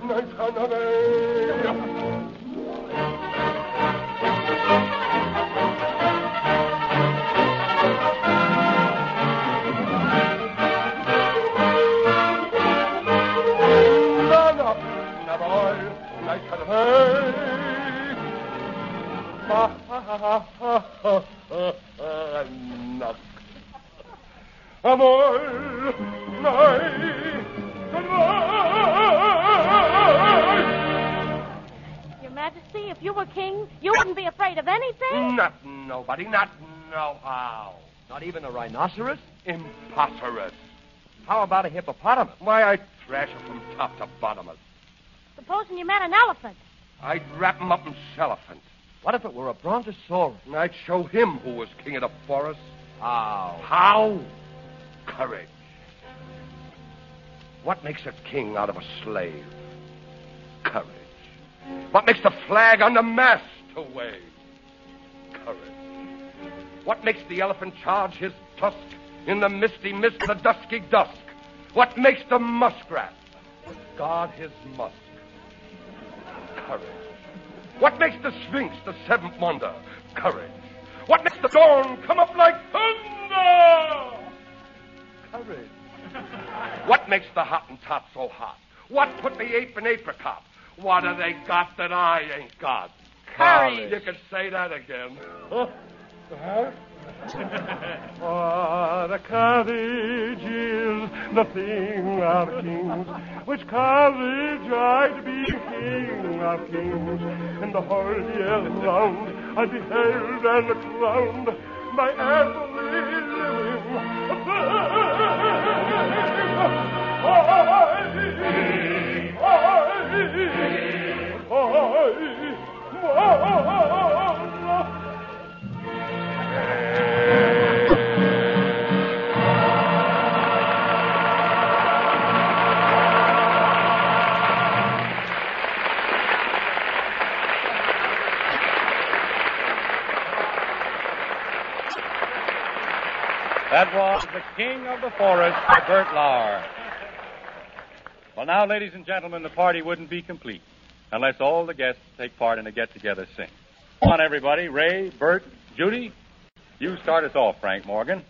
Speaker 35: I, I was
Speaker 47: rhinoceros?
Speaker 48: Impossible.
Speaker 47: How about a hippopotamus?
Speaker 48: Why, I'd thrash him from top to bottom.
Speaker 17: Supposing you met an elephant.
Speaker 48: I'd wrap him up in cellophane.
Speaker 47: What if it were a brontosaurus?
Speaker 48: And I'd show him who was king of the forest.
Speaker 47: How?
Speaker 48: How? Courage. What makes a king out of a slave? Courage. What makes the flag on the mast to wave? Courage. What makes the elephant charge his tusk
Speaker 49: in the misty mist, the dusky dusk? What makes the muskrat guard his musk? Courage. What makes the sphinx the seventh wonder? Courage. What makes the dawn come up like thunder? Courage. What makes the Hottentot so hot? What put the ape in apricot? What have they got that I ain't got?
Speaker 34: Courage.
Speaker 49: You could say that again.
Speaker 35: Huh? What a courage is the thing of kings, which courage I to be king of kings. And the whole year round I beheld and crowned by every living
Speaker 26: That was The King of the Forest Bert Lahr. Well, now, ladies and gentlemen, the party wouldn't be complete unless all the guests take part in a get together sing. Come on, everybody. Ray, Bert, Judy, you start us off, Frank Morgan.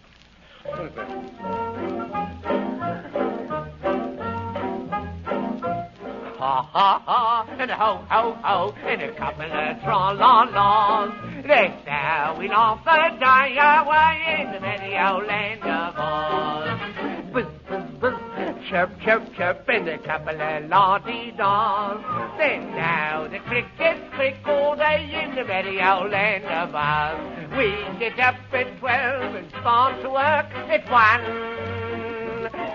Speaker 34: Ha ha ha, and a ho ho ho, and a couple of tra la la's. They're sowing off the die away in the meadow land of Oz. Buzz, buzz, buzz, chirp, chirp, chirp, and a couple of la dee da's. Then now the crickets click all day in the meadow land of Oz. We get up at twelve and start to work at one.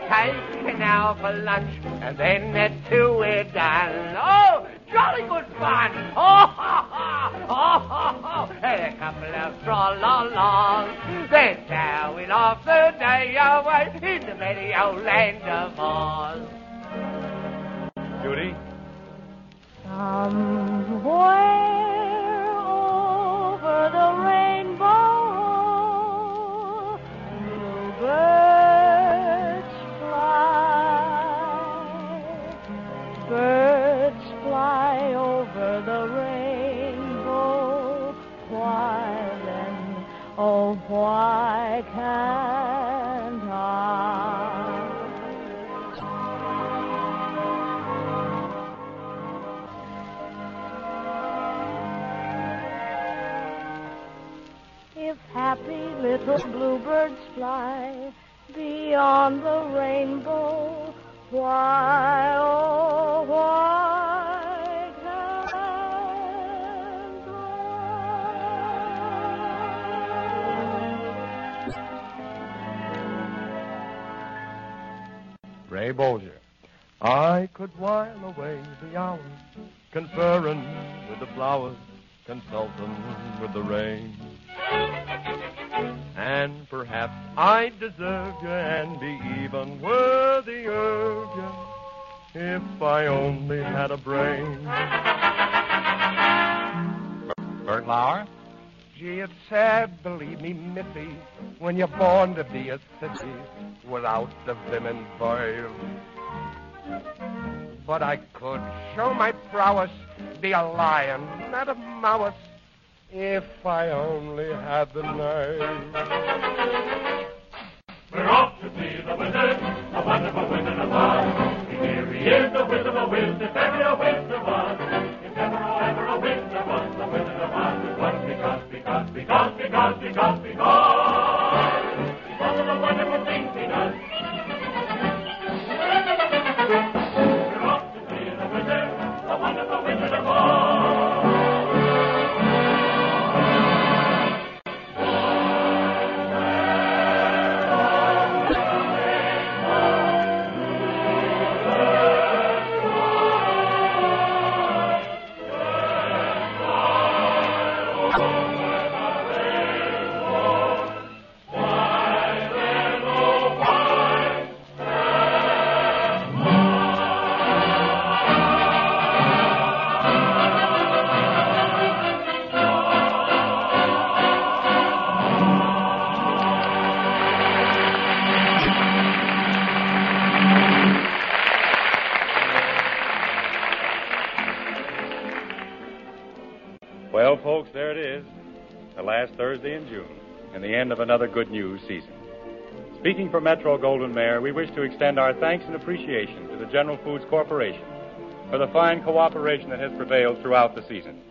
Speaker 34: Take an hour for lunch, and then at two we're done. Oh, jolly good fun! Oh, ha, ha! Oh, ha, ha! And a couple of tra-la-las. Then towing off the day away in the meadow land of Oz.
Speaker 26: Judy?
Speaker 17: Um, Somewhere oh, why can't I? If happy little bluebirds fly beyond the rainbow, why, oh,
Speaker 35: Bolger. I could while away the hours, conferring with the flowers, consulting with the rain. And perhaps I deserve you and be even worthy of you if I only had a brain.
Speaker 26: Bert Lahr?
Speaker 49: Gee, it's sad, believe me, Missy, when you're born to be a city without the vim vile. But I could show my prowess, be a lion, not a mouse, if I only had the nerve.
Speaker 34: We're off to see the wizard, a wonderful wizard of Oz. Here he is, the wizard of if ever a wizard because, because, because, because,
Speaker 26: In June, and the end of another good news season. Speaking for Metro Goldwyn Mayer, we wish to extend our thanks and appreciation to the General Foods Corporation for the fine cooperation that has prevailed throughout the season.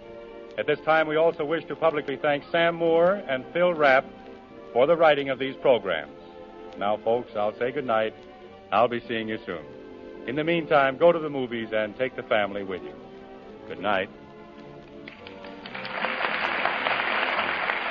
Speaker 26: At this time, we also wish to publicly thank Sam Moore and Phil Rapp for the writing of these programs. Now, folks, I'll say good night. I'll be seeing you soon. In the meantime, go to the movies and take the family with you. Good night.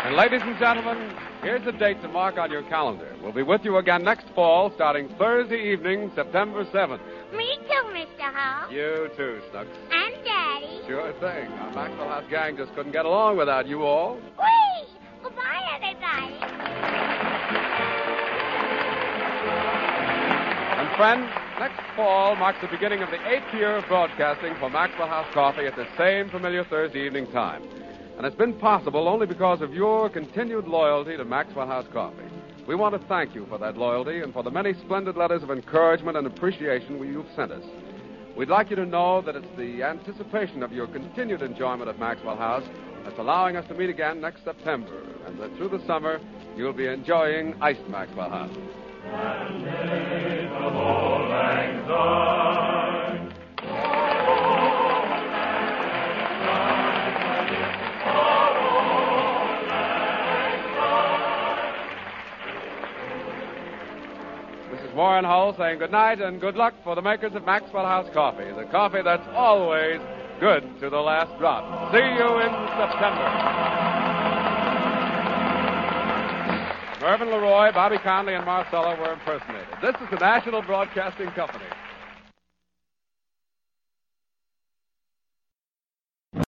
Speaker 25: And ladies and gentlemen, here's a date to mark on your calendar. We'll be with you again next fall, starting Thursday evening, September 7th.
Speaker 17: Me too, Mr. Hall.
Speaker 25: You too, Snooks.
Speaker 17: And Daddy.
Speaker 25: Sure thing. Our Maxwell House gang just couldn't get along without you all.
Speaker 17: Whee! Goodbye, everybody.
Speaker 25: And friends, next fall marks the beginning of the eighth year of broadcasting for Maxwell House Coffee at the same familiar Thursday evening time. And it's been possible only because of your continued loyalty to Maxwell House Coffee. We want to thank you for that loyalty and for the many splendid letters of encouragement and appreciation you've sent us. We'd like you to know that it's the anticipation of your continued enjoyment of Maxwell House that's allowing us to meet again next September, and that through the summer you'll be enjoying iced Maxwell House. Is Warren Hull saying good night and good luck for the makers of Maxwell House Coffee, the coffee that's always good to the last drop. See you in September. Mervyn LeRoy, Bobby Conley, and Marcella were impersonated. This is the National Broadcasting Company.